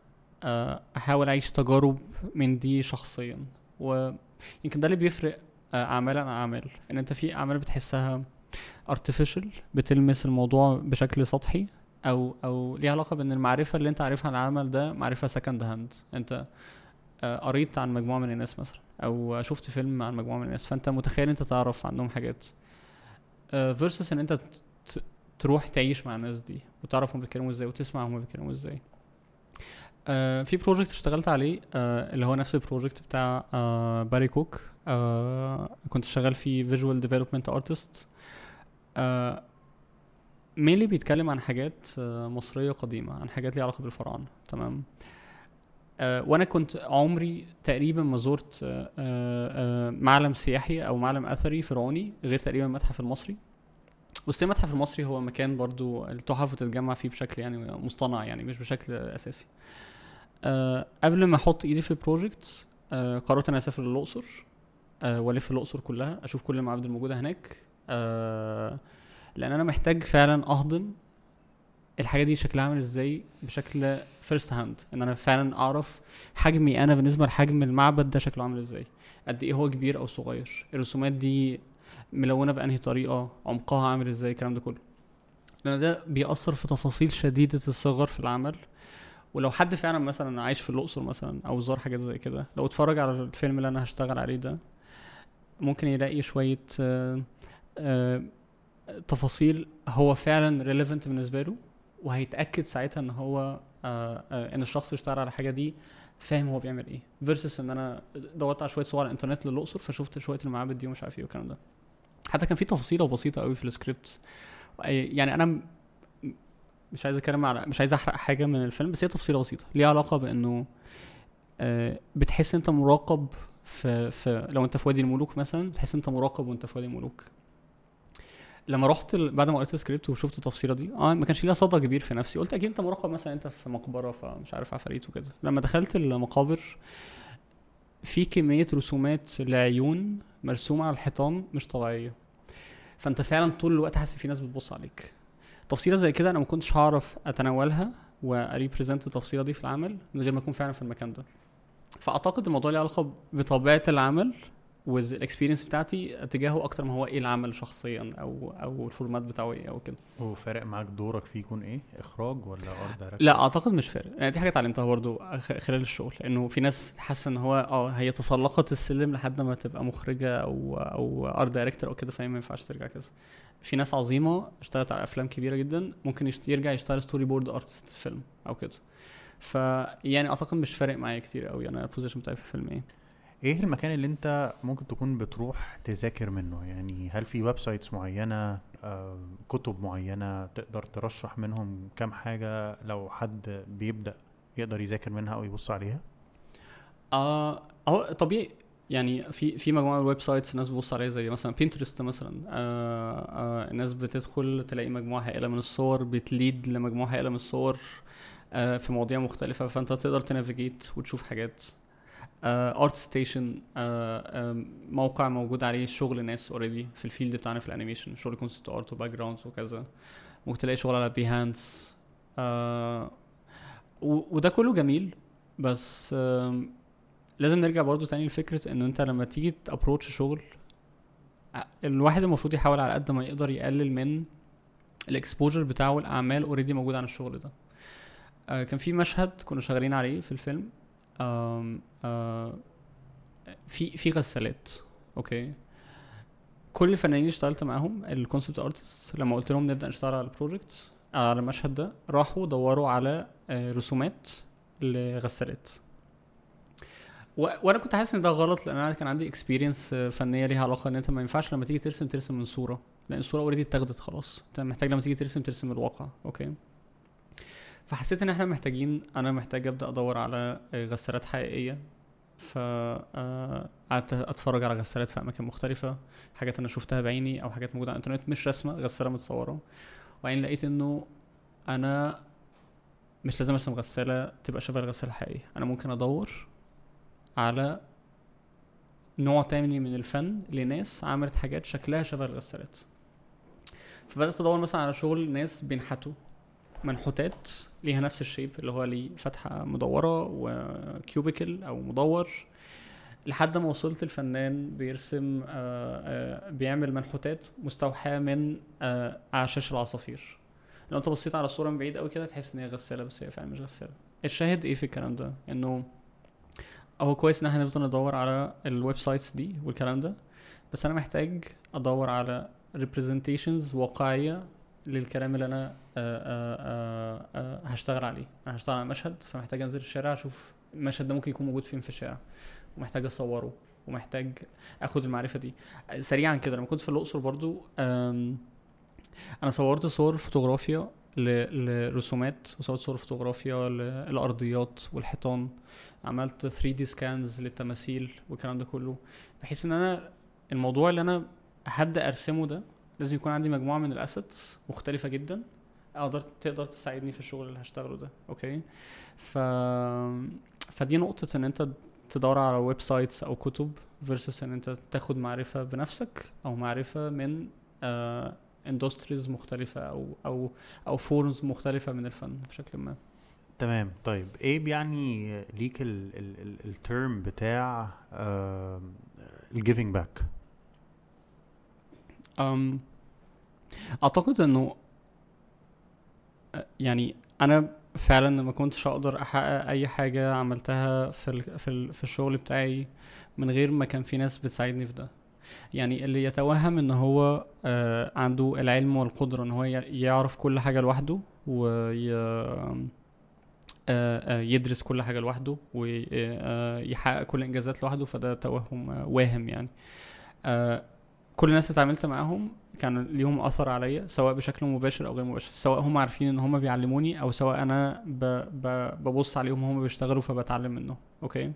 أحاول أعيش تجارب من دي شخصيا ويمكن ده اللي بيفرق آه، اعمال عن أعمال. إن أنت في أعمال بتحسها artificial بتلمس الموضوع بشكل سطحي أو أو ليها علاقة بإن المعرفة اللي أنت عارفها عن العمل ده معرفة second hand أنت آه، قريت عن مجموعة من الناس مثلا أو شفت فيلم عن مجموعة من الناس فأنت متخيل أنت تعرف عنهم حاجات. versus إن أنت تروح تعيش مع الناس دي وتعرف هم بيتكلموا إزاي وتسمع هم بيتكلموا إزاي. آه في project اشتغلت عليه آه اللي هو نفس ال project بتاع آه باري كوك آه كنت شغال فيه visual development artist mainly بيتكلم عن حاجات آه مصرية قديمة عن حاجات ليها علاقة بالفراعنة. تمام؟ آه وأنا كنت عمري تقريبا ما زرت معلم سياحي أو معلم أثري فرعوني غير تقريبا المتحف المصري. بس المتحف المصري هو مكان برضو التحف بتتجمع فيه بشكل يعني مصطنع يعني مش بشكل أساسي. آه قبل ما أحط إيدي في ال project آه قررت ان أسافر للأقصر آه وألف الأقصر كلها أشوف كل المعابد الموجودة هناك آه لأن أنا محتاج فعلا أهضم الحاجة دي شكلها عامل إزاي بشكل first hand إن أنا فعلا أعرف حجمي أنا بالنسبة لحجم المعبد ده شكله عامل إزاي قد إيه هو كبير أو صغير الرسومات دي ملونة بأنهي طريقة عمقها عامل إزاي الكلام ده كله. لأن ده بيأثر في تفاصيل شديدة الصغر في العمل ولو حد فعلا مثلا عايش في الأقصر مثلا أو زار حاجات زي كده لو اتفرج على الفيلم اللي أنا هشتغل عليه ده ممكن يلاقي شوية آه، آه، تفاصيل هو فعلا ريليفنت بالنسبة له وهيتأكد ساعتها إن هو آه، إن الشخص اللي اشتغل على الحاجة دي فاهم هو بيعمل إيه. versus إن أنا دورت على شوية صور على الإنترنت للأقصر فشفت شوية المعابد دي ومش عارف إيه والكلام ده. حتى كان في تفاصيل بسيطة قوي في السكريبت يعني أنا مش عايز أتكلم على مش عايز أحرق حاجة من الفيلم بس هي تفصيلة بسيطة. ليها علاقة بإنه آه بتحس أنت مراقب في, في لو أنت في وادي الملوك مثلا بتحس أنت مراقب وأنت في وادي الملوك. لما رحت بعد ما قريت السكريبت وشفت التفصيلة دي آه ما كانش ليها صدى كبير في نفسي. قلت أكيد أنت مراقب مثلا أنت في مقبرة فمش عارف عفاريت وكده. لما دخلت المقابر في كمية رسومات لعيون مرسومة على الحيطان مش طبيعية. فأنت فعلا طول الوقت حاسس في ناس بتبص عليك. تفصيلة زي كده أنا ما كنتش هعرف أتناولها وا represent التفصيلة دي في العمل من غير ما أكون فعلا في المكان ده. فأعتقد الموضوع له علاقة بطبيعة العمل وال experience بتاعتي تجاهه أكتر ما هو إيه العمل شخصيا أو أو ال format بتاعه إيه أو كده. وفارق معاك دورك فيه يكون إيه؟ إخراج ولا art لا أعتقد مش فارق. يعني دي حاجة اتعلمتها برضو خلال الشغل انه في ناس حاسة إن هو آه هي تسلقت السلم لحد ما تبقى مخرجة أو أو art director أو كده فهي ما ينفعش ترجع كذا في ناس عظيمة اشتغلت على أفلام كبيرة جدا ممكن يرجع يشتغل storyboard artist في فيلم أو كده. فيعني أعتقد مش فارق معايا كتير قوي أنا ال position بتاعي في الفيلم إيه. إيه المكان اللي أنت ممكن تكون بتروح تذاكر منه؟ يعني هل في websites معينة آه، كتب معينة تقدر ترشح منهم كام حاجة لو حد بيبدأ يقدر يذاكر منها أو يبص عليها؟ آه هو طبيعي. يعني في في مجموعة ال websites الناس بتبص عليها زي مثلا بينترست مثلا. آه آه الناس بتدخل تلاقي مجموعة هائلة من الصور بت lead لمجموعة هائلة من الصور آه في مواضيع مختلفة. فأنت تقدر ت navigate وتشوف حاجات. Art uh, Station uh, موقع موجود عليه شغل ناس already في ال field بتاعنا في ال animation شغل concept art و backgrounds وكذا. ممكن تلاقي شغل على Behance uh, وده كله جميل بس uh, لازم نرجع برضو تاني لفكرة إن أنت لما تيجي ت approach شغل الواحد المفروض يحاول على قد ما يقدر يقلل من ال exposure بتاعه الاعمال already موجود عن الشغل ده. آه كان في مشهد كنا شغالين عليه في الفيلم. آم في في غسالات أوكي؟ كل الفنانين اللي اشتغلت معاهم ال concept artist لما قلت لهم نبدأ نشتغل على ال project على المشهد ده راحوا دوروا على رسومات لغسالات. و... وأنا كنت حاسس إن ده غلط لأن أنا كان عندي experience فنية ليها علاقة إن أنت ما ينفعش لما تيجي ترسم ترسم من صورة. لأن الصورة already اتاخدت خلاص. أنت محتاج لما تيجي ترسم ترسم الواقع okay؟ فحسيت إن إحنا محتاجين أنا محتاج أبدأ أدور على غسالات حقيقية ف آه، أتفرج على غسالات في أماكن مختلفة حاجات أنا شفتها بعيني أو حاجات موجودة على الإنترنت مش رسمة غسالة متصورة. وبعدين لقيت إنه أنا مش لازم أرسم غسالة تبقى شبه الغسالة الحقيقية. أنا ممكن أدور على نوع تاني من الفن لناس عملت حاجات شكلها شبه الغسالات. فبدأت أدور مثلا على شغل ناس بينحتوا. منحوتات ليها نفس الشيب اللي هو ليه فتحه مدورة وكيوبيكل أو مدور. لحد ما وصلت الفنان بيرسم آه، آه، بيعمل منحوتات مستوحاة من آه، أعشاش العصافير. لو انت بصيت على الصورة من بعيد قوي كده تحس إن هي غسالة بس هي فعلا مش غسالة. الشاهد إيه في الكلام ده؟ إنه هو كويس إن إحنا نفضل ندور على ال websites دي والكلام ده بس أنا محتاج أدور على representations واقعية للكلام اللي أنا آآ آآ آآ هشتغل عليه. أنا هشتغل على مشهد فمحتاج أنزل الشارع أشوف المشهد ده ممكن يكون موجود فين في الشارع. ومحتاج أصوره ومحتاج أخد المعرفة دي. سريعا كده لما كنت في الأقصر برضو أنا صورت صور فوتوغرافيا لرسومات وصورت صور فوتوغرافيا للأرضيات والحيطان. عملت 3D scans للتماثيل والكلام ده كله. بحيث إن أنا الموضوع اللي أنا هبدأ أرسمه ده لازم يكون عندي مجموعة من ال assets مختلفة جدا. أقدر تقدر تساعدني في الشغل اللي هشتغله ده. okay؟ ف فدي نقطة إن أنت تدور على websites أو كتب versus إن أنت تاخد معرفة بنفسك أو معرفة من industries مختلفة أو أو أو forms مختلفة من الفن بشكل ما. تمام. طيب إيه يعني ليك ال term بتاع ال giving back أم أعتقد إنه يعني أنا فعلا ما كنتش أقدر أحقق أي حاجة عملتها في ال في ال في الشغل بتاعي من غير ما كان في ناس بتساعدني في ده. يعني اللي يتوهم إن هو آه عنده العلم والقدرة إن هو يعرف كل حاجة لوحده وي آه، آه، يدرس كل حاجة لوحده ويحقق كل الانجازات لوحده فده توهم واهم يعني. كل الناس اللي اتعاملت معاهم كان ليهم أثر عليا سواء بشكل مباشر أو غير مباشر سواء هم عارفين إن هم بيعلموني أو سواء أنا ب... ب... ببص عليهم هم بيشتغلوا فبتعلم منهم okay؟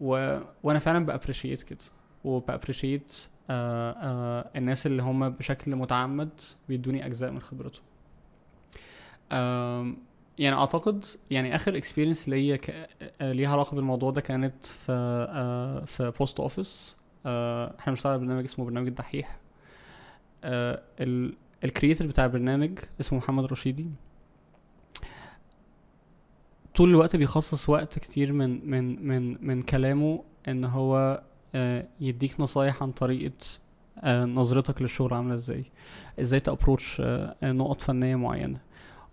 و... وأنا فعلا ب appreciate كده وب appreciate آه آه الناس اللي هم بشكل متعمد بيدوني أجزاء من خبرتهم. يعني أعتقد يعني آخر experience ليا ك... آه، ليها علاقة بالموضوع ده كانت في في Post Office آه إحنا بنشتغل على برنامج اسمه برنامج الدحيح. آه ال... ال creator بتاع البرنامج اسمه محمد رشيدي. طول الوقت بيخصص وقت كتير من من من من كلامه ان هو آه يديك نصايح عن طريقة آه نظرتك للشغل عاملة إزاي. إزاي ت approach آه نقط فنية معينة.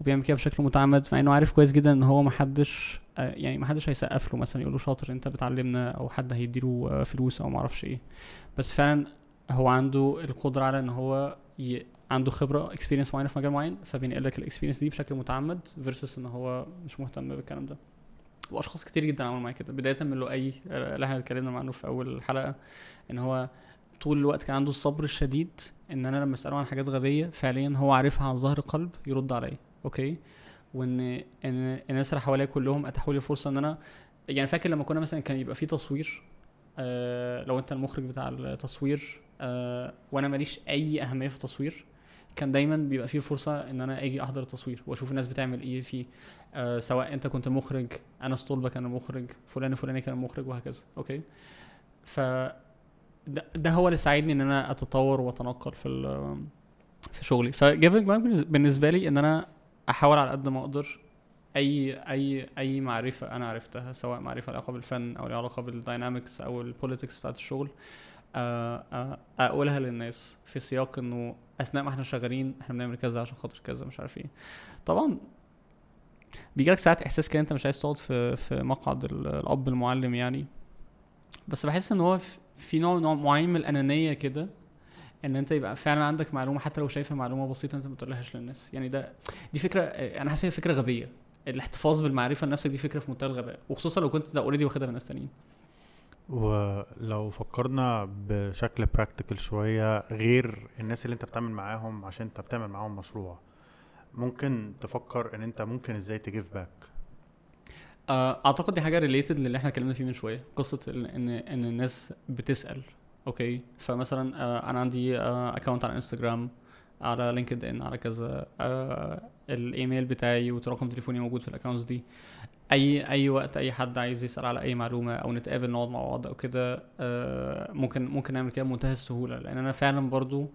وبيعمل كده بشكل متعمد مع انه عارف كويس جدا ان هو محدش آه، يعني محدش هيسقف له مثلا يقول له شاطر انت بتعلمنا أو حد هيديله آه، فلوس أو معرفش إيه. بس فعلا هو عنده القدرة على إن هو ي... عنده خبرة experience معينة في مجال معين فبينقل لك ال experience دي بشكل متعمد versus إن هو مش مهتم بالكلام ده. وأشخاص كتير جدا عملوا معايا كده. بداية من لؤي آه، اللي إحنا اتكلمنا عنه في أول الحلقة إن هو طول الوقت كان عنده الصبر الشديد إن أنا لما أسأله عن حاجات غبية فعليا هو عارفها عن ظهر قلب يرد عليا. أوكي؟ وإن إن الناس اللي حواليا كلهم أتاحوا لي فرصة إن أنا يعني فاكر لما كنا مثلا كان يبقى في تصوير آه لو أنت المخرج بتاع التصوير آه وأنا ماليش أي أهمية في التصوير كان دايما بيبقى فيه فرصة إن أنا أجي أحضر التصوير وأشوف الناس بتعمل إيه فيه آه سواء أنت كنت مخرج انس طلبه كان المخرج فلان فلاني كان المخرج وهكذا okay؟ ف ده, ده هو اللي ساعدني إن أنا أتطور وأتنقل في في شغلي. ف giving back بالنسبة لي إن أنا أحاول على قد ما أقدر أي أي أي معرفة أنا عرفتها سواء معرفة لها علاقة بالفن أو لها علاقة بال dynamics أو ال politics بتاعت الشغل آه، آه، أقولها للناس في سياق إنه أثناء ما إحنا شغالين إحنا بنعمل كذا عشان خاطر كذا مش عارف إيه. طبعا بيجيلك ساعات إحساس كده أنت مش عايز تقعد في في مقعد ال- الأب المعلم يعني. بس بحس إن هو في نوع نوع معين من الأنانية كده إن أنت يبقى فعلا عندك معلومة حتى لو شايفها معلومة بسيطة أنت ما تقولهاش للناس. يعني ده دي فكرة أنا حاسس هي فكرة غبية. الاحتفاظ بالمعرفة لنفسك دي فكرة في منتهى الغباء وخصوصا لو كنت already واخدها من ناس تانيين. ولو فكرنا بشكل practical شوية غير الناس اللي أنت بتعمل معاهم عشان أنت بتعمل معاهم مشروع ممكن تفكر إن أنت ممكن إزاي ت give back آه، أعتقد دي حاجة related للي إحنا اتكلمنا فيه من شوية قصة إن إن, الناس بتسأل. okay فمثلا آه، أنا عندي account على انستجرام على لينكد ان على كذا آه، الإيميل بتاعي ورقم تليفوني موجود في ال accounts دي. أي أي وقت أي حد عايز يسأل على أي معلومة أو نتقابل نقعد مع بعض أو كده آه، ممكن ممكن نعمل كده بمنتهى السهولة. لأن أنا فعلا برضو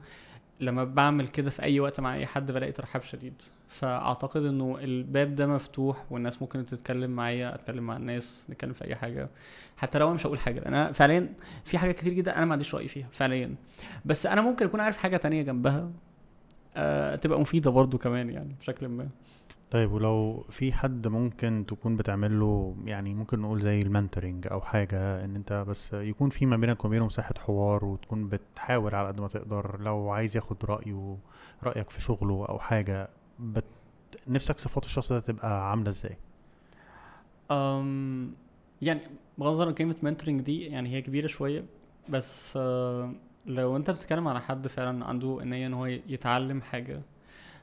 لما بعمل كده في أي وقت مع أي حد بلاقي ترحاب شديد. فأعتقد إنه الباب ده مفتوح والناس ممكن تتكلم معايا أتكلم مع الناس نتكلم في أي حاجة. حتى لو أنا مش هقول حاجة أنا فعليا في حاجات كتير جدا أنا ما عنديش رأي فيها فعليا. بس أنا ممكن أكون عارف حاجة تانية جنبها آه تبقى مفيدة برضو كمان يعني بشكل ما. طيب ولو في حد ممكن تكون بتعمل له يعني ممكن نقول زي المنتورنج أو حاجة إن أنت بس يكون في ما بينك وبينه مساحة حوار وتكون بتحاول على قد ما تقدر. لو عايز ياخد رأيه رأيك في شغله أو حاجة بت... نفسك صفات الشخص ده تبقى عاملة إزاي؟ أم يعني بغض النظر عن كلمة mentoring دي يعني هي كبيرة شوية بس آه، لو أنت بتتكلم على حد فعلا عنده نية إن هو يتعلم حاجة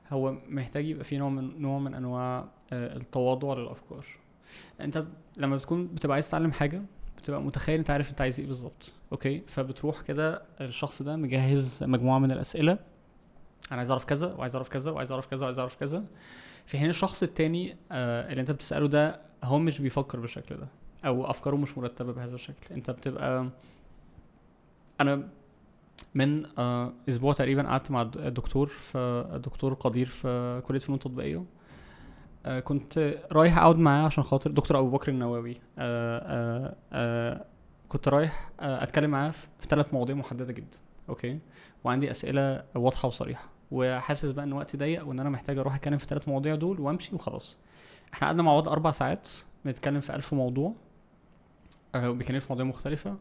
هو محتاج يبقى فيه نوع من نوع من أنواع آه، التواضع للأفكار. أنت لما بتكون بتبقى عايز تتعلم حاجة بتبقى متخيل أنت عارف أنت عايز إيه بالظبط okay؟ فبتروح كده الشخص ده مجهز مجموعة من الأسئلة. أنا عايز أعرف كذا وعايز أعرف كذا وعايز أعرف كذا وعايز أعرف كذا. في حين الشخص التاني آه اللي أنت بتسأله ده هو مش بيفكر بالشكل ده أو أفكاره مش مرتبة بهذا الشكل. أنت بتبقى أنا من آه أسبوع تقريبا قعدت مع الدكتور فالدكتور قدير في كلية فنون تطبيقية. آه كنت رايح أقعد معاه عشان خاطر دكتور أبو بكر النووي. آه كنت رايح أتكلم معاه في ثلاث مواضيع محددة جدا أوكي؟ وعندي أسئلة واضحة وصريحة. وحاسس بقى إن وقتي ضيق وإن أنا محتاج أروح أتكلم في الثلاث مواضيع دول وأمشي وخلاص. إحنا قعدنا مع بعض أربع ساعات بنتكلم في ألف موضوع وبنتكلم في مواضيع مختلفة. و-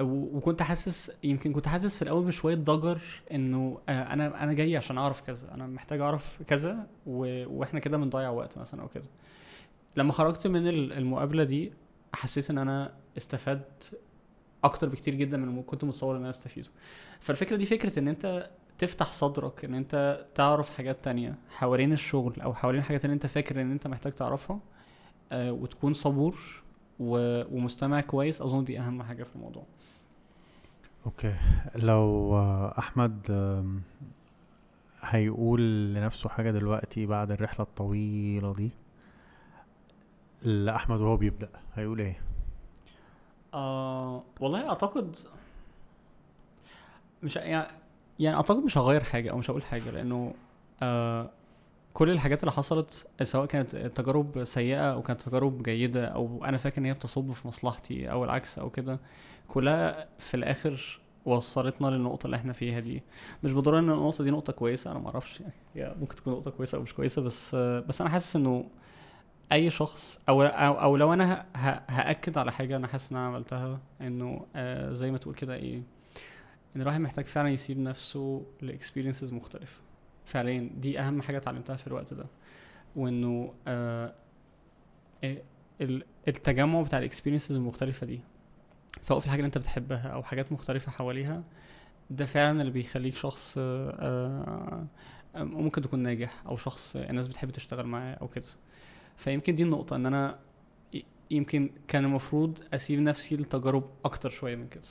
وكنت حاسس يمكن كنت حاسس في الأول بشوية ضجر إنه آه، أنا أنا جاي عشان أعرف كذا أنا محتاج أعرف كذا. وإحنا كده بنضيع وقت مثلا أو كده لما خرجت من ال- المقابلة دي حسيت إن أنا استفدت أكتر بكتير جدا من اللي كنت متصور إن أنا أستفيده فالفكرة دي فكرة إن أنت تفتح صدرك إن أنت تعرف حاجات تانية حوالين الشغل أو حوالين حاجات اللي أنت فاكر إن أنت محتاج تعرفها آه وتكون صبور. ومستمع كويس أظن دي أهم حاجة في الموضوع أوكي. لو أحمد هيقول لنفسه حاجة دلوقتي بعد الرحلة الطويلة دي لأحمد وهو بيبدأ هيقول إيه؟ آه والله أعتقد مش يعني يعني أعتقد مش هغير حاجة أو مش هقول حاجة لأنه آه كل الحاجات اللي حصلت سواء كانت تجارب سيئة أو كانت تجارب جيدة أو أنا فاكر إن هي بتصب في مصلحتي أو العكس أو كده كلها في الآخر وصلتنا للنقطة اللي إحنا فيها دي. مش بالضرورة إن النقطة دي نقطة كويسة أنا معرفش. يعني هي ممكن تكون نقطة كويسة أو مش كويسة بس بس أنا حاسس إنه أي شخص أو أو, أو لو أنا هأكد على حاجة أنا حاسس إن أنا عملتها إنه آه زي ما تقول كده إيه إن الواحد محتاج فعلا يسيب نفسه ل experiences مختلفة. فعليا دي أهم حاجة اتعلمتها في الوقت ده وإنه آه إيه ال- التجمع بتاع ال experiences المختلفة دي سواء في الحاجة اللي أنت بتحبها أو حاجات مختلفة حواليها ده فعلا اللي بيخليك شخص آه آه ممكن تكون ناجح أو شخص الناس بتحب تشتغل معاه أو كده. فيمكن دي النقطة إن أنا يمكن كان المفروض أسيب نفسي لتجارب أكتر شوية من كده.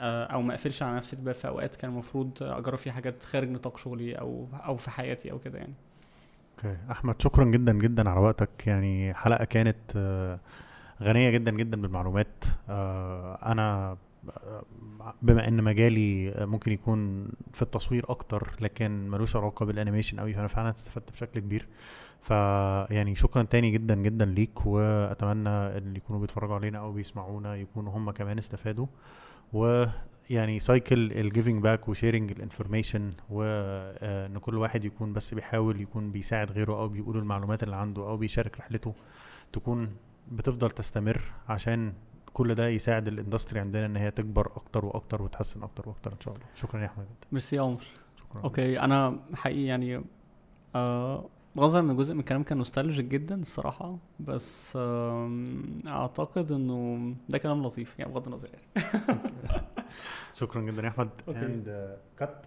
أو ما اقفلش على نفسي الباب في أوقات كان المفروض أجرب فيها حاجات خارج نطاق شغلي أو أو في حياتي أو كده يعني. أوكي. أحمد شكرا جدا جدا على وقتك. يعني حلقة كانت آه، غنية جدا جدا بالمعلومات. آه، أنا آه، بما إن مجالي آه، ممكن يكون في التصوير أكتر لكن ملوش علاقة بال animation قوي فأنا فعلا استفدت بشكل كبير. فيعني شكرا تاني جدا جدا ليك وأتمنى اللي يكونوا بيتفرجوا علينا أو بيسمعونا يكونوا هم كمان استفادوا. و يعني cycle ال giving back و sharing ال information وان كل واحد يكون بس بيحاول يكون بيساعد غيره أو بيقول المعلومات اللي عنده أو بيشارك رحلته تكون بتفضل تستمر عشان كل ده يساعد ال industry عندنا إن هي تكبر أكتر وأكتر وتحسن أكتر وأكتر إن شاء الله. شكرا يا أحمد. ميرسي يا عمر. شكرا. okay أنا حقيقي يعني آه بغض النظر إن جزء من الكلام كان nostalgic جدا الصراحة بس أعتقد إنه ده كلام لطيف يعني بغض النظر يعني. *laughs* شكرا جدا يا أحمد. and cut